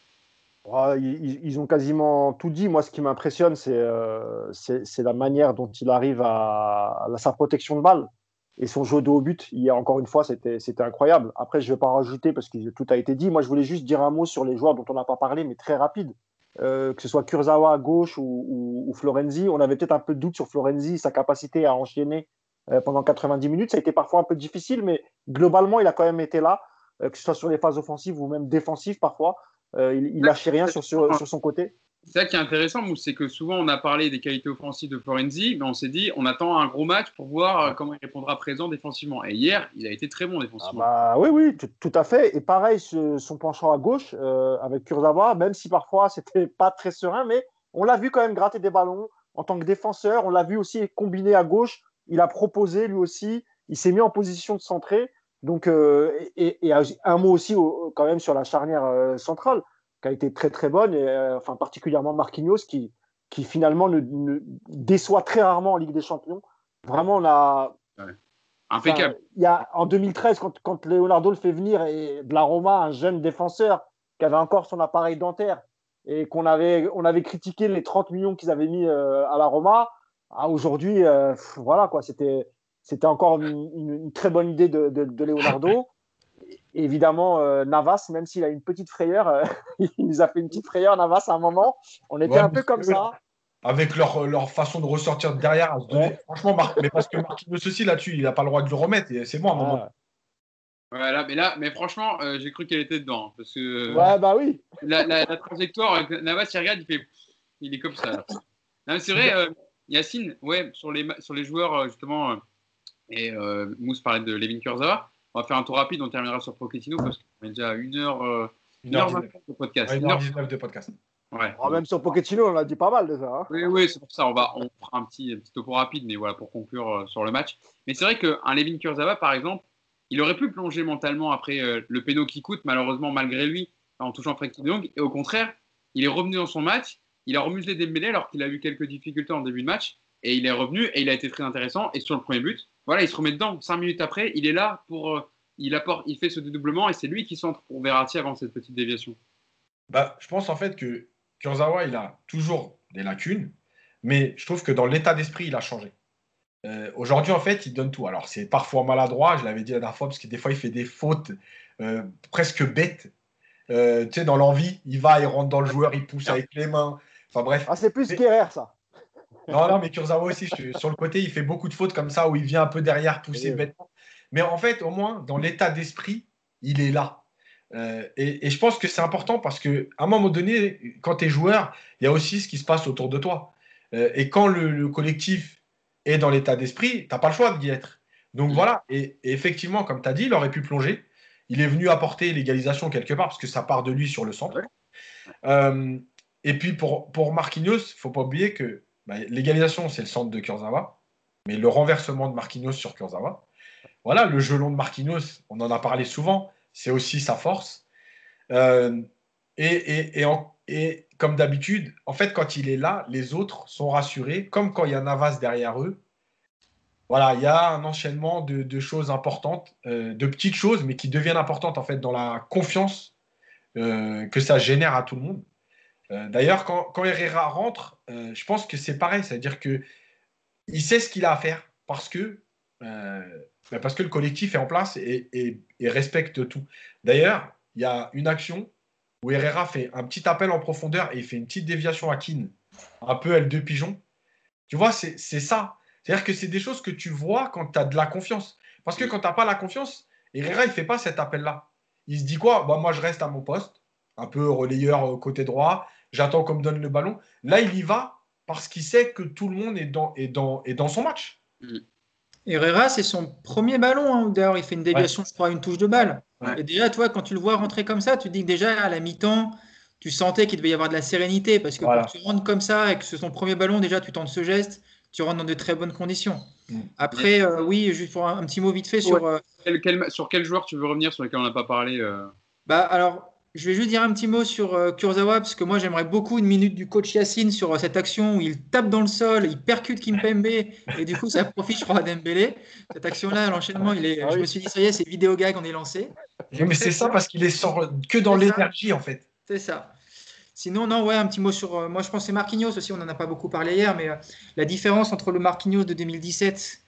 ils, ont quasiment tout dit. Moi, ce qui m'impressionne, c'est euh, la manière dont il arrive à, sa protection de balle et son jeu de haut but. Hier, encore une fois, c'était incroyable. Après, je ne vais pas rajouter parce que tout a été dit. Moi, je voulais juste dire un mot sur les joueurs dont on n'a pas parlé, mais très rapide. Euh, que ce soit Kurzawa à gauche ou, Florenzi, on avait peut-être un peu de doute sur Florenzi, sa capacité à enchaîner euh, pendant 90 minutes. Ça a été parfois un peu difficile, mais globalement, il a quand même été là, que ce soit sur les phases offensives ou même défensives parfois. Euh, il, lâchait rien sur, sur, son côté. C'est ça qui est intéressant, c'est que souvent on a parlé des qualités offensives de Florenzi, mais on s'est dit on attend un gros match pour voir euh, comment il répondra présent défensivement. Et hier, il a été très bon défensivement. Ah bah, oui, oui, tout, à fait. Et pareil, son penchant à gauche euh, avec Kurzawa, même si parfois <laughs> c'était pas très serein, mais on l'a vu quand même gratter des ballons en tant que défenseur. On l'a vu aussi combiner à gauche. Il a proposé lui aussi. Il s'est mis en position de centrer. Donc, euh, et, un mot aussi quand même sur la charnière centrale, qui a été très très bonne, et, euh, enfin particulièrement Marquinhos, qui, qui finalement ne, déçoit très rarement en Ligue des Champions. Vraiment, on a. Impeccable. Il y a, en 2013, quand, quand, Leonardo le fait venir, et de la Roma, un jeune défenseur qui avait encore son appareil dentaire, et qu'on avait, on avait critiqué les 30 millions qu'ils avaient mis à la Roma, aujourd'hui, voilà quoi, c'était c'était encore une, très bonne idée de, Leonardo. Évidemment, euh, Navas, même s'il a une petite frayeur, euh, <laughs> il nous a fait une petite frayeur, Navas, à un moment. On était un peu comme ça. avec leur, leur façon de ressortir de derrière. à se donner. Franchement, Mar- mais parce que Marquinhos aussi là-dessus, il n'a pas le droit de le remettre. et C'est bon à un moment. Ah, Voilà, mais là, mais franchement, euh, j'ai cru qu'elle était dedans. Parce que euh, ouais, bah oui. la, la- la trajectoire, Navas, il regarde, il fait. Il est comme ça. c'est vrai, euh, Yacine, ouais, sur les, sur les joueurs, justement, euh, et euh, Mousse parlait de Levin Kurzawa. On va faire un tour rapide, on terminera sur Pochettino parce qu'on est déjà à 1h, euh, 1h20 1h19 de podcast. Ouais, Une heure- 1h19 de podcast. ouais. Oh, même sur Pochettino, on a dit pas mal déjà. hein. Oui, oui, c'est pour ça. On, va, on fera un petit, un petit topo rapide, mais voilà, pour conclure euh, sur le match. Mais c'est vrai qu'un Levin Kurzawa, par exemple, il aurait pu plonger mentalement après euh, le péno qui coûte, malheureusement, malgré lui, en touchant Frenkie de Jong. Et au contraire, il est revenu dans son match. Il a remuselé Dembélé alors qu'il a eu quelques difficultés en début de match. Et il est revenu et il a été très intéressant. Et sur le premier but, voilà, il se remet dedans. Cinq minutes après, il est là pour. euh, il, apporte, il fait ce dédoublement et c'est lui qui centre pour Verratti avant cette petite déviation. Bah, je pense en fait que Kurzawa, il a toujours des lacunes, mais je trouve que dans l'état d'esprit, il a changé. Euh, Aujourd'hui, en fait, il donne tout. Alors, c'est parfois maladroit, je l'avais dit la dernière fois, parce que des fois, il fait des fautes euh, presque bêtes. Euh, tu sais, dans l'envie, il va, il rentre dans le joueur, il pousse avec les mains. Enfin bref. Ah, c'est plus Guerrer, ça. Non, non, mais Kurzawa aussi, je- sur le côté, il fait beaucoup de fautes comme ça, où il vient un peu derrière pousser Oui. bêtement. Mais en fait, au moins, dans l'état d'esprit, il est là. Euh, et, et je pense que c'est important parce qu'à un moment donné, quand tu es joueur, il y a aussi ce qui se passe autour de toi. Euh, et quand le, le collectif est dans l'état d'esprit, tu n'as pas le choix d'y être. Donc Mm. voilà, et, et effectivement, comme tu as dit, il aurait pu plonger. Il est venu apporter l'égalisation quelque part parce que ça part de lui sur le centre. Euh, et puis pour, pour Marquinhos, il faut pas oublier que bah, l'égalisation, c'est le centre de Kurzawa, mais le renversement de Marquinhos sur Kurzawa, voilà, le jeu long de Marquinhos, on en a parlé souvent, c'est aussi sa force. Euh, et, comme d'habitude, en fait, quand il est là, les autres sont rassurés, comme quand il y a Navas derrière eux. Voilà, il y a un enchaînement de, de choses importantes, euh, de petites choses, mais qui deviennent importantes en fait dans la confiance euh, que ça génère à tout le monde. Euh, D'ailleurs, quand, Herrera rentre, euh, je pense que c'est pareil, c'est-à-dire que il sait ce qu'il a à faire parce que, euh, bah, parce que le collectif est en place et, respecte tout. D'ailleurs, il y a une action où Herrera fait un petit appel en profondeur et il fait une petite déviation à Keane, un peu L2 pigeon. Tu vois, c'est ça. C'est-à-dire que c'est des choses que tu vois quand tu as de la confiance. Parce que quand tu n'as pas la confiance, Herrera, il ne fait pas cet appel-là. Il se dit quoi? Bah, Moi, je reste à mon poste, un peu relayeur côté droit, j'attends qu'on me donne le ballon. Là, il y va parce qu'il sait que tout le monde est dans, est dans, est dans son match. Herrera, c'est son premier ballon. hein, D'ailleurs, il fait une déviation, je crois, une touche de balle. Ouais. Et déjà, toi, quand tu le vois rentrer comme ça, tu te dis que déjà à la mi-temps, tu sentais qu'il devait y avoir de la sérénité. Parce que Voilà. quand tu rentres comme ça et que c'est son premier ballon, déjà, tu tentes ce geste, tu rentres dans de très bonnes conditions. Mm. Après, euh, oui, juste pour un, un petit mot vite fait sur. euh, Quel- quel- sur quel joueur tu veux revenir sur lequel on n'a pas parlé euh Bah, alors, je vais juste dire un petit mot sur euh, Kurzawa, parce que moi, j'aimerais beaucoup une minute du coach Yacine sur euh, cette action où il tape dans le sol, il percute Kimpembe, et du coup, ça profite, je crois, à Dembélé. Cette action-là, l'enchaînement, il est, Ah je me suis dit, ça y est, c'est vidéo gag, on est lancé. Mais c'est ça parce qu'il est sans- que dans l'énergie, en fait. C'est ça. Sinon, non, ouais, un petit mot sur. euh, moi, je pense que c'est Marquinhos aussi, on n'en a pas beaucoup parlé hier, mais euh, la différence entre le Marquinhos de 2017,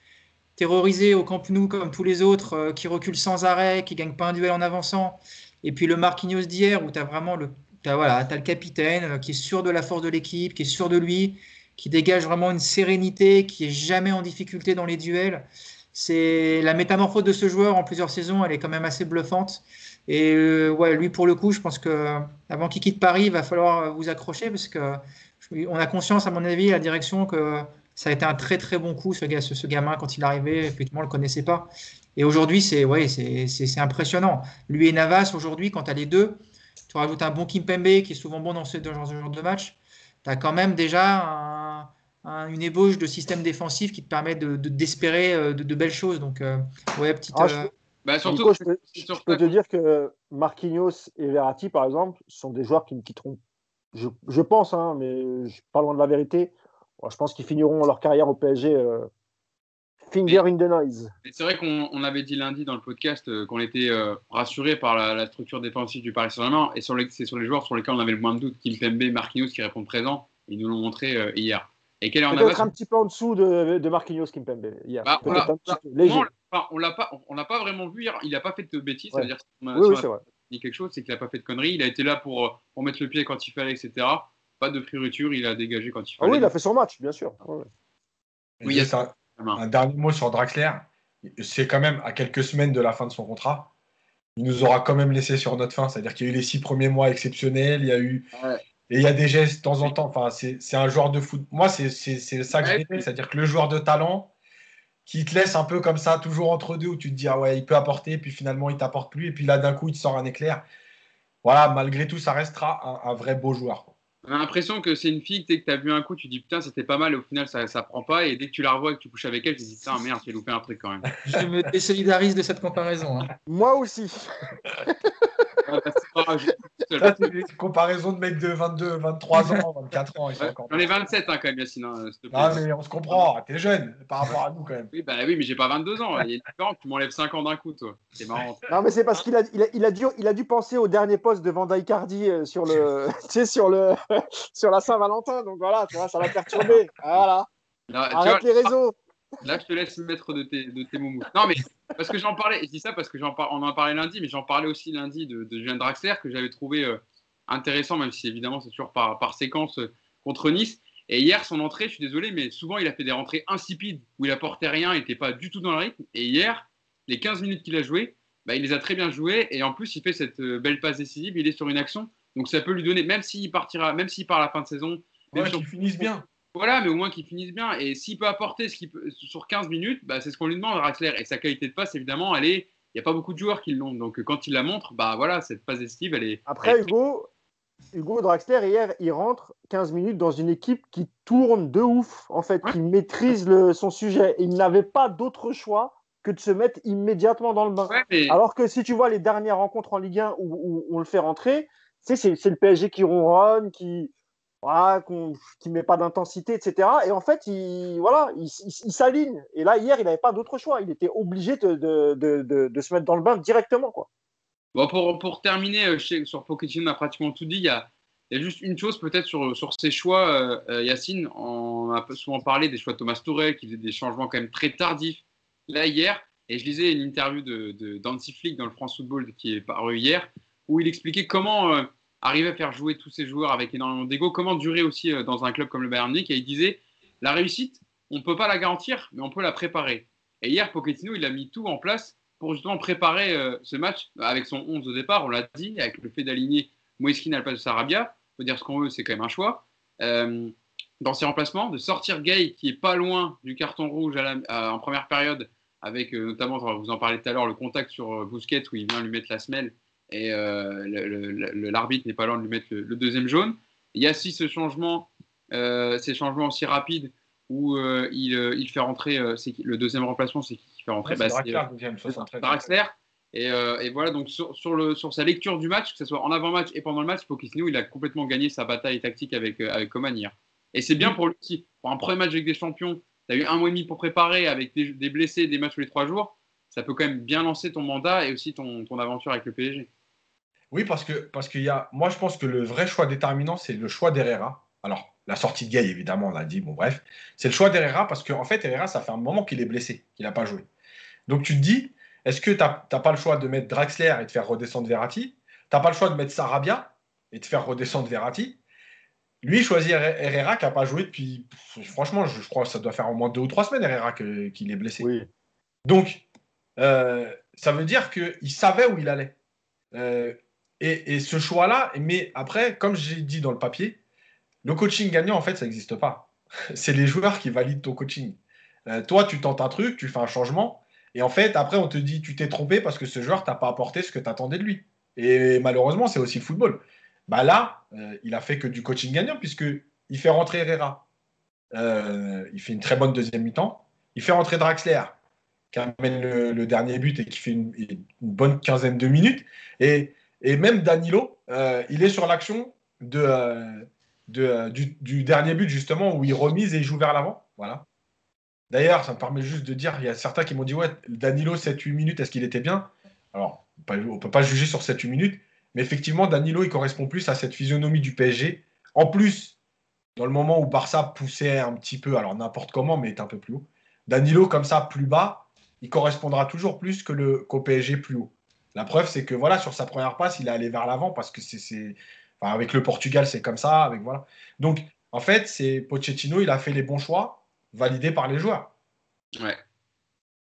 terrorisé au Camp Nou comme tous les autres, euh, qui recule sans arrêt, qui gagne pas un duel en avançant, et puis le Marquinhos d'hier où tu as vraiment le, t'as, voilà, le capitaine euh, qui est sûr de la force de l'équipe, qui est sûr de lui, qui dégage vraiment une sérénité, qui est jamais en difficulté dans les duels. C'est la métamorphose de ce joueur en plusieurs saisons, elle est quand même assez bluffante. Et euh, ouais, lui pour le coup, je pense que avant qu'il quitte Paris, il va falloir vous accrocher parce que on a conscience, à mon avis, à la direction que ça a été un très très bon coup ce, gars, ce, ce gamin quand il est arrivé. Effectivement, on le connaissait pas. Et aujourd'hui, c'est ouais, c'est c'est- c'est impressionnant. Lui et Navas aujourd'hui, quand tu as les deux, tu rajoutes un bon Kimpembe qui est souvent bon dans ce, dans ce genre de match. Tu as quand même déjà un- un- une ébauche de système défensif qui te permet de de- d'espérer euh, de, de belles choses. Donc, euh, ouais, petite. Ah, je euh, Bah, surtout, je peux, je te dire que Marquinhos et Verratti, par exemple, sont des joueurs qui ne quitteront. Je, je pense, hein, mais je suis pas loin de la vérité. Bon, je pense qu'ils finiront leur carrière au PSG. euh, finger in the noise. C'est vrai qu'on on avait dit lundi dans le podcast euh, qu'on était euh, rassuré par la, la structure défensive du Paris Saint-Germain et sur les, c'est sur les joueurs sur lesquels on avait le moins de doute, Kimpembe, Marquinhos qui répondent présent. Ils nous l'ont montré euh, hier. Et quel est en Peut-être avance un petit peu en dessous de, de Marquinhos Kimpembe hier. Bah, on l'a- pas- on l'a pas, vraiment vu hier. Il n'a pas fait de bêtises. Ça Ouais. veut dire a- Oui, oui, a c'est vrai. dit quelque chose, c'est qu'il n'a pas fait de conneries. Il a été là pour, euh, pour mettre le pied quand il fallait, etc. pas de fioriture, il a dégagé quand il Ah fallait. oui, il a fait son match, bien sûr. Ouais, ouais. Oui, Juste un, Main. Un dernier mot sur Draxler. C'est quand même à quelques semaines de la fin de son contrat. Il nous aura quand même laissé sur notre fin. C'est-à-dire qu'il y a eu les six premiers mois exceptionnels. Il y a eu. Ouais. Et il y a des gestes de temps en temps. Enfin, c'est un joueur de foot. Moi, c'est c'est- c'est ça que je Ouais. C'est-à-dire que le joueur de talent qui te laisse un peu comme ça, toujours entre deux, où tu te dis, ah ouais, il peut apporter, puis finalement, il t'apporte plus. Et puis là, d'un coup, il te sort un éclair. Voilà, malgré tout, ça restera un, un vrai beau joueur. On a l'impression que c'est une fille sais, que tu as vu un coup, tu dis putain, c'était pas mal, et au final, ça, ça prend pas. Et dès que tu la revois et que tu couches avec elle, tu te dis putain, merde, j'ai loupé un truc quand même. Je me désolidarise de cette comparaison. hein. Moi aussi. <laughs> C'est comparaisons de mecs de 22, 23 ans, 24 ans. ils sont Ouais, encore- J'en ai 27 hein, quand même, Yacine. hein, s'il te plaît. Ah, mais on se comprend, t'es jeune par rapport à nous quand même. Oui, bah oui, mais j'ai pas 22 ans. Il y a une différence, tu m'enlèves 5 ans d'un coup, toi. C'est marrant. Non, mais c'est parce qu'il a, il a, il a, dû, il a dû penser au dernier poste de Van Icardi euh, sur, le, <laughs> tu sais, sur, le, <laughs> sur la Saint-Valentin. Donc voilà, tu vois, ça l'a perturbé. Voilà. Arrête vois, les réseaux. Là, je te laisse mettre de tes, de tes moumous. Non, mais parce que j'en parlais, je dis ça parce que j'en par- on en parlait lundi, mais j'en parlais aussi lundi de, de Julien Draxler que j'avais trouvé euh, intéressant, même si évidemment c'est toujours par, par séquence euh, contre Nice. Et hier, son entrée, je suis désolé, mais souvent il a fait des rentrées insipides où il apportait rien, il n'était pas du tout dans le rythme. Et hier, les 15 minutes qu'il a joué, bah, il les a très bien jouées. Et en plus, il fait cette euh, belle passe décisive, il est sur une action. Donc ça peut lui donner, même s'il partira, même s'il part à la fin de saison, même Ouais, sur- qu'ils finissent bien. Voilà, mais au moins qu'il finisse bien. Et s'il peut apporter ce qu'il peut, sur 15 minutes, bah, c'est ce qu'on lui demande, Draxler. Et sa qualité de passe, évidemment, elle est. Il n'y a pas beaucoup de joueurs qui l'ont. Donc quand il la montre, bah voilà, cette passe d'estive, elle est. Après, elle est- Hugo, Hugo Draxler, hier, il rentre 15 minutes dans une équipe qui tourne de ouf, en fait, Ouais. qui maîtrise le, son sujet. Il n'avait pas d'autre choix que de se mettre immédiatement dans le bain. Ouais, mais- Alors que si tu vois les dernières rencontres en Ligue 1 où, où on le fait rentrer, c'est le PSG qui ronronne, qui qu'on- qui met pas d'intensité, etc. Et en fait, il voilà, il, il- s'aligne. Et là, hier, il n'avait pas d'autre choix. Il était obligé de, de, de, de- de se mettre dans le bain directement, quoi. Bon, pour, pour terminer, euh, sur Pochettino, on a pratiquement tout dit. Il y a, il y a juste une chose peut-être sur, sur ses choix, euh, euh, Yacine. On a souvent parlé des choix de Thomas Tourel qui faisait des changements quand même très tardifs. Là, hier, et je lisais une interview de, de d'Ansi Flick dans le France Football qui est paru hier, où il expliquait comment arriver à faire jouer tous ces joueurs avec énormément d'ego, comment durer aussi euh, dans un club comme le Bayern Munich? Et il disait la réussite, on ne peut pas la garantir, mais on peut la préparer. Et hier, Pochettino, il a mis tout en place pour justement préparer euh, ce match avec son 11 au départ, on l'a dit, avec le fait d'aligner Moiskin à la place de Sarabia. faut dire ce qu'on veut, c'est quand même un choix. Euh, dans ses remplacements, de sortir Gay, qui est pas loin du carton rouge en première période, avec notamment, vous en parlez tout à l'heure, le contact sur Bousquet où il vient lui mettre la semelle et euh, l'arbitre n'est pas loin de lui mettre le, le deuxième jaune. Il y a aussi ce changement, euh, ces changements aussi rapides où euh, il, euh, il fait rentrer, le deuxième remplacement, c'est qui fait rentrer? Ouais, Bah, c'est c'est, Draxler, deuxième, 73. Draxler. Et, et voilà, donc sur, sur, le, sur sa lecture du match, que ce soit en avant-match et pendant le match, Pochettino, il a complètement gagné sa bataille tactique avec, avec Coman hier. Et c'est bien pour lui aussi. Pour un premier match avec des champions, tu as eu un mois et demi pour préparer avec des, des blessés, des matchs tous les trois jours. Ça peut quand même bien lancer ton mandat et aussi ton, ton aventure avec le PSG. Oui, parce que parce qu'il y a. Moi, je pense que le vrai choix déterminant, c'est le choix d'Herrera. Alors, la sortie de Gay, évidemment, on l'a dit. Bon, bref, c'est le choix d'Herrera parce qu'en fait, Herrera, ça fait un moment qu'il est blessé, qu'il n'a pas joué. Donc, tu te dis, est-ce que tu n'as pas le choix de mettre Draxler et de faire redescendre Verratti? Tu n'as pas le choix de mettre Sarabia et de faire redescendre Verratti? Lui, il choisit Herrera qui n'a pas joué depuis. Franchement, je, crois que ça doit faire au moins deux ou trois semaines, Herrera, qu'il est blessé. Oui. Donc, euh, ça veut dire qu'il savait où il allait. Euh, et, ce choix-là, mais après, comme j'ai dit dans le papier, le coaching gagnant, en fait, ça n'existe pas. <laughs> C'est les joueurs qui valident ton coaching. Euh, toi, tu tentes un truc, tu fais un changement, et en fait, après, on te dit, tu t'es trompé parce que ce joueur t'a pas apporté ce que tu attendais de lui. Et malheureusement, c'est aussi le football. Bah là, euh, il a fait que du coaching gagnant, puisqu'il fait rentrer Herrera. Euh, il fait une très bonne deuxième mi-temps. Il fait rentrer Draxler, qui amène le, le dernier but et qui fait une, une bonne quinzaine de minutes. Et, et même Danilo, euh, il est sur l'action de, euh, euh, du, dernier but, justement, où il remise et il joue vers l'avant. Voilà. D'ailleurs, ça me permet juste de dire, il y a certains qui m'ont dit, ouais, Danilo, 7-8 minutes, est-ce qu'il était bien? Alors, on ne peut pas juger sur 7-8 minutes, mais effectivement, Danilo, il correspond plus à cette physionomie du PSG. En plus, dans le moment où Barça poussait un petit peu, alors n'importe comment, mais est un peu plus haut, Danilo, comme ça, plus bas, il correspondra toujours plus qu'au PSG plus haut. La preuve, c'est que voilà, sur sa première passe, il est allé vers l'avant parce que c'est, Enfin, avec le Portugal, c'est comme ça. Avec, voilà. Donc, en fait, c'est Pochettino, il a fait les bons choix, validés par les joueurs. Ouais.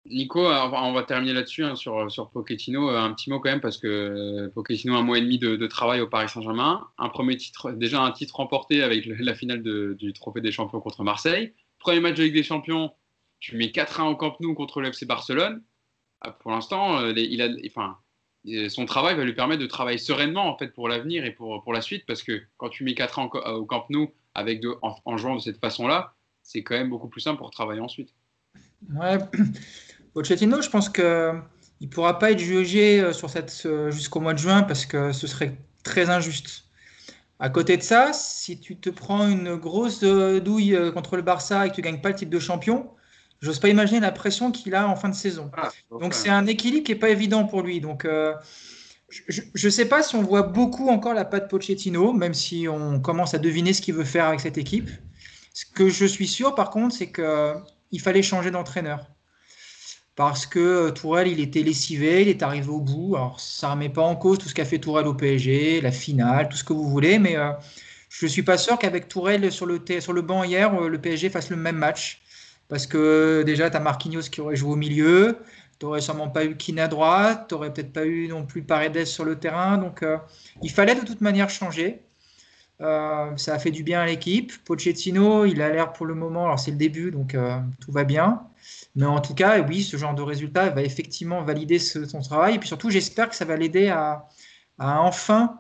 Nico, on va terminer là-dessus hein, sur, sur Pochettino. Euh, un petit mot quand même, parce que euh, Pochettino un mois et demi de, travail au Paris Saint-Germain. Un premier titre, déjà un titre remporté avec la finale du Trophée des Champions contre Marseille. Premier match de Ligue des Champions, tu mets 4-1 au Camp Nou contre le FC Barcelone. Ah, pour l'instant, euh, il a, enfin, son travail va lui permettre de travailler sereinement en fait pour l'avenir et pour, pour la suite, parce que quand tu mets 4 ans au Camp Nou avec de, en, jouant de cette façon-là, c'est quand même beaucoup plus simple pour travailler ensuite. Ouais. <clears throat> Pochettino, je pense qu'il ne pourra pas être jugé euh, sur cette, jusqu'au mois de juin parce que ce serait très injuste. À côté de ça, si tu te prends une grosse euh, douille euh, contre le Barça et que tu ne gagnes pas le titre de champion, j'ose pas imaginer la pression qu'il a en fin de saison. Ah, Donc c'est un équilibre qui n'est pas évident pour lui. Donc je ne sais pas si on voit beaucoup encore la patte Pochettino, même si on commence à deviner ce qu'il veut faire avec cette équipe. Ce que je suis sûr, par contre, c'est qu'il fallait changer d'entraîneur parce que euh, Tourelle, il était lessivé, il est arrivé au bout. Alors, ça ne remet pas en cause tout ce qu'a fait Tourelle au PSG, la finale, tout ce que vous voulez, mais euh, je ne suis pas sûr qu'avec Tourelle sur le, sur le banc hier, euh, le PSG fasse le même match. Parce que déjà, tu as Marquinhos qui aurait joué au milieu, tu n'aurais sûrement pas eu Kine à droite, tu n'aurais peut-être pas eu non plus Paredes sur le terrain. Donc, il fallait de toute manière changer. ça a fait du bien à l'équipe. Pochettino, il a l'air pour le moment, alors c'est le début, donc tout va bien. Mais en tout cas, oui, ce genre de résultat va effectivement valider son travail. Et puis surtout, j'espère que ça va l'aider à, enfin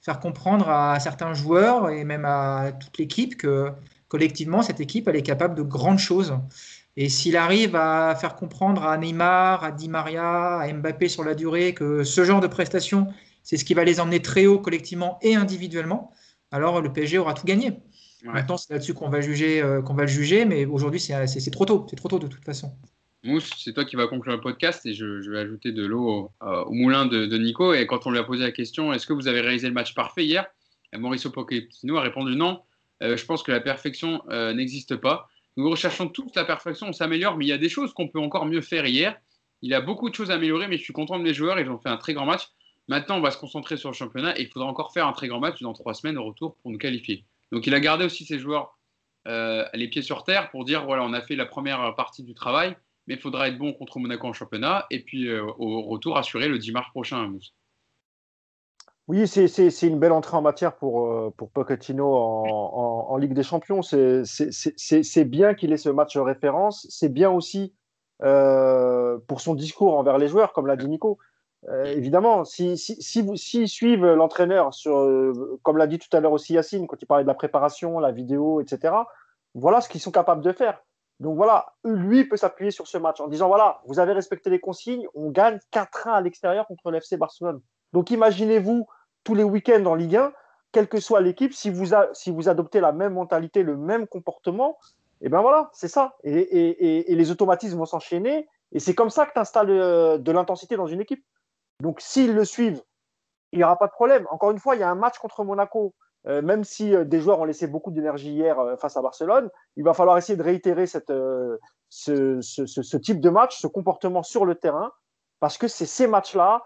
faire comprendre à certains joueurs et même à toute l'équipe que collectivement, cette équipe, elle est capable de grandes choses. Et s'il arrive à faire comprendre à Neymar, à Di Maria, à Mbappé sur la durée que ce genre de prestations, c'est ce qui va les emmener très haut collectivement et individuellement, alors le PSG aura tout gagné. Maintenant, c'est là-dessus qu'on va juger, euh, qu'on va le juger, mais aujourd'hui, c'est trop tôt. C'est trop tôt de toute façon. Mousse, c'est toi qui vas conclure le podcast et je, vais ajouter de l'eau au, moulin de, Nico. Et quand on lui a posé la question, est-ce que vous avez réalisé le match parfait hier? Mauricio Pochettino a répondu non. Euh, je pense que la perfection euh, n'existe pas. Nous recherchons toute la perfection, on s'améliore, mais il y a des choses qu'on peut encore mieux faire hier. Il a beaucoup de choses à améliorer, mais je suis content de mes joueurs. Ils ont fait un très grand match. Maintenant, on va se concentrer sur le championnat et il faudra encore faire un très grand match dans trois semaines au retour pour nous qualifier. Donc il a gardé aussi ses joueurs euh, les pieds sur terre pour dire voilà, on a fait la première partie du travail, mais il faudra être bon contre Monaco en championnat et puis au retour assurer le 10 mars prochain. Mousse. Oui, c'est une belle entrée en matière pour, euh, pour Pochettino en, Ligue des Champions. C'est bien qu'il ait ce match référence. C'est bien aussi pour son discours envers les joueurs, comme l'a dit Nico. Euh, évidemment, si, si, si, suivent l'entraîneur, euh, comme l'a dit tout à l'heure aussi Yacine, quand il parlait de la préparation, la vidéo, etc., voilà ce qu'ils sont capables de faire. Donc voilà, lui peut s'appuyer sur ce match en disant voilà, vous avez respecté les consignes, on gagne 4-1 à l'extérieur contre l'FC Barcelone. Donc imaginez-vous tous les week-ends en Ligue 1, quelle que soit l'équipe, si vous, adoptez la même mentalité, le même comportement, et eh ben voilà, c'est ça. Et, les automatismes vont s'enchaîner. Et c'est comme ça que tu installes euh, de l'intensité dans une équipe. Donc, s'ils le suivent, il n'y aura pas de problème. Encore une fois, il y a un match contre Monaco. Euh, même si euh, des joueurs ont laissé beaucoup d'énergie hier face à Barcelone, il va falloir essayer de réitérer ce, type de match, ce comportement sur le terrain, parce que c'est ces matchs-là,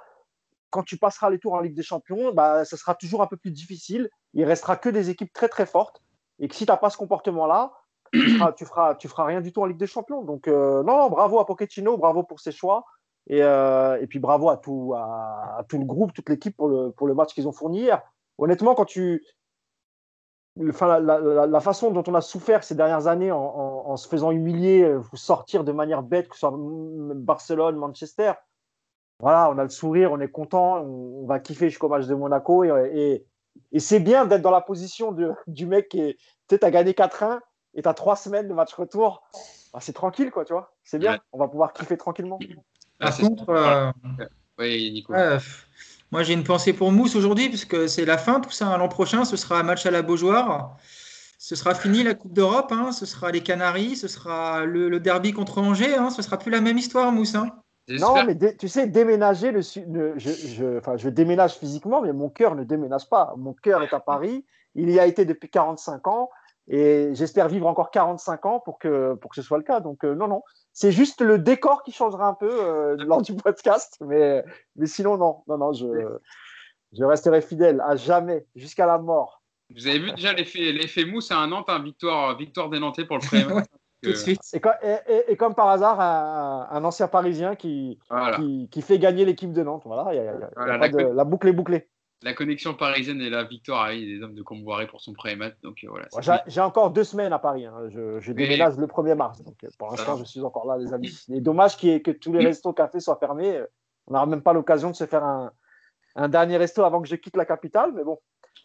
quand tu passeras les tours en Ligue des Champions, bah, ça sera toujours un peu plus difficile. Il restera que des équipes très très fortes, et que si tu n'as pas ce comportement-là, <clears throat> tu feras, tu, feras, rien du tout en Ligue des Champions. Donc non, bravo à Pochettino, bravo pour ses choix. Euh, et, puis bravo à tout, à, tout le groupe, toute l'équipe pour le, pour le match qu'ils ont fourni hier. Honnêtement, quand tu. Enfin, la, façon dont on a souffert ces dernières années en, se faisant humilier, euh, sortir de manière bête, que ce soit Barcelone, Manchester, voilà, on a le sourire, on est content, on, va kiffer jusqu'au match de Monaco. Et, et, c'est bien d'être dans la position de, du mec qui est. Tu sais, as gagné 4-1 et tu as trois semaines de match retour. Bah, c'est tranquille, quoi, tu vois. C'est bien, on va pouvoir kiffer tranquillement. Par ah, contre, euh, moi j'ai une pensée pour Mousse aujourd'hui, puisque c'est la fin, tout ça. L'an prochain, ce sera un match à la Beaujoire. Ce sera fini la Coupe d'Europe, hein. ce sera les Canaries, ce sera le, derby contre Angers, hein. ce sera plus la même histoire, Mousse. Hein. Non, mais tu sais, déménager, le, je, je, je, déménage physiquement, mais mon cœur ne déménage pas. Mon cœur est à Paris. Il y a été depuis 45 ans et j'espère vivre encore 45 ans pour que, pour que ce soit le cas. Donc, euh, non, non, c'est juste le décor qui changera un peu euh, <laughs> lors du podcast, mais, mais sinon, non, non, non, je, Je resterai fidèle à jamais, jusqu'à la mort. Vous avez vu déjà l'effet mousse à un Nantes, hein, victoire, victoire des Nantais pour le premier. <laughs> Tout de suite. Et, co- et- et comme par hasard, un, un ancien Parisien qui, Voilà. qui, qui fait gagner l'équipe de Nantes. Voilà, il y a- il y a- il y a Voilà, pas de- la- boucle est bouclée. La connexion parisienne et la victoire des hommes de Comboiré pour son premier match. Donc euh, voilà. J'ai j'ai encore deux semaines à Paris. hein. Je, je Mais- déménage le 1er mars. Donc, euh, pour l'instant, je suis encore là, les amis. Et dommage qu'il y ait- que tous les restos cafés soient fermés. On n'aura même pas l'occasion de se faire un, un dernier resto avant que je quitte la capitale. Mais bon,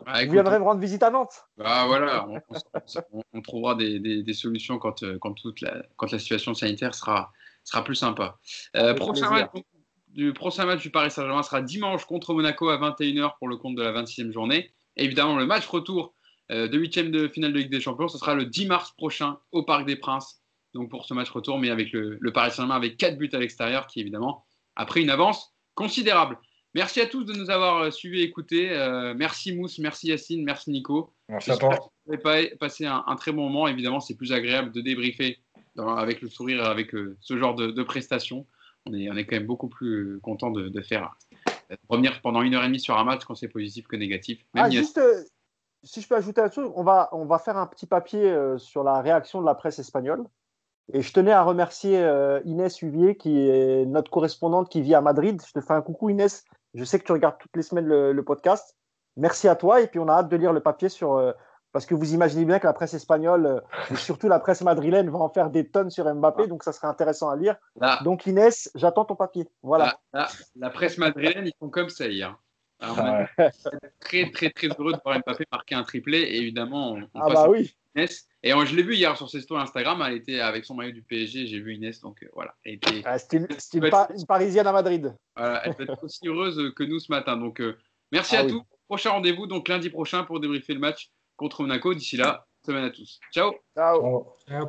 Ah, vous viendrez me rendre visite à Nantes. Bah voilà, on, on- on- on trouvera des, des- des solutions quand, euh, quand, toute la, quand la situation sanitaire sera, sera plus sympa. Euh, prochain, match, du prochain match du Paris Saint-Germain sera dimanche contre Monaco à 21h pour le compte de la 26e journée. Et évidemment, le match retour euh, de huitième de finale de Ligue des Champions, ce sera le 10 mars prochain au Parc des Princes. Donc pour ce match retour, mais avec le, le Paris Saint-Germain avec 4 buts à l'extérieur, qui évidemment a pris une avance considérable. Merci à tous de nous avoir euh, suivis et écoutés. Euh, merci Mousse, merci Yacine, merci Nico. Merci à toi. que vous avez pas- passé un, un très bon moment. Évidemment, c'est plus agréable de débriefer dans- avec le sourire, avec euh, ce genre de, de prestations. On est, on est quand même beaucoup plus content de, de faire de revenir pendant une heure et demie sur un match quand c'est positif que négatif. Même Ah, juste, euh, si je peux ajouter un truc, on va, on va faire un petit papier euh, sur la réaction de la presse espagnole. Et je tenais à remercier euh, Inès Huvier, qui est notre correspondante qui vit à Madrid. Je te fais un coucou, Inès. Je sais que tu regardes toutes les semaines le, le podcast. Merci à toi. Et puis, on a hâte de lire le papier sur. euh, parce que vous imaginez bien que la presse espagnole, euh, et surtout la presse madrilène, va en faire des tonnes sur Mbappé. Donc, ça serait intéressant à lire. la, Donc, Inès, j'attends ton papier. Voilà. la- la- la presse madrilène, ils font comme ça hier. Alors, on Ah est très, très, très heureux de voir Mbappé marquer un triplé. Et évidemment, on, on Ah, passe bah oui. Inès. Et je l'ai vu hier sur ses stories Instagram. Elle était avec son maillot du PSG. J'ai vu Inès. Donc euh, voilà. Elle était, Ah, C'est une, Parisienne à Madrid. Voilà, elle peut être aussi heureuse que nous ce matin. Donc, euh, merci Ah à oui. tous. Prochain rendez-vous, donc lundi prochain pour débriefer le match contre Monaco. D'ici là, semaine à tous. Ciao Ciao. Ciao. Ciao.